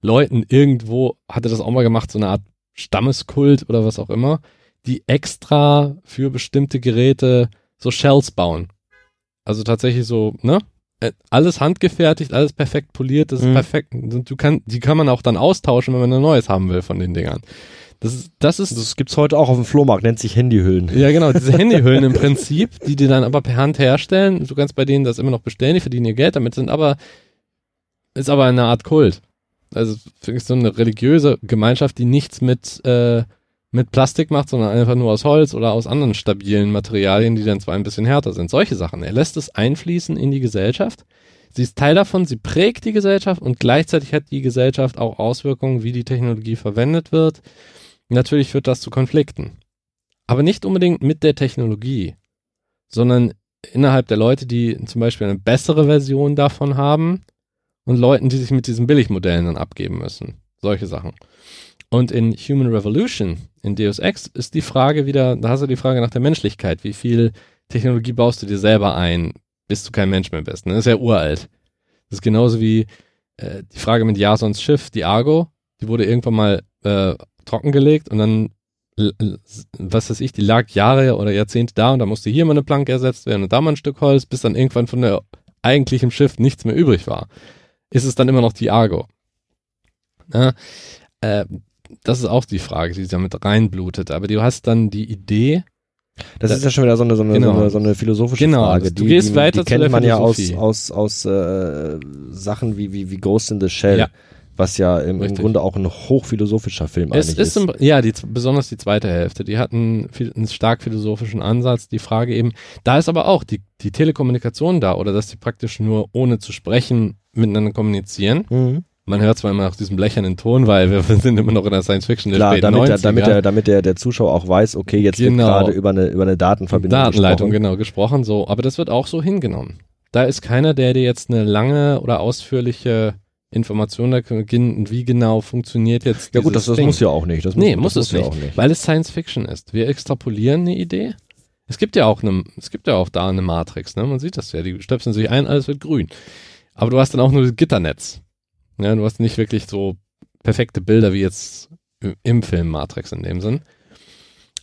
Leuten irgendwo, hatte das auch mal gemacht, so eine Art Stammeskult oder was auch immer, die extra für bestimmte Geräte so Shells bauen. Also tatsächlich so, ne? Äh, alles handgefertigt, alles perfekt poliert, das ist Mhm. perfekt. Du kann, die kann man auch dann austauschen, wenn man ein neues haben will von den Dingern. Das ist, das ist Das gibt's heute auch auf dem Flohmarkt, nennt sich Handyhüllen. ja, genau, diese Handyhüllen im Prinzip, die die dann aber per Hand herstellen. Du kannst bei denen das immer noch bestellen, die verdienen ihr Geld damit, sind aber, ist aber eine Art Kult. Also so eine religiöse Gemeinschaft, die nichts mit, äh, mit Plastik macht, sondern einfach nur aus Holz oder aus anderen stabilen Materialien, die dann zwar ein bisschen härter sind. Solche Sachen. Er lässt es einfließen in die Gesellschaft. Sie ist Teil davon, sie prägt die Gesellschaft und gleichzeitig hat die Gesellschaft auch Auswirkungen, wie die Technologie verwendet wird. Natürlich führt das zu Konflikten. Aber nicht unbedingt mit der Technologie, sondern innerhalb der Leute, die zum Beispiel eine bessere Version davon haben und Leuten, die sich mit diesen Billigmodellen dann abgeben müssen. Solche Sachen. Und in Human Revolution, in Deus Ex, ist die Frage wieder, da hast du die Frage nach der Menschlichkeit. Wie viel Technologie baust du dir selber ein, bis du kein Mensch mehr bist? Ne? Das ist ja uralt. Das ist genauso wie äh, die Frage mit Jasons Schiff, die Argo, die wurde irgendwann mal äh, trockengelegt und dann, was weiß ich, die lag Jahre oder Jahrzehnte da und da musste hier mal eine Planke ersetzt werden und da mal ein Stück Holz, bis dann irgendwann von der eigentlichen Schiff nichts mehr übrig war. Ist es dann immer noch die Argo? Ja, äh, das ist auch die Frage, die damit reinblutet. Aber du hast dann die Idee, Das Da- ist ja schon wieder so eine, so eine, Genau. so eine, so eine philosophische Genau, Frage. du die, gehst die, weiter die zu kennt man ja aus, aus, aus äh, Sachen wie, wie, wie Ghost in the Shell, Ja. Was ja im, Richtig. Grunde auch ein hochphilosophischer Film Es eigentlich ist, ist. ja, die, besonders die zweite Hälfte, die hat einen, einen stark philosophischen Ansatz. Die Frage eben, da ist aber auch die, die Telekommunikation da oder dass die praktisch nur ohne zu sprechen miteinander kommunizieren. Mhm. Man hört zwar immer nach diesem blechernen Ton, weil wir sind immer noch in der Science Fiction der Klar, damit, der, 90er. damit, der, damit der, der Zuschauer auch weiß, okay, jetzt Genau. wird gerade über eine, über eine Datenverbindung Datenleitung, gesprochen. genau, gesprochen so. Aber das wird auch so hingenommen. Da ist keiner, der dir jetzt eine lange oder ausführliche Information da kann, wie genau funktioniert jetzt Ja gut, das, das muss ja auch nicht. Das Nee, muss, muss das es ja nicht. auch nicht. Weil es Science Fiction ist. Wir extrapolieren eine Idee. Es gibt ja auch eine, es gibt ja auch da eine Matrix, ne? Man sieht das ja. Die stöpseln sich ein, alles wird grün. Aber du hast dann auch nur das Gitternetz. Ja, du hast nicht wirklich so perfekte Bilder wie jetzt im Film Matrix in dem Sinn.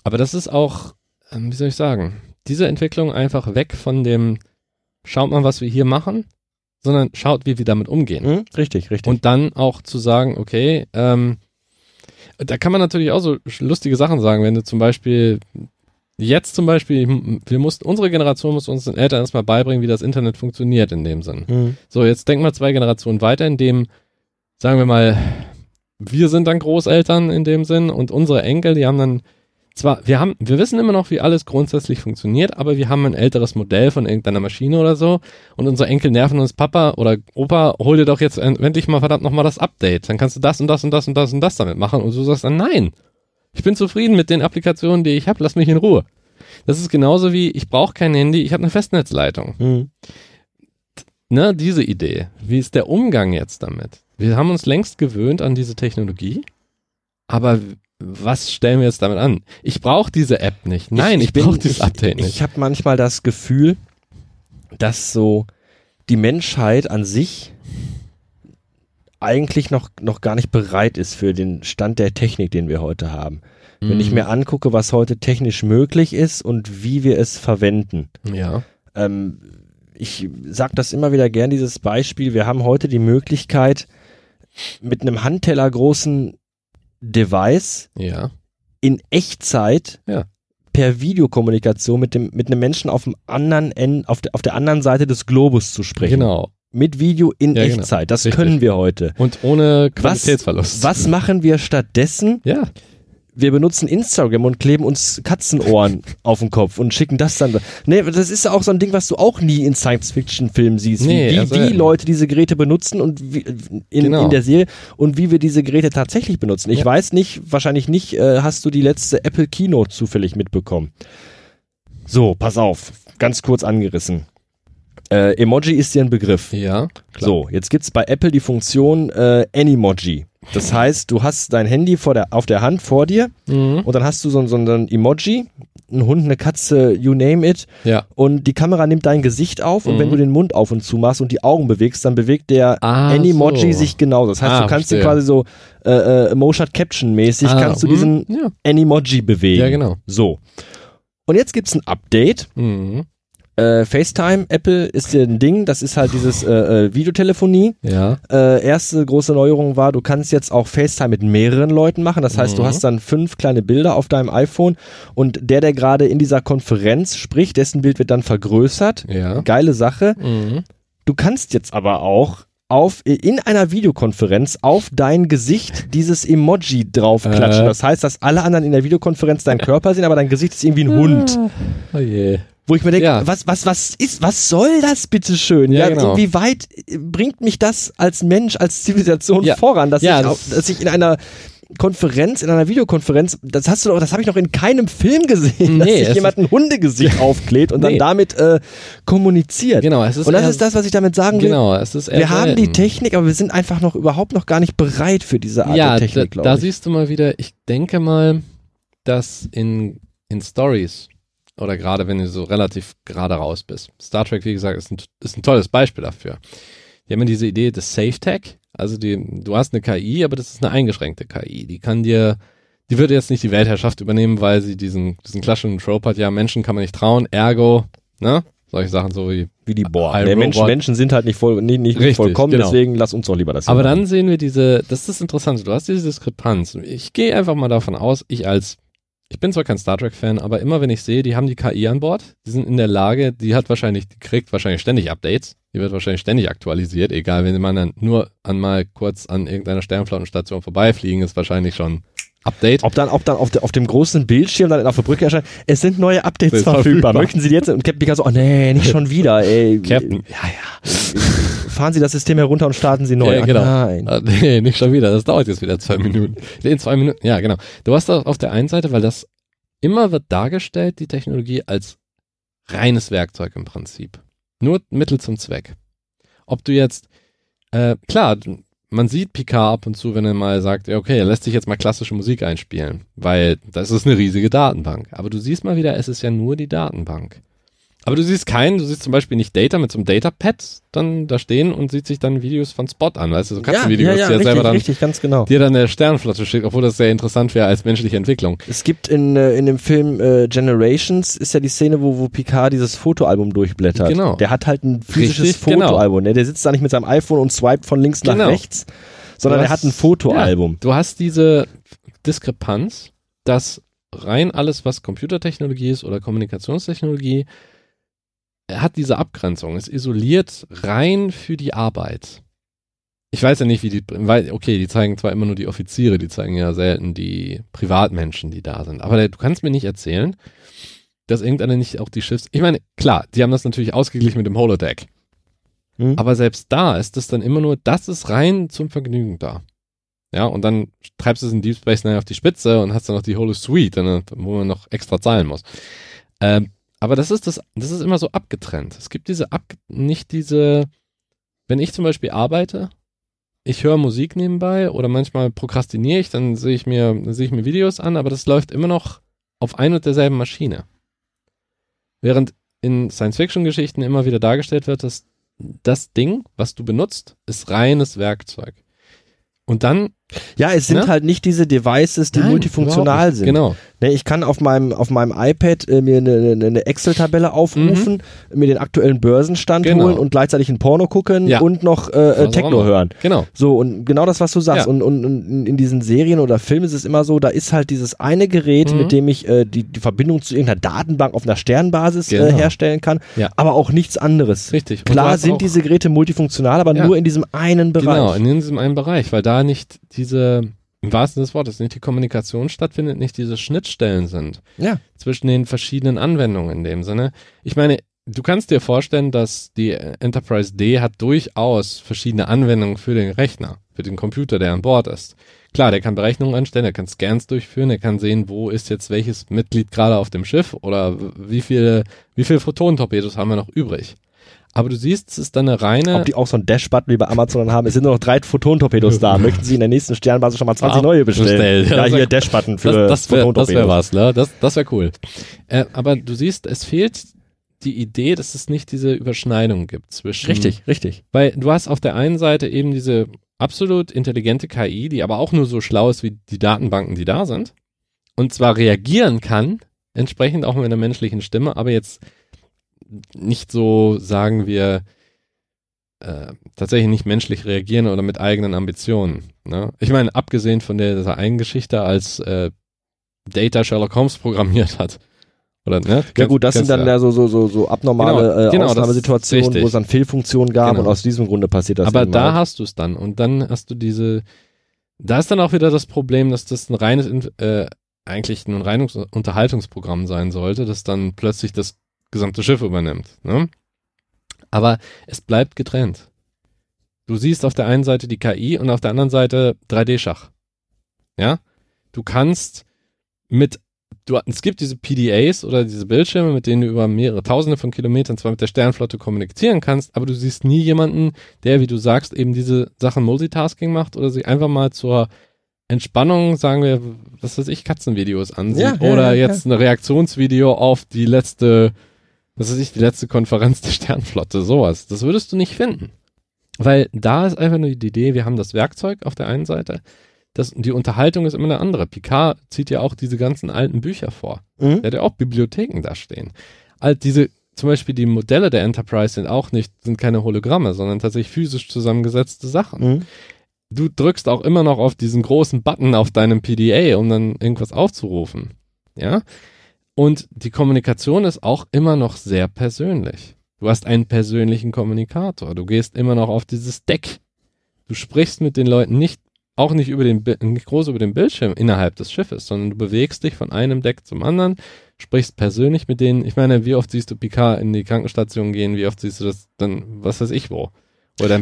Aber das ist auch, ähm, wie soll ich sagen, diese Entwicklung einfach weg von dem, schaut mal, was wir hier machen, sondern schaut, wie wir damit umgehen. Hm? Richtig, richtig. Und dann auch zu sagen, okay, ähm, da kann man natürlich auch so lustige Sachen sagen, wenn du zum Beispiel jetzt zum Beispiel, wir mussten, unsere Generation muss uns den Eltern erstmal beibringen, wie das Internet funktioniert in dem Sinn. Hm. So, jetzt denk mal zwei Generationen weiter, in dem, sagen wir mal, wir sind dann Großeltern in dem Sinn und unsere Enkel, die haben dann zwar, wir haben, wir wissen immer noch, wie alles grundsätzlich funktioniert, aber wir haben ein älteres Modell von irgendeiner Maschine oder so und unsere Enkel nerven uns, Papa oder Opa, hol dir doch jetzt endlich mal verdammt nochmal das Update. Dann kannst du das und das und das und das und das damit machen und du sagst dann, nein, ich bin zufrieden mit den Applikationen, die ich habe, lass mich in Ruhe. Das ist genauso wie, ich brauche kein Handy, ich habe eine Festnetzleitung. Hm. Ne, diese Idee. Wie ist der Umgang jetzt damit? Wir haben uns längst gewöhnt an diese Technologie, aber was stellen wir jetzt damit an? Ich brauche diese App nicht. Nein, ich, bin- brauche dieses ich, Update nicht. Ich habe manchmal das Gefühl, dass so die Menschheit an sich eigentlich noch, noch gar nicht bereit ist für den Stand der Technik, den wir heute haben. Wenn Mhm. ich mir angucke, was heute technisch möglich ist und wie wir es verwenden. ja. Ähm, ich sage das immer wieder gern, dieses Beispiel. Wir haben heute die Möglichkeit, mit einem Handteller großen Device Ja. in Echtzeit Ja. per Videokommunikation mit dem mit einem Menschen auf dem anderen Ende, auf der, auf der anderen Seite des Globus zu sprechen. Genau. Mit Video in Ja, genau. Echtzeit. Das Richtig. können wir heute. Und ohne Was- Qualitätsverlust. Was machen wir stattdessen? Ja. Wir benutzen Instagram und kleben uns Katzenohren auf den Kopf und schicken das dann. Nee, das ist auch so ein Ding, was du auch nie in Science-Fiction-Filmen siehst. Nee, wie wie, also, wie ja. Leute diese Geräte benutzen und wie, in, Genau. in der Serie und wie wir diese Geräte tatsächlich benutzen. Ich Ja. weiß nicht, wahrscheinlich nicht, äh, hast du die letzte Apple Keynote zufällig mitbekommen. So, pass auf, ganz kurz angerissen. Äh, Emoji ist dir ein Begriff. Ja. Klar. So, jetzt gibt's bei Apple die Funktion äh, Animoji. Das heißt, du hast dein Handy vor der, auf der Hand vor dir Mhm. und dann hast du so, so ein Emoji, ein Hund, eine Katze, you name it. Ja. Und die Kamera nimmt dein Gesicht auf und Mhm. wenn du den Mund auf und zu machst und die Augen bewegst, dann bewegt der Ah, Animoji so. sich genauso. Das heißt, Ah, du kannst dir quasi so äh, äh, Motion Caption mäßig, Ah, kannst du hm, diesen Ja, Animoji bewegen. ja genau. So. Und jetzt gibt's ein Update. Mhm. Äh, FaceTime, Apple ist ja ein Ding, das ist halt dieses äh, äh, Videotelefonie. Ja. Äh, erste große Neuerung war, du kannst jetzt auch FaceTime mit mehreren Leuten machen. Das heißt, du Mhm. hast dann fünf kleine Bilder auf deinem iPhone und der, der gerade in dieser Konferenz spricht, dessen Bild wird dann vergrößert. Ja. Geile Sache. Mhm. Du kannst jetzt aber auch auf, in einer Videokonferenz auf dein Gesicht dieses Emoji draufklatschen. Äh. Das heißt, dass alle anderen in der Videokonferenz deinen Körper sehen, aber dein Gesicht ist irgendwie ein Hund. Oh je. Wo ich mir denke, Ja. was, was, was ist, was soll das bitteschön? Ja, Ja, genau. Inwieweit äh, bringt mich das als Mensch, als Zivilisation Ja. voran, dass, ich, das- dass ich in einer Konferenz, in einer Videokonferenz, das hast du doch, das habe ich noch in keinem Film gesehen, Nee, dass sich jemand ein Hundegesicht aufklebt und dann Nee. damit äh, kommuniziert. Genau, es ist und das eher- ist das, was ich damit sagen will. Genau, es ist Wir haben die selten. Technik, aber wir sind einfach noch überhaupt noch gar nicht bereit für diese Art ja, der Technik, da, da glaube ich. siehst du mal wieder, ich denke mal, dass in, in Stories oder gerade wenn du so relativ gerade raus bist. Star Trek, wie gesagt, ist ein, ist ein tolles Beispiel dafür. Die haben ja diese Idee des Safe Tag. Also die, du hast eine KI, aber das ist eine eingeschränkte KI. Die kann dir, die würde jetzt nicht die Weltherrschaft übernehmen, weil sie diesen, diesen klassischen Trope hat, ja, Menschen kann man nicht trauen, ergo, ne? Solche Sachen so wie Wie die Boah. I, Der Menschen, Robot. Menschen sind halt nicht, voll, nicht, nicht Richtig, vollkommen, genau. deswegen lass uns doch lieber das Aber dann sehen wir diese, das ist das Interessante, du hast diese Diskrepanz. Ich gehe einfach mal davon aus, ich als, ich bin zwar kein Star Trek-Fan, aber immer wenn ich sehe, die haben die KI an Bord, die sind in der Lage, die hat wahrscheinlich, die kriegt wahrscheinlich ständig Updates, die wird wahrscheinlich ständig aktualisiert, egal, wenn man dann nur einmal kurz an irgendeiner Sternflottenstation vorbeifliegen, ist wahrscheinlich schon Update. Ob dann, ob dann auf, der, auf dem großen Bildschirm dann auf der Brücke erscheint, es sind neue Updates Ist verfügbar. Möchten Sie die jetzt? Und Captain Picard so, oh nee, nicht schon wieder, ey. Captain, ja, ja. Fahren Sie das System herunter und starten Sie neu. Ja, Ah, genau. nein. Ah, nee, nicht schon wieder. Das dauert jetzt wieder zwei Minuten. Nee, zwei Minuten. Ja, genau. Du hast auf der einen Seite, weil das immer wird dargestellt, die Technologie als reines Werkzeug im Prinzip. Nur Mittel zum Zweck. Ob du jetzt, äh, klar, man sieht Picard ab und zu, wenn er mal sagt, okay, er lässt sich jetzt mal klassische Musik einspielen, weil das ist eine riesige Datenbank. Aber du siehst mal wieder, es ist ja nur die Datenbank. Aber du siehst keinen, du siehst zum Beispiel nicht Data mit so einem Datapad dann da stehen und sieht sich dann Videos von Spot an, weißt du, so Ja, Katzenvideos, ja, ja, die er richtig, selber dann, richtig, ganz genau. dir dann der Sternenflotte schickt, obwohl das sehr interessant wäre als menschliche Entwicklung. Es gibt in, äh, in dem Film äh, Generations ist ja die Szene, wo, wo Picard dieses Fotoalbum durchblättert. Genau. Der hat halt ein physisches Richtig, genau. Fotoalbum. Ne? Der sitzt da nicht mit seinem iPhone und swiped von links nach Genau. rechts, sondern Du er hast- hat ein Fotoalbum. Du hast diese Diskrepanz, dass rein alles, was Computertechnologie ist oder Kommunikationstechnologie, hat diese Abgrenzung, ist isoliert rein für die Arbeit. Ich weiß ja nicht, wie die, weil, okay, die zeigen zwar immer nur die Offiziere, die zeigen ja selten die Privatmenschen, die da sind. Aber du kannst mir nicht erzählen, dass irgendeiner nicht auch die Schiffs, ich meine, klar, die haben das natürlich ausgeglichen mit dem Holodeck. Hm? Aber selbst da ist es dann immer nur, das ist rein zum Vergnügen da. Ja, und dann treibst du es in Deep Space Nine auf die Spitze und hast dann noch die Holo Suite, wo man noch extra zahlen muss. Ähm, aber das ist das, das ist immer so abgetrennt. Es gibt diese ab, nicht diese, wenn ich zum Beispiel arbeite, ich höre Musik nebenbei oder manchmal prokrastiniere ich, dann sehe ich mir, sehe ich mir Videos an, aber das läuft immer noch auf ein und derselben Maschine. Während in Science-Fiction-Geschichten immer wieder dargestellt wird, dass das Ding, was du benutzt, ist reines Werkzeug. Und dann Ja, es sind Ne? halt nicht diese Devices, die Nein, multifunktional sind. Genau. Ne, ich kann auf meinem, auf meinem iPad äh, mir eine, eine- Excel-Tabelle aufrufen, mir den aktuellen Börsenstand Mhm. Genau. holen und gleichzeitig ein Porno gucken Ja. und noch äh, äh, Techno hören. Genau. So, und genau das, was du sagst. Ja. Und, und, und in diesen Serien oder Filmen ist es immer so, da ist halt dieses eine Gerät, Mhm. mit dem ich äh, die, die Verbindung zu irgendeiner Datenbank auf einer Sternbasis äh, Genau. herstellen kann, Ja. aber auch nichts anderes. Richtig. Klar sind auch- diese Geräte multifunktional, aber nur in diesem einen Bereich. Genau, in diesem einen Bereich, weil da nicht diese, im wahrsten Sinne des Wortes, nicht die Kommunikation stattfindet, nicht diese Schnittstellen sind ja. zwischen den verschiedenen Anwendungen in dem Sinne. Ich meine, du kannst dir vorstellen, dass die Enterprise D hat durchaus verschiedene Anwendungen für den Rechner, für den Computer, der an Bord ist. Klar, der kann Berechnungen anstellen, der kann Scans durchführen, er kann sehen, wo ist jetzt welches Mitglied gerade auf dem Schiff oder wie viele, wie viele Photonentorpedos haben wir noch übrig. Aber du siehst, es ist dann eine reine. Ob die auch so ein Dash-Button wie bei Amazon haben. Es sind nur noch drei Photon-Torpedos da. Möchten Sie in der nächsten Sternbasis schon mal 20 neue bestellen? Ja, hier das- Dash-Button für das, das wäre Photon-Torpedos. wär was, ne? Das, das wäre cool. Äh, aber du siehst, es fehlt die Idee, dass es nicht diese Überschneidung gibt zwischen. Richtig, richtig. Weil du hast auf der einen Seite eben diese absolut intelligente KI, die aber auch nur so schlau ist wie die Datenbanken, die da sind. Und zwar reagieren kann, entsprechend auch mit einer menschlichen Stimme, aber jetzt nicht so, sagen wir, äh, tatsächlich nicht menschlich reagieren oder mit eigenen Ambitionen. Ne? Ich meine, abgesehen von der, dieser einen Geschichte, als äh, Data Sherlock Holmes programmiert hat. Oder, ne? Ja gut, das sind dann ja so, so, so, so abnormale Genau, äh, genau, Ausnahmesituationen, wo es dann Fehlfunktionen gab Genau. und aus diesem Grunde passiert das. Aber da halt. hast du es dann. Und dann hast du diese, da ist dann auch wieder das Problem, dass das ein reines, In- äh, eigentlich ein reines Unterhaltungsprogramm sein sollte, das dann plötzlich das gesamte Schiff übernimmt. Ne? Aber es bleibt getrennt. Du siehst auf der einen Seite die KI und auf der anderen Seite 3D-Schach. Ja? Du kannst mit, du, es gibt diese PDAs oder diese Bildschirme, mit denen du über mehrere Tausende von Kilometern zwar mit der Sternflotte kommunizieren kannst, aber du siehst nie jemanden, der, wie du sagst, eben diese Sachen Multitasking macht oder sich einfach mal zur Entspannung, sagen wir, was weiß ich, Katzenvideos ansieht Ja, ja, oder ja, jetzt ein Reaktionsvideo auf die letzte, was weiß ich, die letzte Konferenz der Sternflotte, sowas. Das würdest du nicht finden. Weil da ist einfach nur die Idee, wir haben das Werkzeug auf der einen Seite, das, die Unterhaltung ist immer eine andere. Picard zieht ja auch diese ganzen alten Bücher vor. Mhm. Der hat ja auch Bibliotheken da stehen. All diese, zum Beispiel die Modelle der Enterprise sind auch nicht, sind keine Hologramme, sondern tatsächlich physisch zusammengesetzte Sachen. Mhm. Du drückst auch immer noch auf diesen großen Button auf deinem PDA, um dann irgendwas aufzurufen. Ja? Und die Kommunikation ist auch immer noch sehr persönlich. Du hast einen persönlichen Kommunikator. Du gehst immer noch auf dieses Deck. Du sprichst mit den Leuten nicht, auch nicht über den, nicht groß über den Bildschirm innerhalb des Schiffes, sondern du bewegst dich von einem Deck zum anderen, sprichst persönlich mit denen. Ich meine, wie oft siehst du Picard in die Krankenstation gehen? Wie oft siehst du das dann, was weiß ich wo?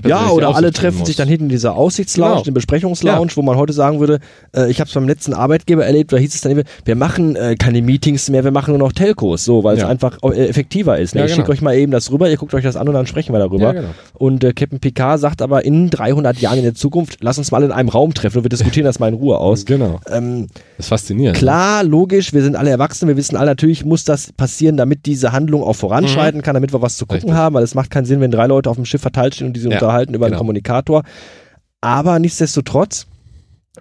Ja, oder alle treffen sich musst. dann hinten in dieser Aussichtslounge, Genau. den Besprechungslounge, wo man heute sagen würde, äh, ich habe es beim letzten Arbeitgeber erlebt, da hieß es dann immer, wir machen äh, keine Meetings mehr, wir machen nur noch Telcos, so, weil es Ja. einfach äh, effektiver ist. Ne? Ja, ich genau. schicke euch mal eben das rüber, ihr guckt euch das an und dann sprechen wir darüber. Ja, genau. Und äh, Captain Picard sagt aber in 300 Jahren in der Zukunft, lass uns mal in einem Raum treffen und wir diskutieren das mal in Ruhe aus. Genau. Ähm, Das ist faszinierend. Klar, logisch, wir sind alle Erwachsene, wir wissen alle, natürlich muss das passieren, damit diese Handlung auch voranschreiten kann, damit wir was zu gucken Mhm. Richtig. haben, weil es macht keinen Sinn, wenn drei Leute auf dem Schiff verteilt stehen und die sich Ja, unterhalten über einen genau. Kommunikator. Aber nichtsdestotrotz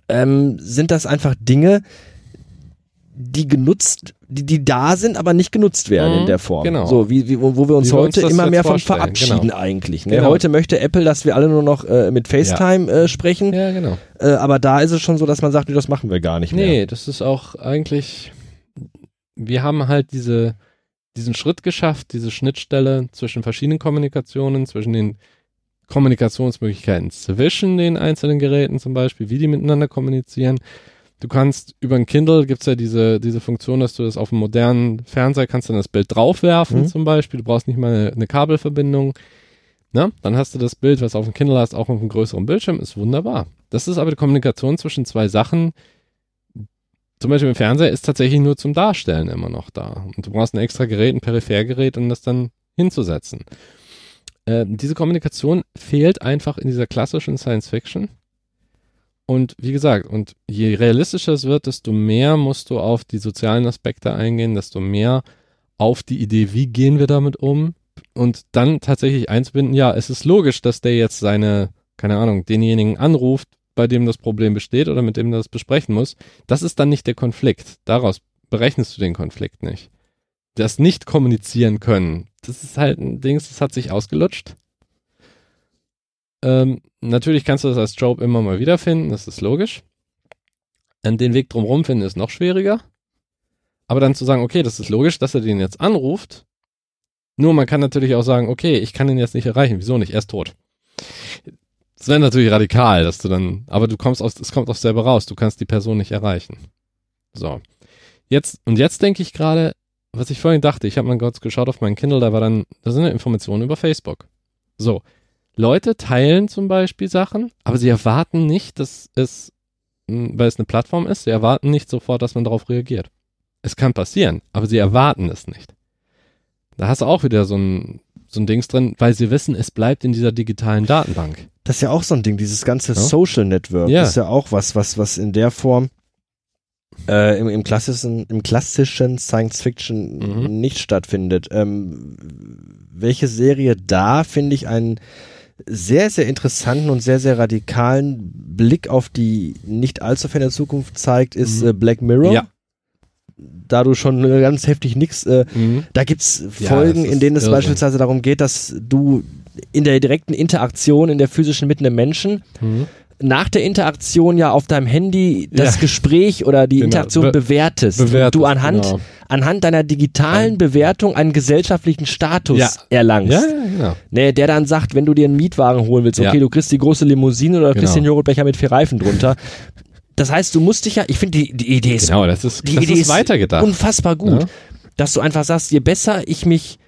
ähm, sind das einfach Dinge, die genutzt, die, die da sind, aber nicht genutzt werden Mhm, in der Form. genau. So, wie, wie, wo wo wir uns Wie wir uns heute immer mehr von verabschieden genau. eigentlich. Ne? Genau. Heute möchte Apple, dass wir alle nur noch äh, mit FaceTime äh, sprechen, Ja, genau. äh, aber da ist es schon so, dass man sagt, nee, das machen wir gar nicht mehr. Nee, das ist auch eigentlich, wir haben halt diese, diesen Schritt geschafft, diese Schnittstelle zwischen verschiedenen Kommunikationen, zwischen den Kommunikationsmöglichkeiten zwischen den einzelnen Geräten zum Beispiel, wie die miteinander kommunizieren. Du kannst über ein Kindle gibt's ja diese, diese Funktion, dass du das auf einem modernen Fernseher kannst dann das Bild draufwerfen Mhm. zum Beispiel. Du brauchst nicht mal eine, eine Kabelverbindung. Na, dann hast du das Bild, was auf dem Kindle hast, auch auf einem größeren Bildschirm, ist wunderbar. Das ist aber die Kommunikation zwischen zwei Sachen, zum Beispiel im Fernseher ist tatsächlich nur zum Darstellen immer noch da. Und du brauchst ein extra Gerät, ein Periphergerät, um das dann hinzusetzen. Ähm, diese Kommunikation fehlt einfach in dieser klassischen Science Fiction. Und wie gesagt, und je realistischer es wird, desto mehr musst du auf die sozialen Aspekte eingehen, desto mehr auf die Idee, wie gehen wir damit um und dann tatsächlich einzubinden, ja, es ist logisch, dass der jetzt seine, keine Ahnung, denjenigen anruft, bei dem das Problem besteht oder mit dem er das besprechen muss. Das ist dann nicht der Konflikt. Daraus berechnest du den Konflikt nicht. Das nicht kommunizieren können, das ist halt ein Ding, das hat sich ausgelutscht. Ähm, natürlich kannst du das als Job immer mal wiederfinden, das ist logisch. Und den Weg drumherum finden ist noch schwieriger. Aber dann zu sagen, okay, das ist logisch, dass er den jetzt anruft. Nur man kann natürlich auch sagen, okay, ich kann ihn jetzt nicht erreichen. Wieso nicht? Er ist tot. Das wäre natürlich radikal, dass du dann, aber du kommst aus, es kommt aufs selber raus. Du kannst die Person nicht erreichen. So. Jetzt, und jetzt denke ich gerade, was ich vorhin dachte, ich habe mal kurz geschaut auf meinen Kindle, da war dann, da sind ja Informationen über Facebook. So. Leute teilen zum Beispiel Sachen, aber sie erwarten nicht, dass es, weil es eine Plattform ist, sie erwarten nicht sofort, dass man darauf reagiert. Es kann passieren, aber sie erwarten es nicht. Da hast du auch wieder so ein so ein Dings drin, weil sie wissen, es bleibt in dieser digitalen Datenbank. Das ist ja auch so ein Ding, dieses ganze Ja. Social Network. Ja. Das ist ja auch was, was, was in der Form äh, im, im klassischen, im klassischen Science Fiction Mhm. nicht stattfindet. Ähm, welche Serie da, finde ich, einen sehr, sehr interessanten und sehr, sehr radikalen Blick auf die nicht allzu ferne Zukunft zeigt, ist Mhm. äh, Black Mirror. Ja. Da du schon äh, ganz heftig nix, äh, da gibt's Ja, Folgen, das in denen es irre. beispielsweise darum geht, dass du in der direkten Interaktion, in der physischen mit einem Menschen, Mhm. Nach der Interaktion ja auf deinem Handy das Ja. Gespräch oder die Genau. Interaktion Be- bewertest. bewertest, du anhand, genau. anhand deiner digitalen Bewertung einen gesellschaftlichen Status Ja. erlangst. Ja, ja, genau. Ne, der dann sagt, wenn du dir einen Mietwagen holen willst, okay, du kriegst die große Limousine oder du kriegst Genau. den Joghurtbecher mit vier Reifen drunter. Das heißt, du musst dich ja, ich finde die, die Idee ist Genau, das ist, die das Idee ist ist weitergedacht. unfassbar gut, dass du einfach sagst, je besser ich mich.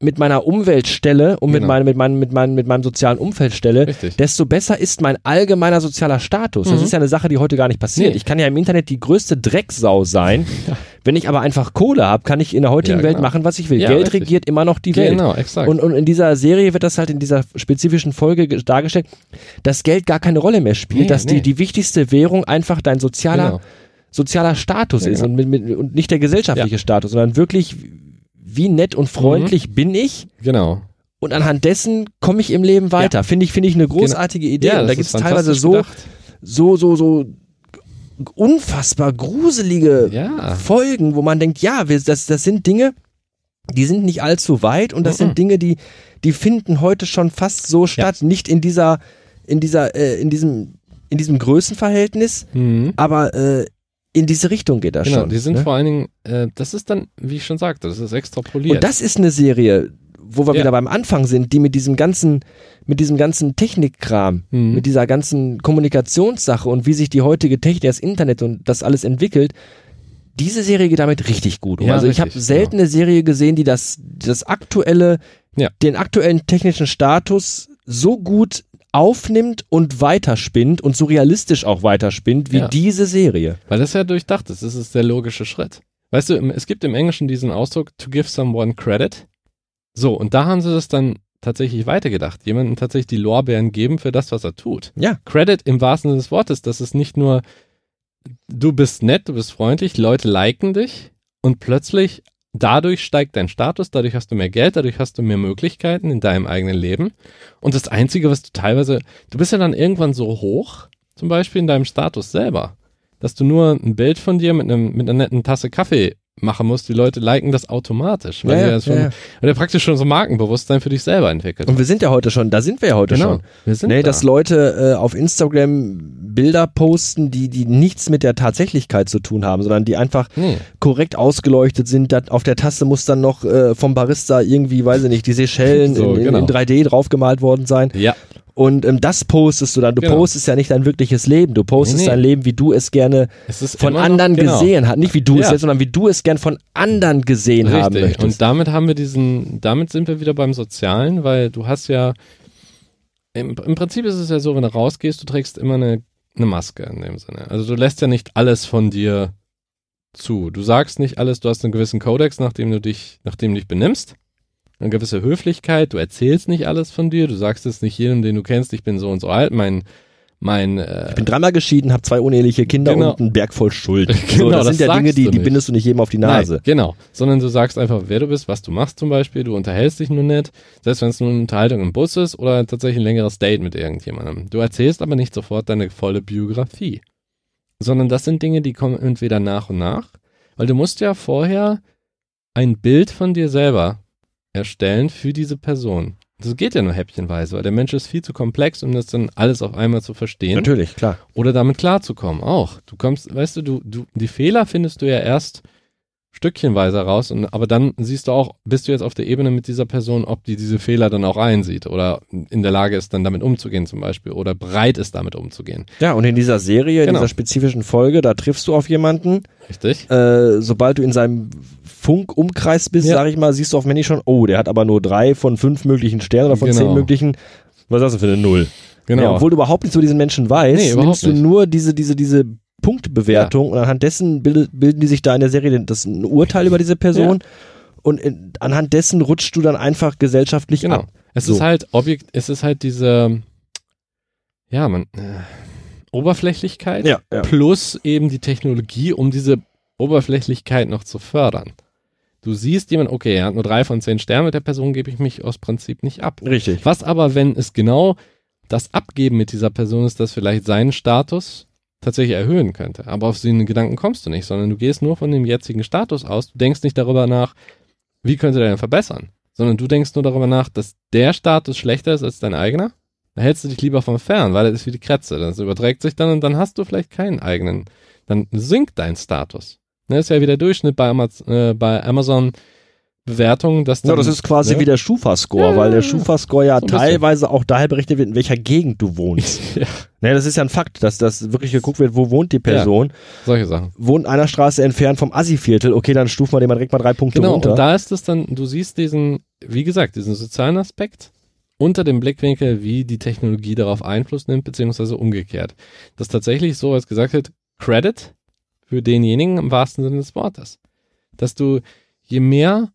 Mit meiner Umwelt stelle und mit, Genau. meinem, mit, meinem, mit, meinem, mit meinem sozialen Umfeld stelle, Richtig. desto besser ist mein allgemeiner sozialer Status. Das Mhm. ist ja eine Sache, die heute gar nicht passiert. Nee. Ich kann ja im Internet die größte Drecksau sein. Wenn ich aber einfach Kohle habe, kann ich in der heutigen Ja, Welt genau. machen, was ich will. Ja, Geld richtig. regiert immer noch die Welt. Genau, exakt. Und, und in dieser Serie wird das halt in dieser spezifischen Folge ge- dargestellt, dass Geld gar keine Rolle mehr spielt, Nee, dass nee. die, die wichtigste Währung einfach dein sozialer, Genau. sozialer Status Ja, ist genau. und, mit, mit, und nicht der gesellschaftliche Status, sondern wirklich, wie nett und freundlich bin ich Genau. und anhand dessen komme ich im Leben weiter. Finde ich, finde ich eine großartige Idee. Ja, und da gibt es teilweise so, gedacht. so, so, so unfassbar gruselige Ja. Folgen, wo man denkt, ja, wir, das, das sind Dinge, die sind nicht allzu weit und das Mhm. sind Dinge, die, die finden heute schon fast so statt, nicht in dieser, in dieser, äh, in diesem, in diesem Größenverhältnis, Mhm. aber äh, in diese Richtung geht das Genau, schon. die sind ne? vor allen Dingen, äh, das ist dann, wie ich schon sagte, das ist extrapoliert. Und das ist eine Serie, wo wir Ja. wieder beim Anfang sind, die mit diesem ganzen, mit diesem ganzen Technikkram, Mhm. mit dieser ganzen Kommunikationssache und wie sich die heutige Technik, das Internet und das alles entwickelt, diese Serie geht damit richtig gut um. Ja, also ich habe richtig, selten eine Serie gesehen, die das, das aktuelle, Ja. den aktuellen technischen Status so gut aufnimmt und weiterspinnt und so realistisch auch weiterspinnt wie Ja. diese Serie. Weil das ja durchdacht ist, das ist der logische Schritt. Weißt du, es gibt im Englischen diesen Ausdruck, to give someone credit. So, und da haben sie das dann tatsächlich weitergedacht. Jemandem tatsächlich die Lorbeeren geben für das, was er tut. Ja. Credit im wahrsten Sinne des Wortes, das ist nicht nur, du bist nett, du bist freundlich, Leute liken dich und plötzlich dadurch steigt dein Status, dadurch hast du mehr Geld, dadurch hast du mehr Möglichkeiten in deinem eigenen Leben. Und das Einzige, was du teilweise, du bist ja dann irgendwann so hoch, zum Beispiel in deinem Status selber, dass du nur ein Bild von dir mit, einem, mit einer netten Tasse Kaffee machen musst. Die Leute liken das automatisch, weil Ja, ja, ja schon, ja, weil du praktisch schon so Markenbewusstsein für dich selber entwickelt. Und wir sind ja heute schon, da sind wir ja heute genau, schon. wir sind Nee, da. dass Leute äh, auf Instagram Bilder posten, die, die nichts mit der Tatsächlichkeit zu tun haben, sondern die einfach nee. korrekt ausgeleuchtet sind. Auf der Tasse muss dann noch äh, vom Barista irgendwie, weiß ich nicht, die Seychellen So, in, in, genau. in 3D draufgemalt worden sein. Ja, Und ähm, das postest du dann. Du Genau. postest ja nicht dein wirkliches Leben. Du postest Nee, nee. dein Leben, wie du es gerne es von anderen noch, genau. gesehen hast. Nicht wie du es Ja. jetzt, sondern wie du es gern von anderen gesehen haben Richtig. möchtest. Und damit haben wir diesen, damit sind wir wieder beim Sozialen, weil du hast ja, im, im Prinzip ist es ja so, wenn du rausgehst, du trägst immer eine, eine Maske in dem Sinne. Also du lässt ja nicht alles von dir zu. Du sagst nicht alles, du hast einen gewissen Kodex, nachdem du dich, nachdem du dich benimmst. Eine gewisse Höflichkeit, du erzählst nicht alles von dir, du sagst es nicht jedem, den du kennst, ich bin so und so alt, mein, mein, äh, ich bin dreimal geschieden, habe zwei uneheliche Kinder Genau. und einen Berg voll Schuld. so, Genau, das, das sind ja Dinge, die, die bindest du nicht jedem auf die Nase. Nein, genau. Sondern du sagst einfach, wer du bist, was du machst zum Beispiel. Du unterhältst dich nur nett, selbst wenn es nur eine Unterhaltung im Bus ist oder tatsächlich ein längeres Date mit irgendjemandem. Du erzählst aber nicht sofort deine volle Biografie. Sondern das sind Dinge, die kommen entweder nach und nach, weil du musst ja vorher ein Bild von dir selber erstellen für diese Person. Das geht ja nur häppchenweise, weil der Mensch ist viel zu komplex, um das dann alles auf einmal zu verstehen Natürlich, klar. oder damit klarzukommen auch. Du kommst, weißt du, du, du, die Fehler findest du ja erst stückchenweise raus und aber dann siehst du auch, bist du jetzt auf der Ebene mit dieser Person, ob die diese Fehler dann auch einsieht oder in der Lage ist, dann damit umzugehen zum Beispiel oder bereit ist, damit umzugehen. Ja, und in dieser Serie, in Genau. dieser spezifischen Folge, da triffst du auf jemanden, Richtig? äh, sobald du in seinem Funkumkreis bist, Ja. sag ich mal, siehst du auf Manny schon, oh, der hat aber nur drei von fünf möglichen Sternen oder von Genau. zehn möglichen. Was hast du für eine Null? Genau. Ja, obwohl du überhaupt nichts über diesen Menschen weißt, Nee, nimmst du nicht. nur diese, diese, diese Punktebewertung und anhand dessen bildet, bilden die sich da in der Serie das ein Urteil über diese Person. und in, anhand dessen rutschst du dann einfach gesellschaftlich Genau. ab. Es So. ist halt Objekt, es ist halt diese, ja, man, äh, Oberflächlichkeit Ja, ja. plus eben die Technologie, um diese Oberflächlichkeit noch zu fördern. Du siehst jemand, okay, er hat nur drei von zehn Sternen, mit der Person gebe ich mich aus Prinzip nicht ab. Richtig. Was aber, wenn es genau das Abgeben mit dieser Person ist, das vielleicht seinen Status tatsächlich erhöhen könnte. Aber auf den Gedanken kommst du nicht, sondern du gehst nur von dem jetzigen Status aus. Du denkst nicht darüber nach, wie könnte der denn verbessern, sondern du denkst nur darüber nach, dass der Status schlechter ist als dein eigener. Da hältst du dich lieber von fern, weil das ist wie die Kretze. Das überträgt sich dann und dann hast du vielleicht keinen eigenen. Dann sinkt dein Status. Ne, ist ja wie der Durchschnitt bei, Amaz äh, bei Amazon Bewertungen, dass Ja, dann, das ist quasi ne? wie der Schufa-Score, Ja, weil der ja, ja. Schufa-Score ja So teilweise auch daher berechnet wird, in welcher Gegend du wohnst. Ja. Ne, das ist ja ein Fakt, dass das wirklich geguckt wird, wo wohnt die Person. solche Sachen. Wohnt einer Straße entfernt vom Assi-Viertel, okay, dann stufen wir den mal direkt mal drei Punkte Genau, runter. und da ist es dann, du siehst diesen, wie gesagt, diesen sozialen Aspekt unter dem Blickwinkel, wie die Technologie darauf Einfluss nimmt, beziehungsweise umgekehrt. Das ist tatsächlich so, als gesagt wird, Credit für denjenigen im wahrsten Sinne des Wortes. Dass du, je mehr,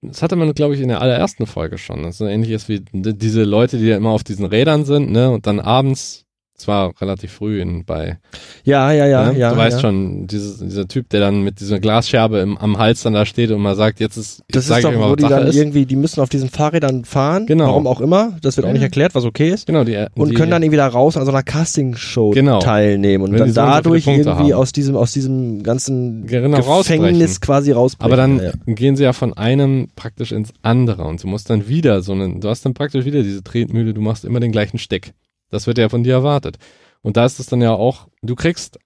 das hatte man, glaube ich, in der allerersten Folge schon, das ist so ähnlich ist wie diese Leute, die ja immer auf diesen Rädern sind, ne, und dann abends, zwar relativ früh in, bei ja, ja, ja, ne? ja. du weißt ja. schon, dieses, dieser Typ, der dann mit dieser Glasscherbe im, am Hals dann da steht und mal sagt, jetzt ist, Das ist doch, mal, wo die Sache dann ist. irgendwie, die müssen auf diesen Fahrrädern fahren, Genau. warum auch immer, das wird auch Ja. nicht erklärt, was okay ist. Genau, die, Und die, können dann irgendwie da raus an so einer Castingshow Genau. teilnehmen und Wenn dann so so dadurch Punkte irgendwie haben. aus diesem, aus diesem ganzen Genau, Gefängnis quasi rausbrechen. aber dann ja. gehen sie ja von einem praktisch ins andere und du musst dann wieder so einen, du hast dann praktisch wieder diese Tretmühle, du machst immer den gleichen Steck. Das wird ja von dir erwartet. Und da ist es dann ja auch, du kriegst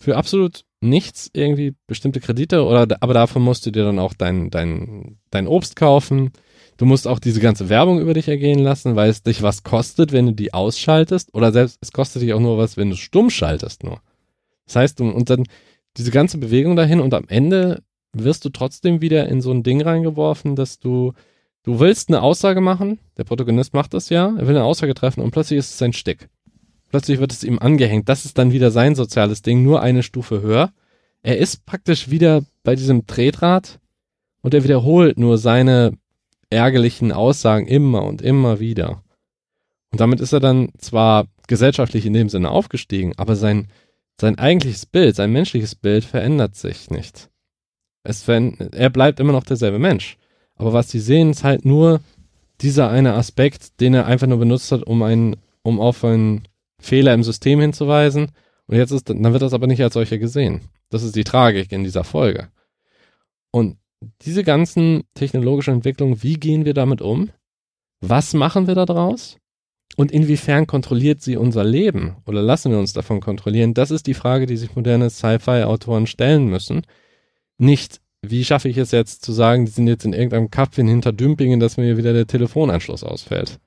für absolut nichts irgendwie bestimmte Kredite oder aber davon musst du dir dann auch dein, dein, dein Obst kaufen. Du musst auch diese ganze Werbung über dich ergehen lassen, weil es dich was kostet, wenn du die ausschaltest oder selbst es kostet dich auch nur was, wenn du stumm schaltest nur. Das heißt, und dann diese ganze Bewegung dahin und am Ende wirst du trotzdem wieder in so ein Ding reingeworfen, dass du, du willst eine Aussage machen, der Protagonist macht das ja, er will eine Aussage treffen und plötzlich ist es sein Stick. Plötzlich wird es ihm angehängt. Das ist dann wieder sein soziales Ding, nur eine Stufe höher. Er ist praktisch wieder bei diesem Tretrad und er wiederholt nur seine ärgerlichen Aussagen immer und immer wieder. Und damit ist er dann zwar gesellschaftlich in dem Sinne aufgestiegen, aber sein, sein eigentliches Bild, sein menschliches Bild verändert sich nicht. Es er bleibt immer noch derselbe Mensch. Aber was sie sehen, ist halt nur dieser eine Aspekt, den er einfach nur benutzt hat, um einen, um auf einen Fehler im System hinzuweisen. Und jetzt ist, dann wird das aber nicht als solcher gesehen. Das ist die Tragik in dieser Folge. Und diese ganzen technologischen Entwicklungen, wie gehen wir damit um? Was machen wir da draus? Und inwiefern kontrolliert sie unser Leben oder lassen wir uns davon kontrollieren? Das ist die Frage, die sich moderne Sci-Fi-Autoren stellen müssen. Nicht, wie schaffe ich es jetzt zu sagen, die sind jetzt in irgendeinem Kaff in Hinterdümpingen, dass mir wieder der Telefonanschluss ausfällt.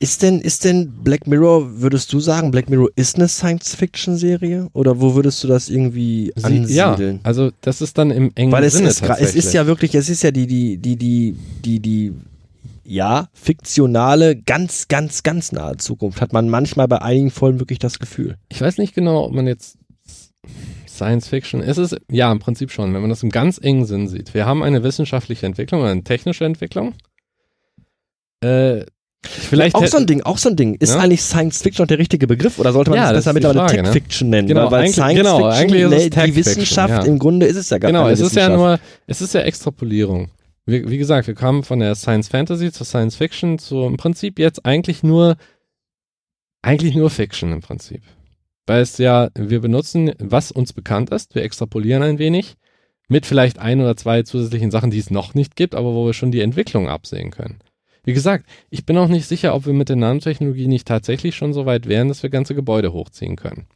Ist denn, ist denn Black Mirror, würdest du sagen, Black Mirror ist eine Science-Fiction-Serie? Oder wo würdest du das irgendwie Sie, ja, ansiedeln? also das ist dann im engen Weil es Sinne ist, es ist ja wirklich, es ist ja die, die, die, die, die, die, ja, fiktionale, ganz, ganz, ganz nahe Zukunft. Hat man manchmal bei einigen Folgen wirklich das Gefühl. Ich weiß nicht genau, ob man jetzt Science Fiction, es ist, ja, im Prinzip schon, wenn man das im ganz engen Sinn sieht. Wir haben eine wissenschaftliche Entwicklung, eine technische Entwicklung. Äh, vielleicht auch so ein Ding, auch so ein Ding. Ist Ja? eigentlich Science Fiction noch der richtige Begriff oder sollte man Ja, das besser mittlerweile Frage, ne? Tech-Fiction nennen? Genau, weil, Science genau, Fiction, eigentlich ist es ne, Tech-Fiction, die Wissenschaft, ja. im Grunde ist es ja gar Genau, keine es ist ja nur, es ist ja Extrapolierung. Wie, wie gesagt, wir kamen von der Science Fantasy zur Science Fiction zu im Prinzip jetzt eigentlich nur, eigentlich nur Fiction im Prinzip. Weil es ja, wir benutzen, was uns bekannt ist, wir extrapolieren ein wenig mit vielleicht ein oder zwei zusätzlichen Sachen, die es noch nicht gibt, aber wo wir schon die Entwicklung absehen können. Wie gesagt, ich bin auch nicht sicher, ob wir mit der Nanotechnologie nicht tatsächlich schon so weit wären, dass wir ganze Gebäude hochziehen können.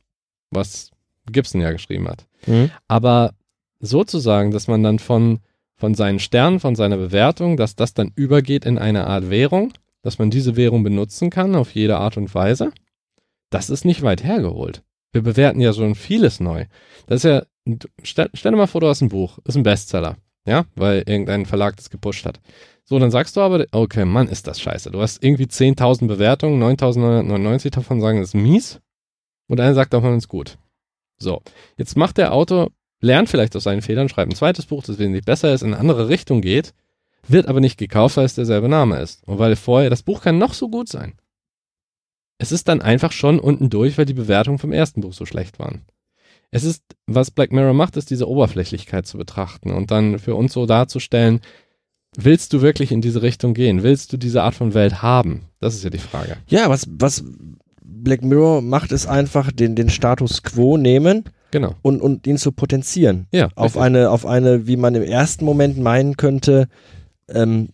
Was Gibson ja geschrieben hat. Mhm. Aber sozusagen, dass man dann von, von seinen Sternen, von seiner Bewertung, dass das dann übergeht in eine Art Währung, dass man diese Währung benutzen kann auf jede Art und Weise, das ist nicht weit hergeholt. Wir bewerten ja schon vieles neu. Das ist ja, stell, stell dir mal vor, du hast ein Buch, ist ein Bestseller, ja, weil irgendein Verlag das gepusht hat. So, dann sagst du aber, okay, Mann, ist das scheiße. Du hast irgendwie 10.000 Bewertungen, 9.999 davon sagen, das ist mies. Und einer sagt davon, ist gut. So, jetzt macht der Autor lernt vielleicht aus seinen Fehlern, schreibt ein zweites Buch, das wesentlich besser ist, in eine andere Richtung geht, wird aber nicht gekauft, weil es derselbe Name ist. Und weil vorher, das Buch kann noch so gut sein. Es ist dann einfach schon unten durch, weil die Bewertungen vom ersten Buch so schlecht waren. Es ist, was Black Mirror macht, ist diese Oberflächlichkeit zu betrachten und dann für uns so darzustellen, willst du wirklich in diese Richtung gehen? Willst du diese Art von Welt haben? Das ist ja die Frage. Ja, was, was Black Mirror macht, ist einfach den, den Status quo nehmen Genau. und, und ihn zu potenzieren. Ja. Auf richtig. eine, auf eine, wie man im ersten Moment meinen könnte, ähm,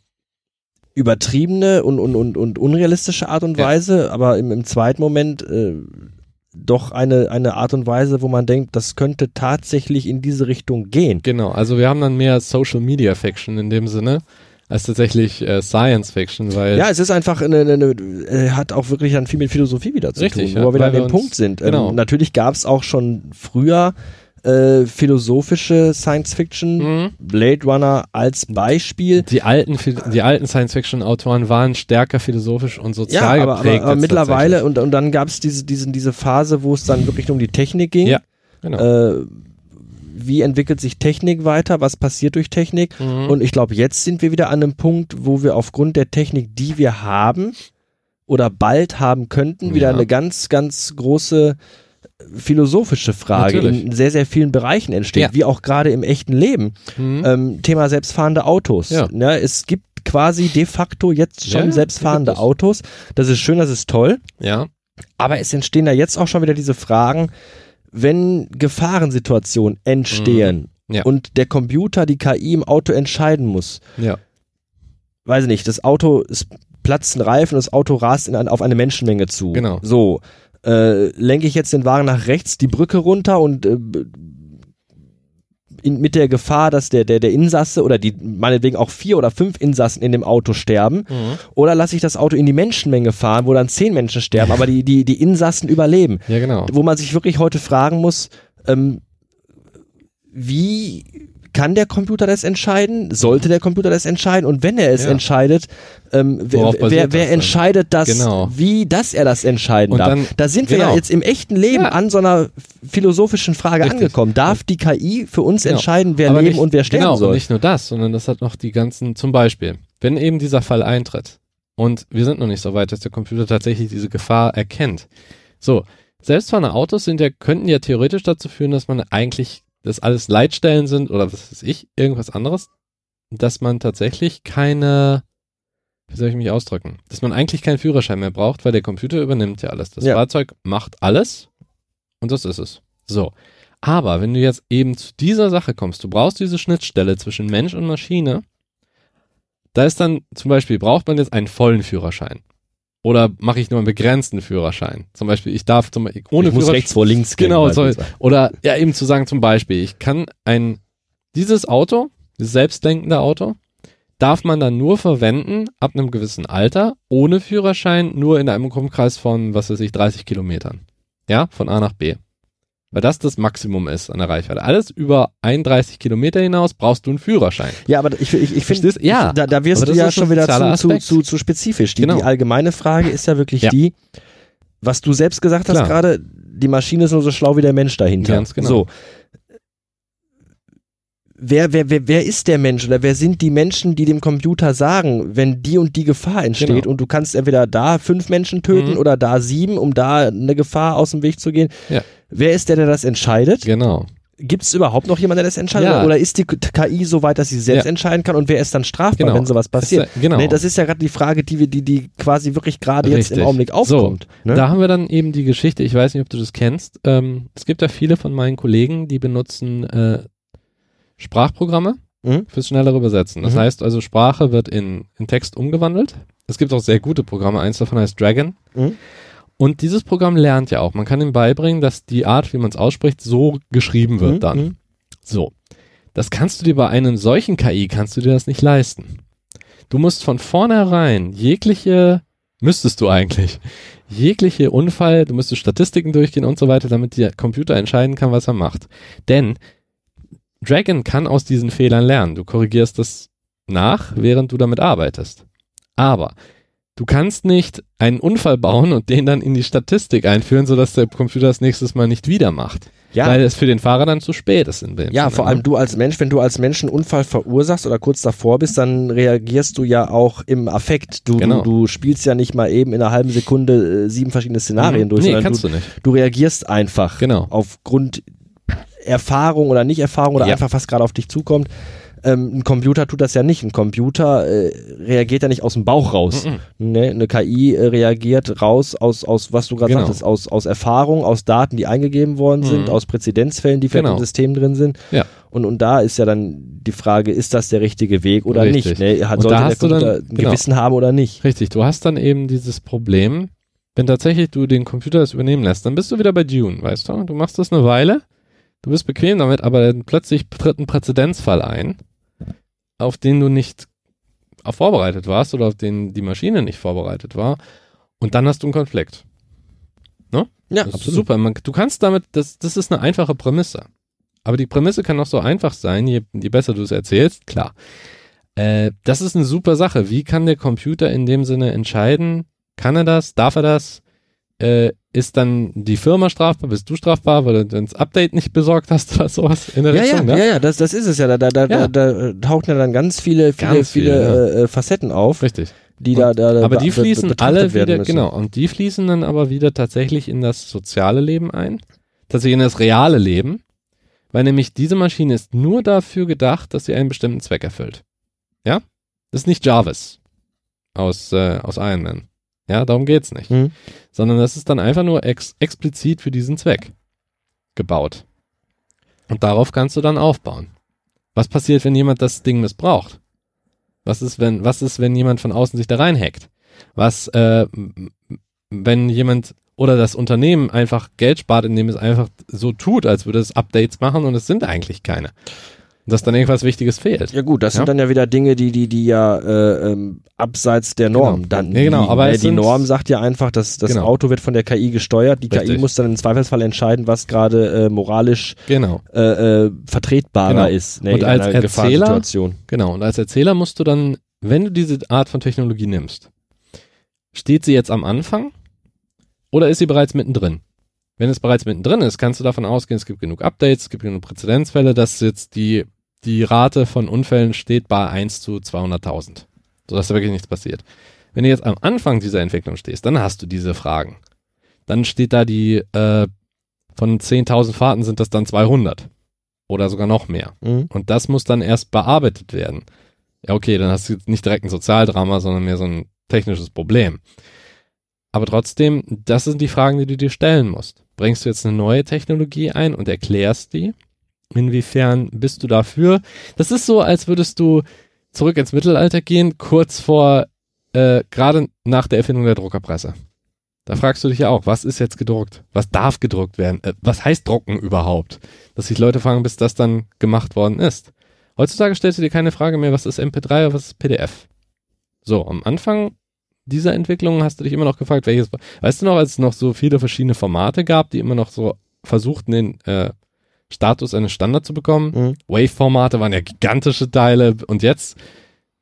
übertriebene und, und, und, und unrealistische Art und Ja. Weise, aber im, im zweiten Moment äh, doch eine, eine Art und Weise, wo man denkt, das könnte tatsächlich in diese Richtung gehen. Genau, also wir haben dann mehr Social Media Fiction in dem Sinne, als tatsächlich äh, Science Fiction, weil Ja, es ist einfach eine, eine, eine äh, hat auch wirklich dann viel mit Philosophie wieder zu Richtig, tun, ja, wo wir wieder an dem Punkt sind. genau. Ähm, natürlich gab es auch schon früher äh, philosophische Science Fiction, Mhm. Blade Runner als Beispiel. die alten, die alten Science-Fiction-Autoren waren stärker philosophisch und sozial Ja, aber, geprägt. aber, aber mittlerweile und, und dann gab es diese, diesen, diese Phase, wo es dann wirklich nur um die Technik ging. Ja, Genau. Äh, wie entwickelt sich Technik weiter? Was passiert durch Technik? Mhm. Und ich glaube, jetzt sind wir wieder an einem Punkt, wo wir aufgrund der Technik, die wir haben oder bald haben könnten, wieder Ja. eine ganz, ganz große äh, philosophische Frage Natürlich. in sehr, sehr vielen Bereichen entsteht, Ja. wie auch gerade im echten Leben. Mhm. Ähm, Thema selbstfahrende Autos. Ja. Ne, es gibt quasi de facto jetzt schon Ja, selbstfahrende. Autos. Das ist schön, das ist toll. ja, Aber es entstehen da jetzt auch schon wieder diese Fragen, wenn Gefahrensituationen entstehen Mhm. Ja. und der Computer, die KI im Auto entscheiden muss, ja, weiß ich nicht, das Auto ist platzt ein Reifen und das Auto rast in auf eine Menschenmenge zu. Genau. So, äh, lenke ich jetzt den Wagen nach rechts, die Brücke runter und äh, in, mit der Gefahr, dass der, der, der Insasse oder die meinetwegen auch vier oder fünf Insassen in dem Auto sterben, Mhm. oder lasse ich das Auto in die Menschenmenge fahren, wo dann zehn Menschen sterben, aber die, die, die Insassen überleben. ja, genau. Wo man sich wirklich heute fragen muss, ähm, wie kann der Computer das entscheiden? Sollte der Computer das entscheiden? Und wenn er es Ja. entscheidet, ähm, wer, wer, wer das entscheidet das, Genau. wie, dass er das entscheiden Und darf? dann- da sind wir ja genau. jetzt im echten Leben Ja. an so einer philosophischen Frage Richtig. angekommen. Darf die KI für uns Genau. entscheiden, wer Aber leben nicht, und wer sterben genau, soll? Und nicht nur das, sondern das hat noch die ganzen, zum Beispiel, wenn eben dieser Fall eintritt und wir sind noch nicht so weit, dass der Computer tatsächlich diese Gefahr erkennt. So, selbstfahrende Autos sind ja, könnten ja theoretisch dazu führen, dass man eigentlich, dass alles Leitstellen sind oder was weiß ich, irgendwas anderes, dass man tatsächlich keine, wie soll ich mich ausdrücken, dass man eigentlich keinen Führerschein mehr braucht, weil der Computer übernimmt ja alles. Das Ja. Fahrzeug macht alles und das ist es. So. Aber wenn du jetzt eben zu dieser Sache kommst, du brauchst diese Schnittstelle zwischen Mensch und Maschine, da ist dann zum Beispiel, braucht man jetzt einen vollen Führerschein? Oder mache ich nur einen begrenzten Führerschein? Zum Beispiel, ich darf zum, ohne ich muss rechts vor links gehen. Genau, beispielsweise. oder ja, eben zu sagen, zum Beispiel, ich kann ein, dieses Auto, dieses selbstdenkende Auto, darf man dann nur verwenden ab einem gewissen Alter, ohne Führerschein, nur in einem Umkreis von, was weiß ich, 30 Kilometern. Ja, von A nach B. Weil das das Maximum ist an der Reichweite. Alles über 31 Kilometer hinaus brauchst du einen Führerschein. Ja, aber ich, ich, ich finde? Ja, da, da wirst du ja schon wieder zu, zu, zu, zu spezifisch. Die, Genau. die allgemeine Frage ist ja wirklich Ja. die, was du selbst gesagt hast gerade, die Maschine ist nur so schlau wie der Mensch dahinter. Ganz genau. So. Wer, wer, wer, wer ist der Mensch oder wer sind die Menschen, die dem Computer sagen, wenn die und die Gefahr entsteht Genau. und du kannst entweder da fünf Menschen töten Mhm. oder da sieben, um da eine Gefahr aus dem Weg zu gehen. Ja. Wer ist der, der das entscheidet? Genau. Gibt es überhaupt noch jemanden, der das entscheidet? Ja. Oder ist die KI so weit, dass sie selbst Ja. entscheiden kann und wer ist dann strafbar, Genau. wenn sowas passiert? Das genau. Nee, das ist ja gerade die Frage, die wir, die, die quasi wirklich gerade jetzt im. Augenblick aufkommt. ne? Da haben wir dann eben die Geschichte, ich weiß nicht, ob du das kennst. Ähm, es gibt ja viele von meinen Kollegen, die benutzen äh, Sprachprogramme Mhm. fürs schnellere Übersetzen. Das Mhm. heißt also, Sprache wird in, in Text umgewandelt. Es gibt auch sehr gute Programme. Eins davon heißt Dragon. Mhm. Und dieses Programm lernt ja auch. Man kann ihm beibringen, dass die Art, wie man es ausspricht, so geschrieben wird Mhm, dann. mhm. So. Das kannst du dir bei einem solchen KI, kannst du dir das nicht leisten. Du musst von vornherein jegliche, müsstest du eigentlich, jegliche Unfall, du müsstest Statistiken durchgehen und so weiter, damit der Computer entscheiden kann, was er macht. Denn Dragon kann aus diesen Fehlern lernen. Du korrigierst das nach, während du damit arbeitest. Aber du kannst nicht einen Unfall bauen und den dann in die Statistik einführen, sodass der Computer das nächstes Mal nicht wieder macht. Ja. Weil es für den Fahrer dann zu spät ist. In dem Ja, vor ne? allem du als Mensch, wenn du als Mensch einen Unfall verursachst oder kurz davor bist, dann reagierst du ja auch im Affekt. Du, Genau. du, du spielst ja nicht mal eben in einer halben Sekunde äh, sieben verschiedene Szenarien Mhm. durch, Nee, kannst du, du nicht. du reagierst einfach Genau. aufgrund Erfahrung oder Nicht-Erfahrung oder Ja. einfach was gerade auf dich zukommt. Ähm, ein Computer tut das ja nicht. Ein Computer äh, reagiert ja nicht aus dem Bauch raus. Mhm. Ne? Eine KI äh, reagiert raus aus, aus was du gerade Genau. sagtest, aus, aus Erfahrung, aus Daten, die eingegeben worden sind, Mhm. aus Präzedenzfällen, die vielleicht Genau. im System drin sind. Ja. Und, und da ist ja dann die Frage, ist das der richtige Weg oder Richtig. nicht? Ne? Hat, sollte der hast du dann- Computer ein genau. Gewissen haben oder nicht? Richtig, du hast dann eben dieses Problem, wenn tatsächlich du den Computer das übernehmen lässt, dann bist du wieder bei Dune, weißt du? Du machst das eine Weile, du bist bequem damit, aber dann plötzlich tritt ein Präzedenzfall ein, auf den du nicht vorbereitet warst oder auf den die Maschine nicht vorbereitet war und dann hast du einen Konflikt. Ja, Das ist super. Man, du kannst damit, das, das ist eine einfache Prämisse. Aber die Prämisse kann auch so einfach sein, je, je besser du es erzählst, klar. Äh, das ist eine super Sache. Wie kann der Computer in dem Sinne entscheiden? Kann er das? Darf er das? Äh, ist dann die Firma strafbar? Bist du strafbar, weil du das Update nicht besorgt hast oder sowas in der Ja, ja, Richtung? ja, ne? ja, das, das ist es ja. Da, da, Ja. da, da tauchen ja dann ganz viele, viele, Ganz viele, viele, äh, äh, Facetten auf, Richtig. die da, da, da aber die fließen alle wieder, müssen. genau, und die fließen dann aber wieder tatsächlich in das soziale Leben ein, tatsächlich in das reale Leben, weil nämlich diese Maschine ist nur dafür gedacht, dass sie einen bestimmten Zweck erfüllt. Ja? Das ist nicht Jarvis aus, äh, aus Iron Man. Ja, darum geht's nicht. Mhm. Sondern das ist dann einfach nur ex explizit für diesen Zweck gebaut. Und darauf kannst du dann aufbauen. Was passiert, wenn jemand das Ding missbraucht? Was ist, wenn, was ist, wenn jemand von außen sich da reinhackt? Was, äh, wenn jemand oder das Unternehmen einfach Geld spart, indem es einfach so tut, als würde es Updates machen und es sind eigentlich keine. Dass dann irgendwas Wichtiges fehlt. Ja gut, das Ja. sind dann ja wieder Dinge, die, die, die ja äh, ähm, abseits der Norm Genau. dann Ja, genau, liegen, aber ne? die Norm sagt ja einfach, dass das Genau. Auto wird von der KI gesteuert. Die KI Richtig. muss dann im Zweifelsfall entscheiden, was gerade äh, moralisch Genau. äh, äh, vertretbarer Genau. ist ne, Und als Erzähler-. Genau, und als Erzähler musst du dann, wenn du diese Art von Technologie nimmst, steht sie jetzt am Anfang oder ist sie bereits mittendrin? Wenn es bereits mittendrin ist, kannst du davon ausgehen, es gibt genug Updates, es gibt genug Präzedenzfälle, dass jetzt die, die Rate von Unfällen steht bei 1 zu 200.000. Sodass da wirklich nichts passiert. Wenn du jetzt am Anfang dieser Entwicklung stehst, dann hast du diese Fragen. Dann steht da die, äh, von 10.000 Fahrten sind das dann 200. Oder sogar noch mehr. Mhm. Und das muss dann erst bearbeitet werden. Ja, okay, dann hast du jetzt nicht direkt ein Sozialdrama, sondern mehr so ein technisches Problem. Aber trotzdem, das sind die Fragen, die du dir stellen musst. Bringst du jetzt eine neue Technologie ein und erklärst die? Inwiefern bist du dafür? Das ist so, als würdest du zurück ins Mittelalter gehen, kurz vor, äh, gerade nach der Erfindung der Druckerpresse. Da fragst du dich ja auch, was ist jetzt gedruckt? Was darf gedruckt werden? Äh, was heißt drucken überhaupt? Dass sich Leute fragen, bis das dann gemacht worden ist. Heutzutage stellst du dir keine Frage mehr, was ist MP3 oder was ist PDF. So, am Anfang dieser Entwicklung hast du dich immer noch gefragt, welches, weißt du noch, als es noch so viele verschiedene Formate gab, die immer noch so versuchten, den äh, Status eines Standard zu bekommen. Mhm. Wave-Formate waren ja gigantische Teile und jetzt,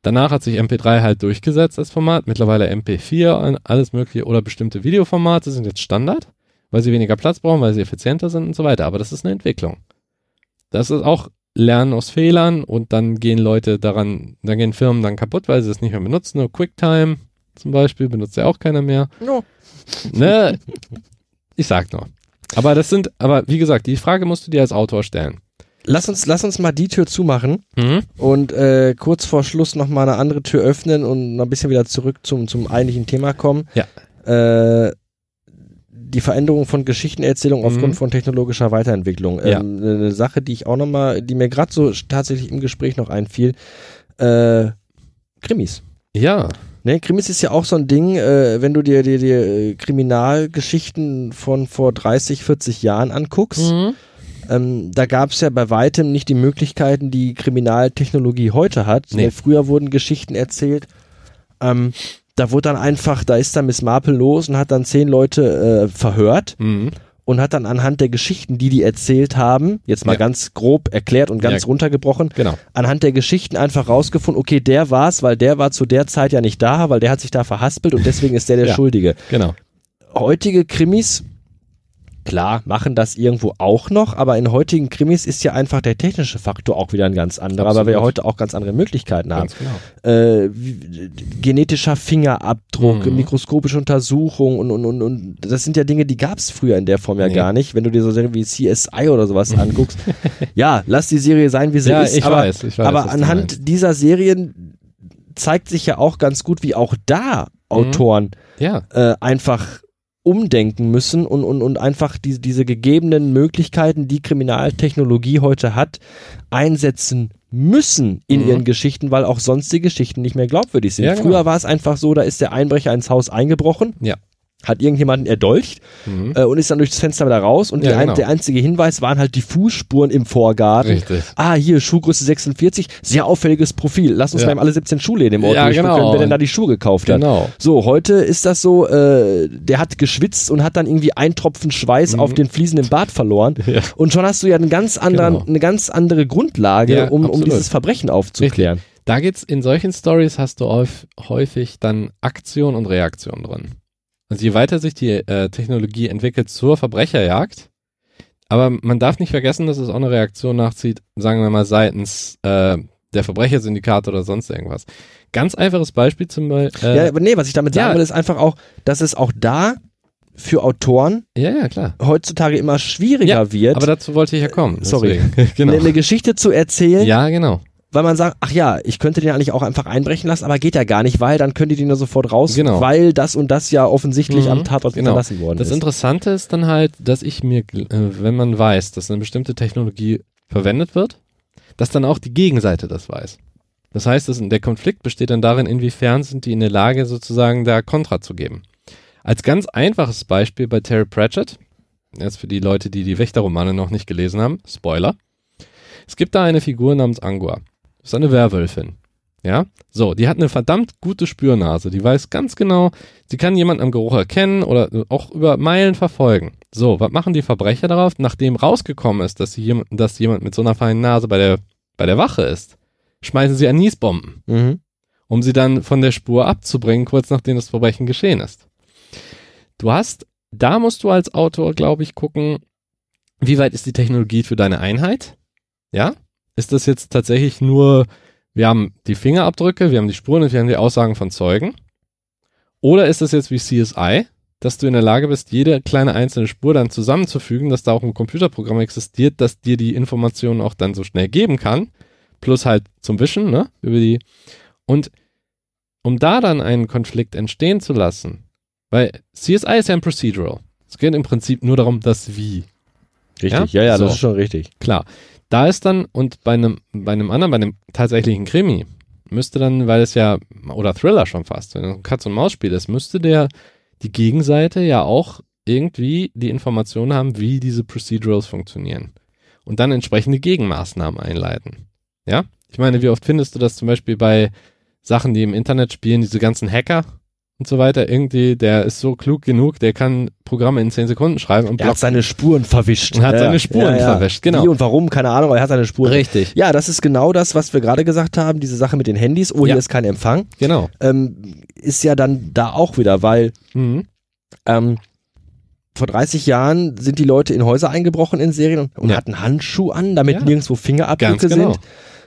danach hat sich MP3 halt durchgesetzt als Format, mittlerweile MP4 und alles mögliche oder bestimmte Videoformate sind jetzt Standard, weil sie weniger Platz brauchen, weil sie effizienter sind und so weiter, aber das ist eine Entwicklung. Das ist auch Lernen aus Fehlern und dann gehen Leute daran, dann gehen Firmen dann kaputt, weil sie es nicht mehr benutzen, nur QuickTime zum Beispiel benutzt ja auch keiner mehr. Ja. Ne? Ich sag nur. Aber das sind, aber wie gesagt, die Frage musst du dir als Autor stellen. Lass uns, lass uns mal die Tür zumachen Mhm. und äh, kurz vor Schluss noch mal eine andere Tür öffnen und noch ein bisschen wieder zurück zum, zum eigentlichen Thema kommen. Ja. Äh, die Veränderung von Geschichtenerzählung aufgrund Mhm. von technologischer Weiterentwicklung. Ja. Ähm, eine Sache, die ich auch noch mal, die mir gerade so tatsächlich im Gespräch noch einfiel, äh, Krimis. Ja, Ne, Krimis ist ja auch so ein Ding, äh, wenn du dir, dir, dir äh, Kriminalgeschichten von vor 30, 40 Jahren anguckst. Mhm. Ähm, da gab es ja bei weitem nicht die Möglichkeiten, die Kriminaltechnologie heute hat. Nee. Ne, früher wurden Geschichten erzählt. Ähm, da wurde dann einfach, da ist dann Miss Marple los und hat dann zehn Leute äh, verhört Mhm. Und hat dann anhand der Geschichten, die die erzählt haben, jetzt mal Ja. ganz grob erklärt und ganz Ja. runtergebrochen, Genau. anhand der Geschichten einfach rausgefunden, okay, der war's, weil der war zu der Zeit ja nicht da, weil der hat sich da verhaspelt und deswegen ist der der Ja. Schuldige. Genau. Heutige Krimis Klar, machen das irgendwo auch noch, aber in heutigen Krimis ist ja einfach der technische Faktor auch wieder ein ganz anderer, Absolut. weil wir ja heute auch ganz andere Möglichkeiten haben. Genau. Äh, genetischer Fingerabdruck, Mhm. mikroskopische Untersuchung und, und, und, und das sind ja Dinge, die gab es früher in der Form ja Nee. gar nicht. Wenn du dir so Serien wie CSI oder sowas anguckst, ja, lass die Serie sein, wie sie Ja, ist, ich aber, weiß, ich weiß, aber anhand dieser Serien zeigt sich ja auch ganz gut, wie auch da Autoren Ja, äh, einfach umdenken müssen und, und, und einfach die, diese gegebenen Möglichkeiten, die Kriminaltechnologie heute hat, einsetzen müssen in Mhm. ihren Geschichten, weil auch sonst die Geschichten nicht mehr glaubwürdig sind. Ja, genau. Früher war es einfach so, da ist der Einbrecher ins Haus eingebrochen, Ja. Hat irgendjemanden erdolcht mhm. äh, und ist dann durchs Fenster wieder raus und Ja, ein, genau. der einzige Hinweis waren halt die Fußspuren im Vorgarten. richtig. Ah, hier, Schuhgröße 46, sehr auffälliges Profil. Lass uns Ja. mal alle 17 Schuhläden im Ort Ja, genau. wer denn da die Schuhe gekauft hat. Genau. So, heute ist das so, äh, der hat geschwitzt und hat dann irgendwie ein Tropfen Schweiß Mhm. auf den Fliesen im Bad verloren. Ja. Und schon hast du ja einen ganz anderen, Genau. eine ganz andere Grundlage, um, um dieses Verbrechen aufzuklären. Da geht's in solchen Stories hast du häuf- häufig dann Aktion und Reaktion drin. Also je weiter sich die äh, Technologie entwickelt zur Verbrecherjagd, aber man darf nicht vergessen, dass es auch eine Reaktion nachzieht, sagen wir mal seitens äh, der Verbrechersyndikate oder sonst irgendwas. Ganz einfaches Beispiel zum Beispiel. Äh, Ja, aber nee, was ich damit sagen ja. will, ist einfach auch, dass es auch da für Autoren ja, ja, klar. heutzutage immer schwieriger Ja, wird, Aber dazu wollte ich ja kommen. Sorry. genau. eine Geschichte zu erzählen, Ja, genau. Weil man sagt, ach ja, ich könnte den eigentlich auch einfach einbrechen lassen, aber geht ja gar nicht, weil dann könnt ihr den ja sofort raus, Genau. weil das und das ja offensichtlich Mhm, am Tatort genau. hinterlassen worden Das ist. Interessante ist dann halt, dass ich mir, äh, wenn man weiß, dass eine bestimmte Technologie verwendet wird, dass dann auch die Gegenseite das weiß. Das heißt, dass der Konflikt besteht dann darin, inwiefern sind die in der Lage, sozusagen da Kontra zu geben. Als ganz einfaches Beispiel bei Terry Pratchett, jetzt für die Leute, die die Wächterromane noch nicht gelesen haben, Spoiler. Es gibt da eine Figur namens Angua. Das ist eine Werwölfin. Ja, so, die hat eine verdammt gute Spürnase. Die weiß ganz genau, sie kann jemanden am Geruch erkennen oder auch über Meilen verfolgen. So, was machen die Verbrecher darauf? Nachdem rausgekommen ist, dass, sie dass jemand mit so einer feinen Nase bei der, bei der Wache ist, schmeißen sie Anisbomben, Mhm. um sie dann von der Spur abzubringen, kurz nachdem das Verbrechen geschehen ist. Du hast, da musst du als Autor, glaube ich, gucken, wie weit ist die Technologie für deine Einheit? Ja? Ist das jetzt tatsächlich nur, wir haben die Fingerabdrücke, wir haben die Spuren und wir haben die Aussagen von Zeugen? Oder ist das jetzt wie CSI, dass du in der Lage bist, jede kleine einzelne Spur dann zusammenzufügen, dass da auch ein Computerprogramm existiert, das dir die Informationen auch dann so schnell geben kann, plus halt zum Wischen, ne, über die, und um da dann einen Konflikt entstehen zu lassen, weil CSI ist ja ein Procedural. Es geht im Prinzip nur darum, das Wie. Richtig, Ja? ja, ja, So. das ist schon richtig. Klar. Da ist dann, und bei einem, bei einem anderen, bei einem tatsächlichen Krimi, müsste dann, weil es ja, oder Thriller schon fast, wenn es ein Katz-und-Maus-Spiel ist, müsste der, die Gegenseite ja auch irgendwie die Information haben, wie diese Procedurals funktionieren. Und dann entsprechende Gegenmaßnahmen einleiten. Ja? Ich meine, wie oft findest du das zum Beispiel bei Sachen, die im Internet spielen, diese ganzen Hacker und so weiter, irgendwie, der ist so klug genug, der kann Programme in 10 Sekunden schreiben und Er hat seine Spuren verwischt. Und hat seine Spuren verwischt, genau. Wie und warum, keine Ahnung, aber er hat seine Spuren. Richtig, Ja, das ist genau das, was wir gerade gesagt haben, diese Sache mit den Handys, oh, Ja. hier ist kein Empfang, genau. ähm, ist ja dann da auch wieder, weil Mhm. ähm, vor 30 Jahren sind die Leute in Häuser eingebrochen in Serien und, und Ja. hatten Handschuh an, damit Ja. nirgendwo Fingerabdrücke genau. sind.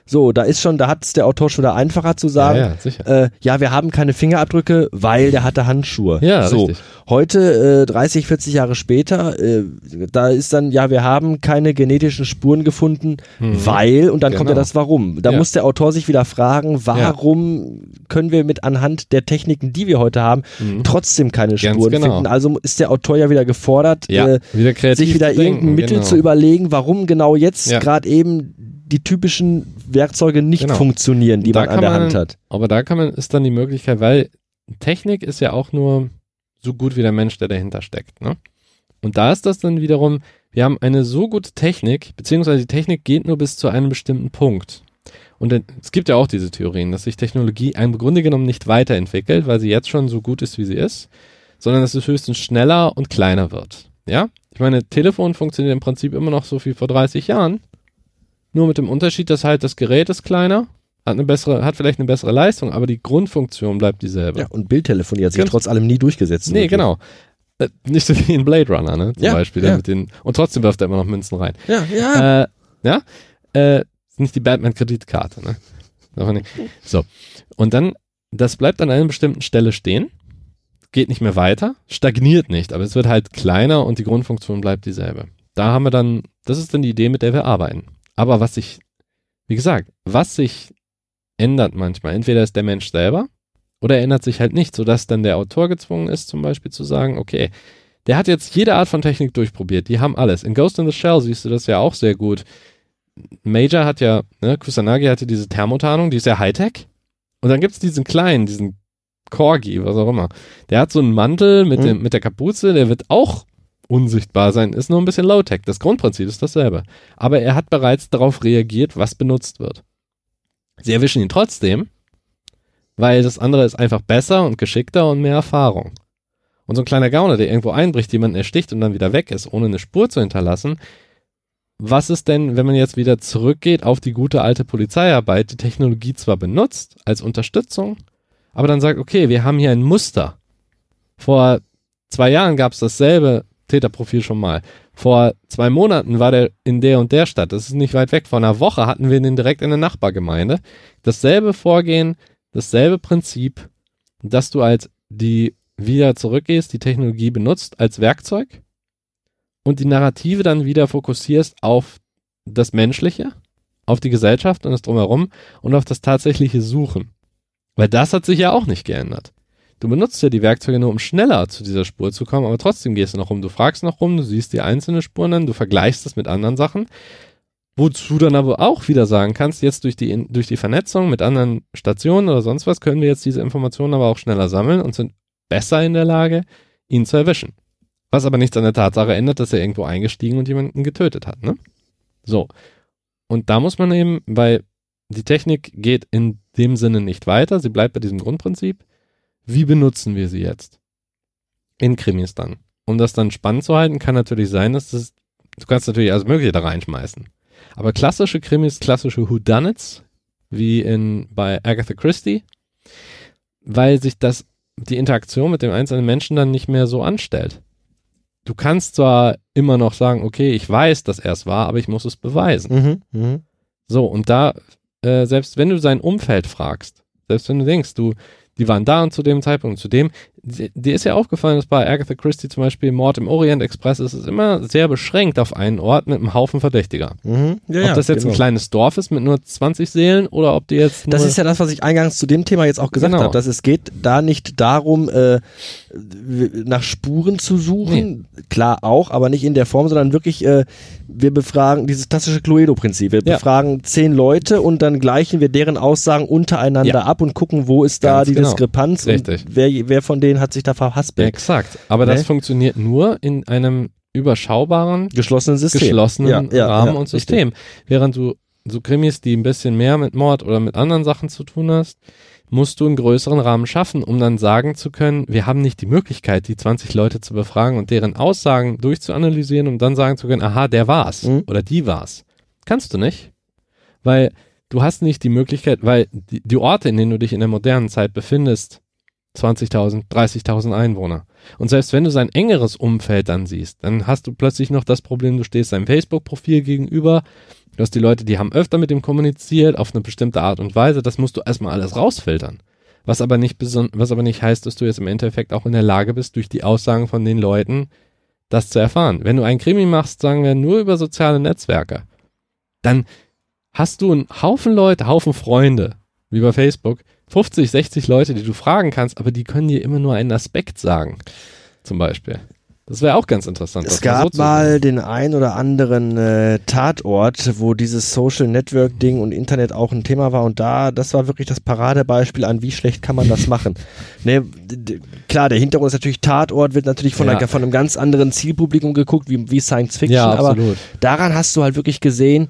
So, da ist schon, da hat es der Autor schon wieder einfacher zu sagen, ja, ja, sicher. äh, ja, wir haben keine Fingerabdrücke, weil der hatte Handschuhe. Ja, so. richtig. Heute, äh, 30, 40 Jahre später, äh, da ist dann, ja, wir haben keine genetischen Spuren gefunden, Mhm. weil, und dann kommt ja Genau. das Warum. Da Ja. muss der Autor sich wieder fragen, warum können wir mit anhand der Techniken, die wir heute haben, Mhm. trotzdem keine Ganz Spuren genau. finden. Also ist der Autor ja wieder gefordert, äh, wieder sich wieder irgendein Mittel genau. zu überlegen, warum genau jetzt gerade eben die typischen Werkzeuge nicht Genau. funktionieren, die Da man an der man- Hand hat. Aber da kann man, ist dann die Möglichkeit, weil Technik ist ja auch nur so gut wie der Mensch, der dahinter steckt. Ne? Und da ist das dann wiederum, wir haben eine so gute Technik, beziehungsweise die Technik geht nur bis zu einem bestimmten Punkt. Und es gibt ja auch diese Theorien, dass sich Technologie im Grunde genommen nicht weiterentwickelt, weil sie jetzt schon so gut ist, wie sie ist, sondern dass es höchstens schneller und kleiner wird. Ja? Ich meine, Telefon funktioniert im Prinzip immer noch so wie vor 30 Jahren. Nur mit dem Unterschied, dass halt das Gerät ist kleiner, hat eine bessere, hat vielleicht eine bessere Leistung, aber die Grundfunktion bleibt dieselbe. Ja, und Bildtelefonie hat sich Ganz- trotz allem nie durchgesetzt. nee, wirklich. genau. Äh, nicht so wie in Blade Runner, ne? Zum Ja, Beispiel. ja. Der mit den, und trotzdem wirft er immer noch Münzen rein. Ja, ja. Äh, ja? Äh, nicht die Batman-Kreditkarte, ne? So. Und dann, das bleibt an einer bestimmten Stelle stehen, geht nicht mehr weiter, stagniert nicht, aber es wird halt kleiner und die Grundfunktion bleibt dieselbe. Da haben wir dann, das ist dann die Idee, mit der wir arbeiten. Aber was sich, wie gesagt, was sich ändert manchmal, entweder ist der Mensch selber oder er ändert sich halt nicht, sodass dann der Autor gezwungen ist, zum Beispiel zu sagen, okay, der hat jetzt jede Art von Technik durchprobiert, die haben alles. In Ghost in the Shell siehst du das ja auch sehr gut. Major hat ja, ne, Kusanagi hatte diese Thermotarnung, die ist ja Hightech. Und dann gibt's diesen kleinen, diesen Corgi, was auch immer. Der hat so einen Mantel mit, Mhm. dem, mit der Kapuze, der wird auch unsichtbar sein, ist nur ein bisschen Low-Tech. Das Grundprinzip ist dasselbe. Aber er hat bereits darauf reagiert, was benutzt wird. Sie erwischen ihn trotzdem, weil das andere ist einfach besser und geschickter und mehr Erfahrung. Und so ein kleiner Gauner, der irgendwo einbricht, jemanden ersticht und dann wieder weg ist, ohne eine Spur zu hinterlassen, was ist denn, wenn man jetzt wieder zurückgeht auf die gute alte Polizeiarbeit, die Technologie zwar benutzt als Unterstützung, aber dann sagt, okay, wir haben hier ein Muster. Vor zwei Jahren gab es dasselbe Täterprofil schon mal. Vor zwei Monaten war der in der und der Stadt. Das ist nicht weit weg. Vor einer Woche hatten wir den direkt in der Nachbargemeinde. Dasselbe Vorgehen, dasselbe Prinzip, dass du als die wieder zurückgehst, die Technologie benutzt als Werkzeug und die Narrative dann wieder fokussierst auf das Menschliche, auf die Gesellschaft und das Drumherum und auf das tatsächliche Suchen. Weil das hat sich ja auch nicht geändert. Du benutzt ja die Werkzeuge nur, um schneller zu dieser Spur zu kommen, aber trotzdem gehst du noch rum. Du fragst noch rum, du siehst die einzelnen Spuren dann, du vergleichst das mit anderen Sachen. Wozu dann aber auch wieder sagen kannst, jetzt durch die, durch die Vernetzung mit anderen Stationen oder sonst was, können wir jetzt diese Informationen aber auch schneller sammeln und sind besser in der Lage, ihn zu erwischen. Was aber nichts an der Tatsache ändert, dass er irgendwo eingestiegen und jemanden getötet hat, ne? So. Und da muss man eben, weil die Technik geht in dem Sinne nicht weiter, sie bleibt bei diesem Grundprinzip. Wie benutzen wir sie jetzt? In Krimis dann. Um das dann spannend zu halten, kann natürlich sein, dass das, du kannst natürlich alles Mögliche da reinschmeißen. Aber klassische Krimis, klassische Whodunits, wie in, bei Agatha Christie, weil sich das, die Interaktion mit dem einzelnen Menschen dann nicht mehr so anstellt. Du kannst zwar immer noch sagen, okay, ich weiß, dass er es war, aber ich muss es beweisen. Mhm, mhm. So, und da, äh, selbst wenn du sein Umfeld fragst, selbst wenn du denkst, du, die waren da und zu dem Zeitpunkt, zu dem, dir ist ja aufgefallen, dass bei Agatha Christie zum Beispiel Mord im Orient Express ist, ist immer sehr beschränkt auf einen Ort mit einem Haufen Verdächtiger. Mhm. Ja, ob das jetzt genau. ein kleines Dorf ist mit nur 20 Seelen oder ob die jetzt Das ist ja das, was ich eingangs zu dem Thema jetzt auch gesagt Genau. habe, dass es geht da nicht darum, äh, nach Spuren zu suchen, klar auch, aber nicht in der Form, sondern wirklich, äh, wir befragen dieses klassische Cluedo-Prinzip. Wir Ja. befragen zehn Leute und dann gleichen wir deren Aussagen untereinander Ja. ab und gucken, wo ist da Ganz die genau. Diskrepanz Richtig. und wer, wer von denen hat sich da verhaspelt. Exakt. Aber das Ne? funktioniert nur in einem überschaubaren, Geschlossenes System. geschlossenen Ja, ja, Rahmen ja, und System. Während du so Krimis, die ein bisschen mehr mit Mord oder mit anderen Sachen zu tun hast, musst du einen größeren Rahmen schaffen, um dann sagen zu können, wir haben nicht die Möglichkeit, die 20 Leute zu befragen und deren Aussagen durchzuanalysieren, um dann sagen zu können, aha, der war's Mhm. oder die war's. Kannst du nicht, weil du hast nicht die Möglichkeit, weil die, die Orte, in denen du dich in der modernen Zeit befindest, 20.000, 30.000 Einwohner. Und selbst wenn du sein engeres Umfeld dann siehst, dann hast du plötzlich noch das Problem, du stehst seinem Facebook-Profil gegenüber, du hast die Leute, die haben öfter mit ihm kommuniziert, auf eine bestimmte Art und Weise, das musst du erstmal alles rausfiltern. Was aber nicht was aber nicht heißt, dass du jetzt im Endeffekt auch in der Lage bist, durch die Aussagen von den Leuten das zu erfahren. Wenn du einen Krimi machst, sagen wir nur über soziale Netzwerke, dann hast du einen Haufen Leute, Haufen Freunde, wie bei Facebook, 50, 60 Leute, die du fragen kannst, aber die können dir immer nur einen Aspekt sagen. Zum Beispiel. Das wäre auch ganz interessant. Es das mal so gab mal den ein oder anderen äh, Tatort, wo dieses Social Network Ding und Internet auch ein Thema war und da, das war wirklich das Paradebeispiel an, wie schlecht kann man das machen. ne, klar, der Hintergrund ist natürlich Tatort, wird natürlich von, Ja. einer, von einem ganz anderen Zielpublikum geguckt, wie, wie Science Fiction, Ja, aber daran hast du halt wirklich gesehen,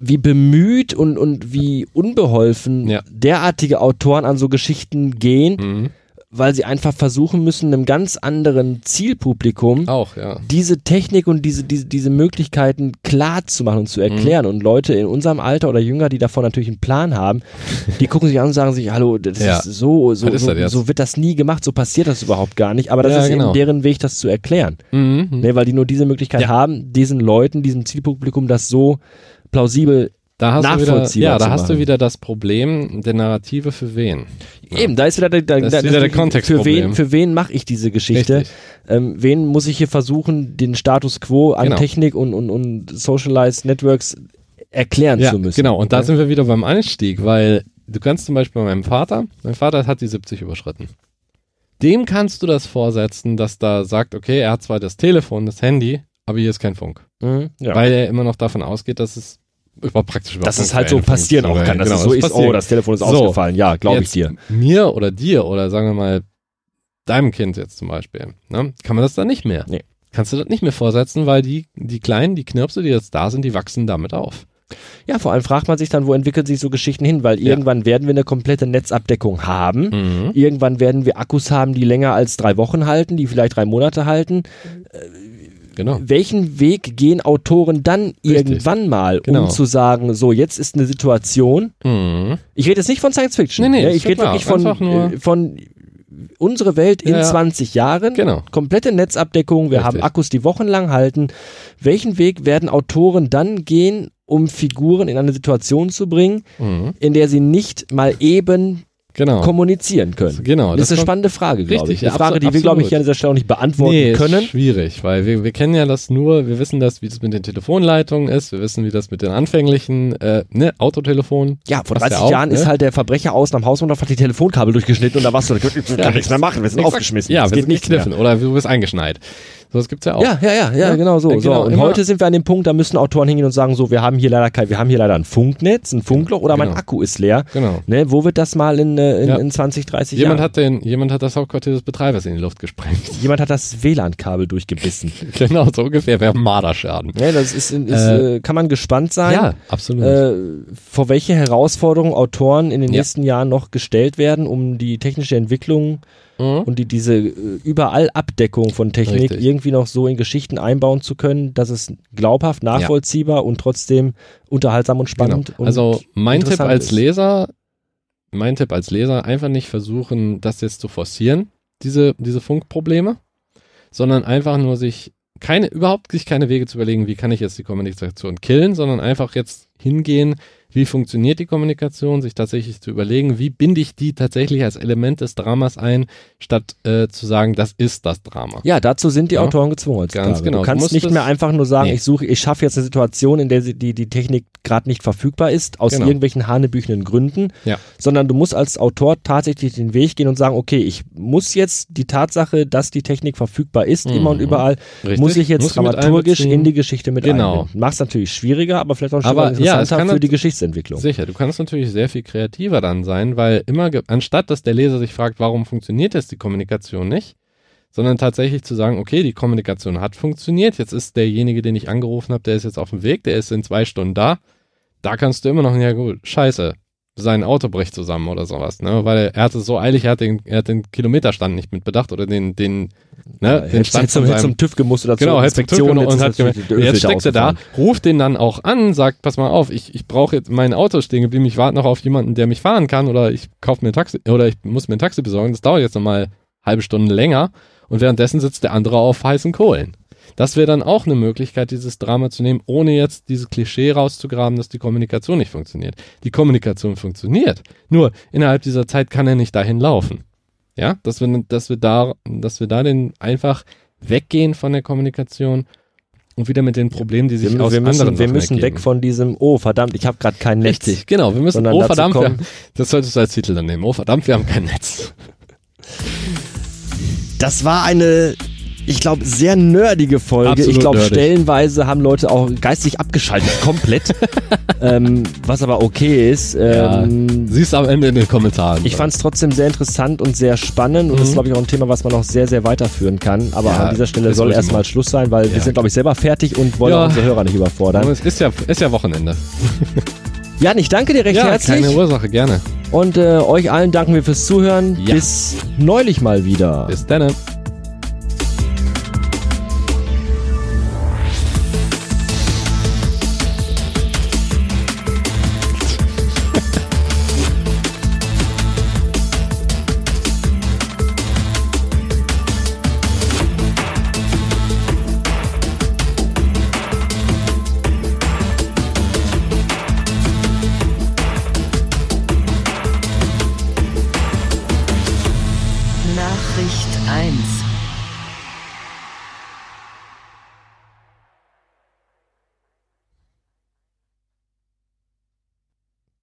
wie bemüht und, und wie unbeholfen Ja. derartige Autoren an so Geschichten gehen Mhm. weil sie einfach versuchen müssen, einem ganz anderen Zielpublikum Auch, ja. diese Technik und diese, diese, diese Möglichkeiten klar zu machen und zu erklären. Mhm. Und Leute in unserem Alter oder jünger, die davon natürlich einen Plan haben, die gucken sich an und sagen sich, hallo, das Ja. ist so, so, ist so, so wird das nie gemacht, so passiert das überhaupt gar nicht. Aber das ist genau. eben deren Weg, das zu erklären. Mhm. Ne, weil die nur diese Möglichkeit haben, diesen Leuten, diesem Zielpublikum das so plausibel Da hast du wieder, nachvollziehbar ja, da hast du wieder das Problem der Narrative für wen. Ja. Eben, da ist wieder der, der, Das ist der, wieder der für Kontextproblem. wen, für wen mache ich diese Geschichte? Ähm, wen muss ich hier versuchen, den Status quo an Genau. Technik und, und, und Socialized Networks erklären Ja, zu müssen? genau. Und da sind wir wieder beim Einstieg, weil du kannst zum Beispiel bei meinem Vater, mein Vater hat die 70 überschritten. Dem kannst du das vorsetzen, dass da sagt, okay, er hat zwar das Telefon, das Handy, aber hier ist kein Funk. Mhm, ja. Weil er immer noch davon ausgeht, dass es überhaupt praktisch überhaupt dass es halt so passieren auch kann, dass genau, es so das ist, passiert. oh, das Telefon ist So. ausgefallen, ja, glaube ich Jetzt dir. Mir oder dir oder sagen wir mal deinem Kind jetzt zum Beispiel, ne, kann man das dann nicht mehr. Nee. Kannst du das nicht mehr vorsetzen, weil die, die Kleinen, die Knirpse, die jetzt da sind, die wachsen damit auf. Ja, vor allem fragt man sich dann, wo entwickeln sich so Geschichten hin, weil Ja. irgendwann werden wir eine komplette Netzabdeckung haben. Mhm. Irgendwann werden wir Akkus haben, die länger als drei Wochen halten, die vielleicht drei Monate halten. Genau. Welchen Weg gehen Autoren dann irgendwann mal, Genau. um zu sagen, so jetzt ist eine Situation. Mhm. Ich rede jetzt nicht von Science Fiction. Nee, nee, ja, ich rede wirklich von, äh, von unsere Welt in Ja, ja. 20 Jahren. Genau. Komplette Netzabdeckung. Wir haben Richtig. Akkus, die wochenlang halten. Welchen Weg werden Autoren dann gehen, um Figuren in eine Situation zu bringen, Mhm. in der sie nicht mal eben Genau. kommunizieren können? Genau. Das ist eine spannende Frage, glaube ich. Eine Frage, die wir, glaube ich, hier an dieser Stelle auch nicht beantworten nee, können. Ist schwierig, weil wir, wir kennen ja das nur, wir wissen das, wie das mit den Telefonleitungen ist, wir wissen, wie das mit den anfänglichen, äh, ne, Autotelefon. Ja, vor Passt 30 ja auch, Jahren ne? ist halt der Verbrecher außen am Haus und hat die Telefonkabel durchgeschnitten und da warst du, ich kann Ja, nichts mehr machen, wir sind aufgeschmissen. Ja, es wir geht sind nicht mehr. gekniffen oder du bist eingeschneit. So, das gibt's ja auch. Ja, ja, ja, ja, Ja, genau so. äh, genau, so. Und immer- heute sind wir an dem Punkt, da müssen Autoren hingehen und sagen, so, wir haben hier leider kein, wir haben hier leider ein Funknetz, ein Funkloch oder mein Genau. Akku ist leer. Genau. Ne, wo wird das mal in, äh, in, Ja. in 20, 30 Jemand Jahren? hat den, jemand hat das Hauptquartier des Betreibers in die Luft gesprengt. Jemand hat das WLAN-Kabel durchgebissen. genau, so ungefähr. Wäre Marderschaden. ja, das ist, ist Äh, äh, kann man gespannt sein. Ja, absolut. Äh, vor welche Herausforderungen Autoren in den Ja. nächsten Jahren noch gestellt werden, um die technische Entwicklung Mhm. und die, diese äh, überall Abdeckung von Technik Richtig. irgendwie noch so in Geschichten einbauen zu können, dass es glaubhaft, nachvollziehbar und trotzdem unterhaltsam und spannend Genau. und Also mein Tipp als ist. Leser, mein Tipp als Leser, einfach nicht versuchen, das jetzt zu forcieren, diese, diese Funkprobleme, sondern einfach nur sich keine, überhaupt sich keine Wege zu überlegen, wie kann ich jetzt die Kommunikation killen, sondern einfach jetzt hingehen, wie funktioniert die Kommunikation, sich tatsächlich zu überlegen, wie binde ich die tatsächlich als Element des Dramas ein, statt äh, zu sagen, das ist das Drama. Ja, dazu sind die Ja. Autoren gezwungen. Ganz genau. Du Du kannst musst nicht mehr einfach nur sagen, Nee. ich suche, ich schaffe jetzt eine Situation, in der sie, die, die Technik gerade nicht verfügbar ist, aus Genau. irgendwelchen hanebüchenen Gründen, Ja. sondern du musst als Autor tatsächlich den Weg gehen und sagen, okay, ich muss jetzt die Tatsache, dass die Technik verfügbar ist, Mhm. immer und überall, Richtig? muss ich jetzt mit dramaturgisch in die Geschichte mit Genau. einbinden. Mach's natürlich schwieriger, aber vielleicht auch Stück Aber ja, es interessanter kann für die Geschichtsentwicklung. Sicher, du kannst natürlich sehr viel kreativer dann sein, weil immer, anstatt dass der Leser sich fragt, warum funktioniert jetzt die Kommunikation nicht, sondern tatsächlich zu sagen, okay, die Kommunikation hat funktioniert, jetzt ist derjenige, den ich angerufen habe, der ist jetzt auf dem Weg, der ist in zwei Stunden da, da kannst du immer noch, ja gut, scheiße, sein Auto bricht zusammen oder sowas, ne, weil er, hat es so eilig, er hat den, er hat den Kilometerstand nicht mit bedacht oder den, den, ne, den Hättest Stand zum, von seinem, zum TÜV gemusst oder Genau, zur Inspektion genommen und hat jetzt, gemerkt, jetzt steckt er da, ruft den dann auch an, sagt, pass mal auf, ich, ich brauche jetzt, mein Auto stehen geblieben, ich warte noch auf jemanden, der mich fahren kann oder ich kaufe mir ein Taxi oder ich muss mir ein Taxi besorgen, das dauert jetzt nochmal halbe Stunde länger und währenddessen sitzt der andere auf heißen Kohlen. Das wäre dann auch eine Möglichkeit, dieses Drama zu nehmen, ohne jetzt dieses Klischee rauszugraben, dass die Kommunikation nicht funktioniert. Die Kommunikation funktioniert. Nur innerhalb dieser Zeit kann er nicht dahin laufen. Ja, dass wir, dass wir da, dass wir da den einfach weggehen von der Kommunikation und wieder mit den Problemen, die sich Wir, aus wir müssen, anderen wir müssen weg von diesem, oh verdammt, ich habe gerade kein Netz. Richtig, genau. Wir müssen, Sondern oh verdammt, wir, das solltest du als Titel dann nehmen. Oh verdammt, wir haben kein Netz. Das war eine, ich glaube, sehr nerdige Folge. Absolut ich glaube, stellenweise haben Leute auch geistig abgeschaltet, komplett. ähm, was aber okay ist. Ähm, Siehst du am Ende in den Kommentaren. Ich fand es trotzdem sehr interessant und sehr spannend und das ist, glaube ich, auch ein Thema, was man noch sehr, sehr weiterführen kann. Aber Ja, an dieser Stelle soll erstmal. Schluss sein, weil wir Ja. sind, glaube ich, selber fertig und wollen Ja. auch unsere Hörer nicht überfordern. Es ist ja, ist ja Wochenende. Jan, ich danke dir recht ja, herzlich. keine Ursache, gerne. Und äh, euch allen danken wir fürs Zuhören. Ja. Bis neulich mal wieder. Bis dann.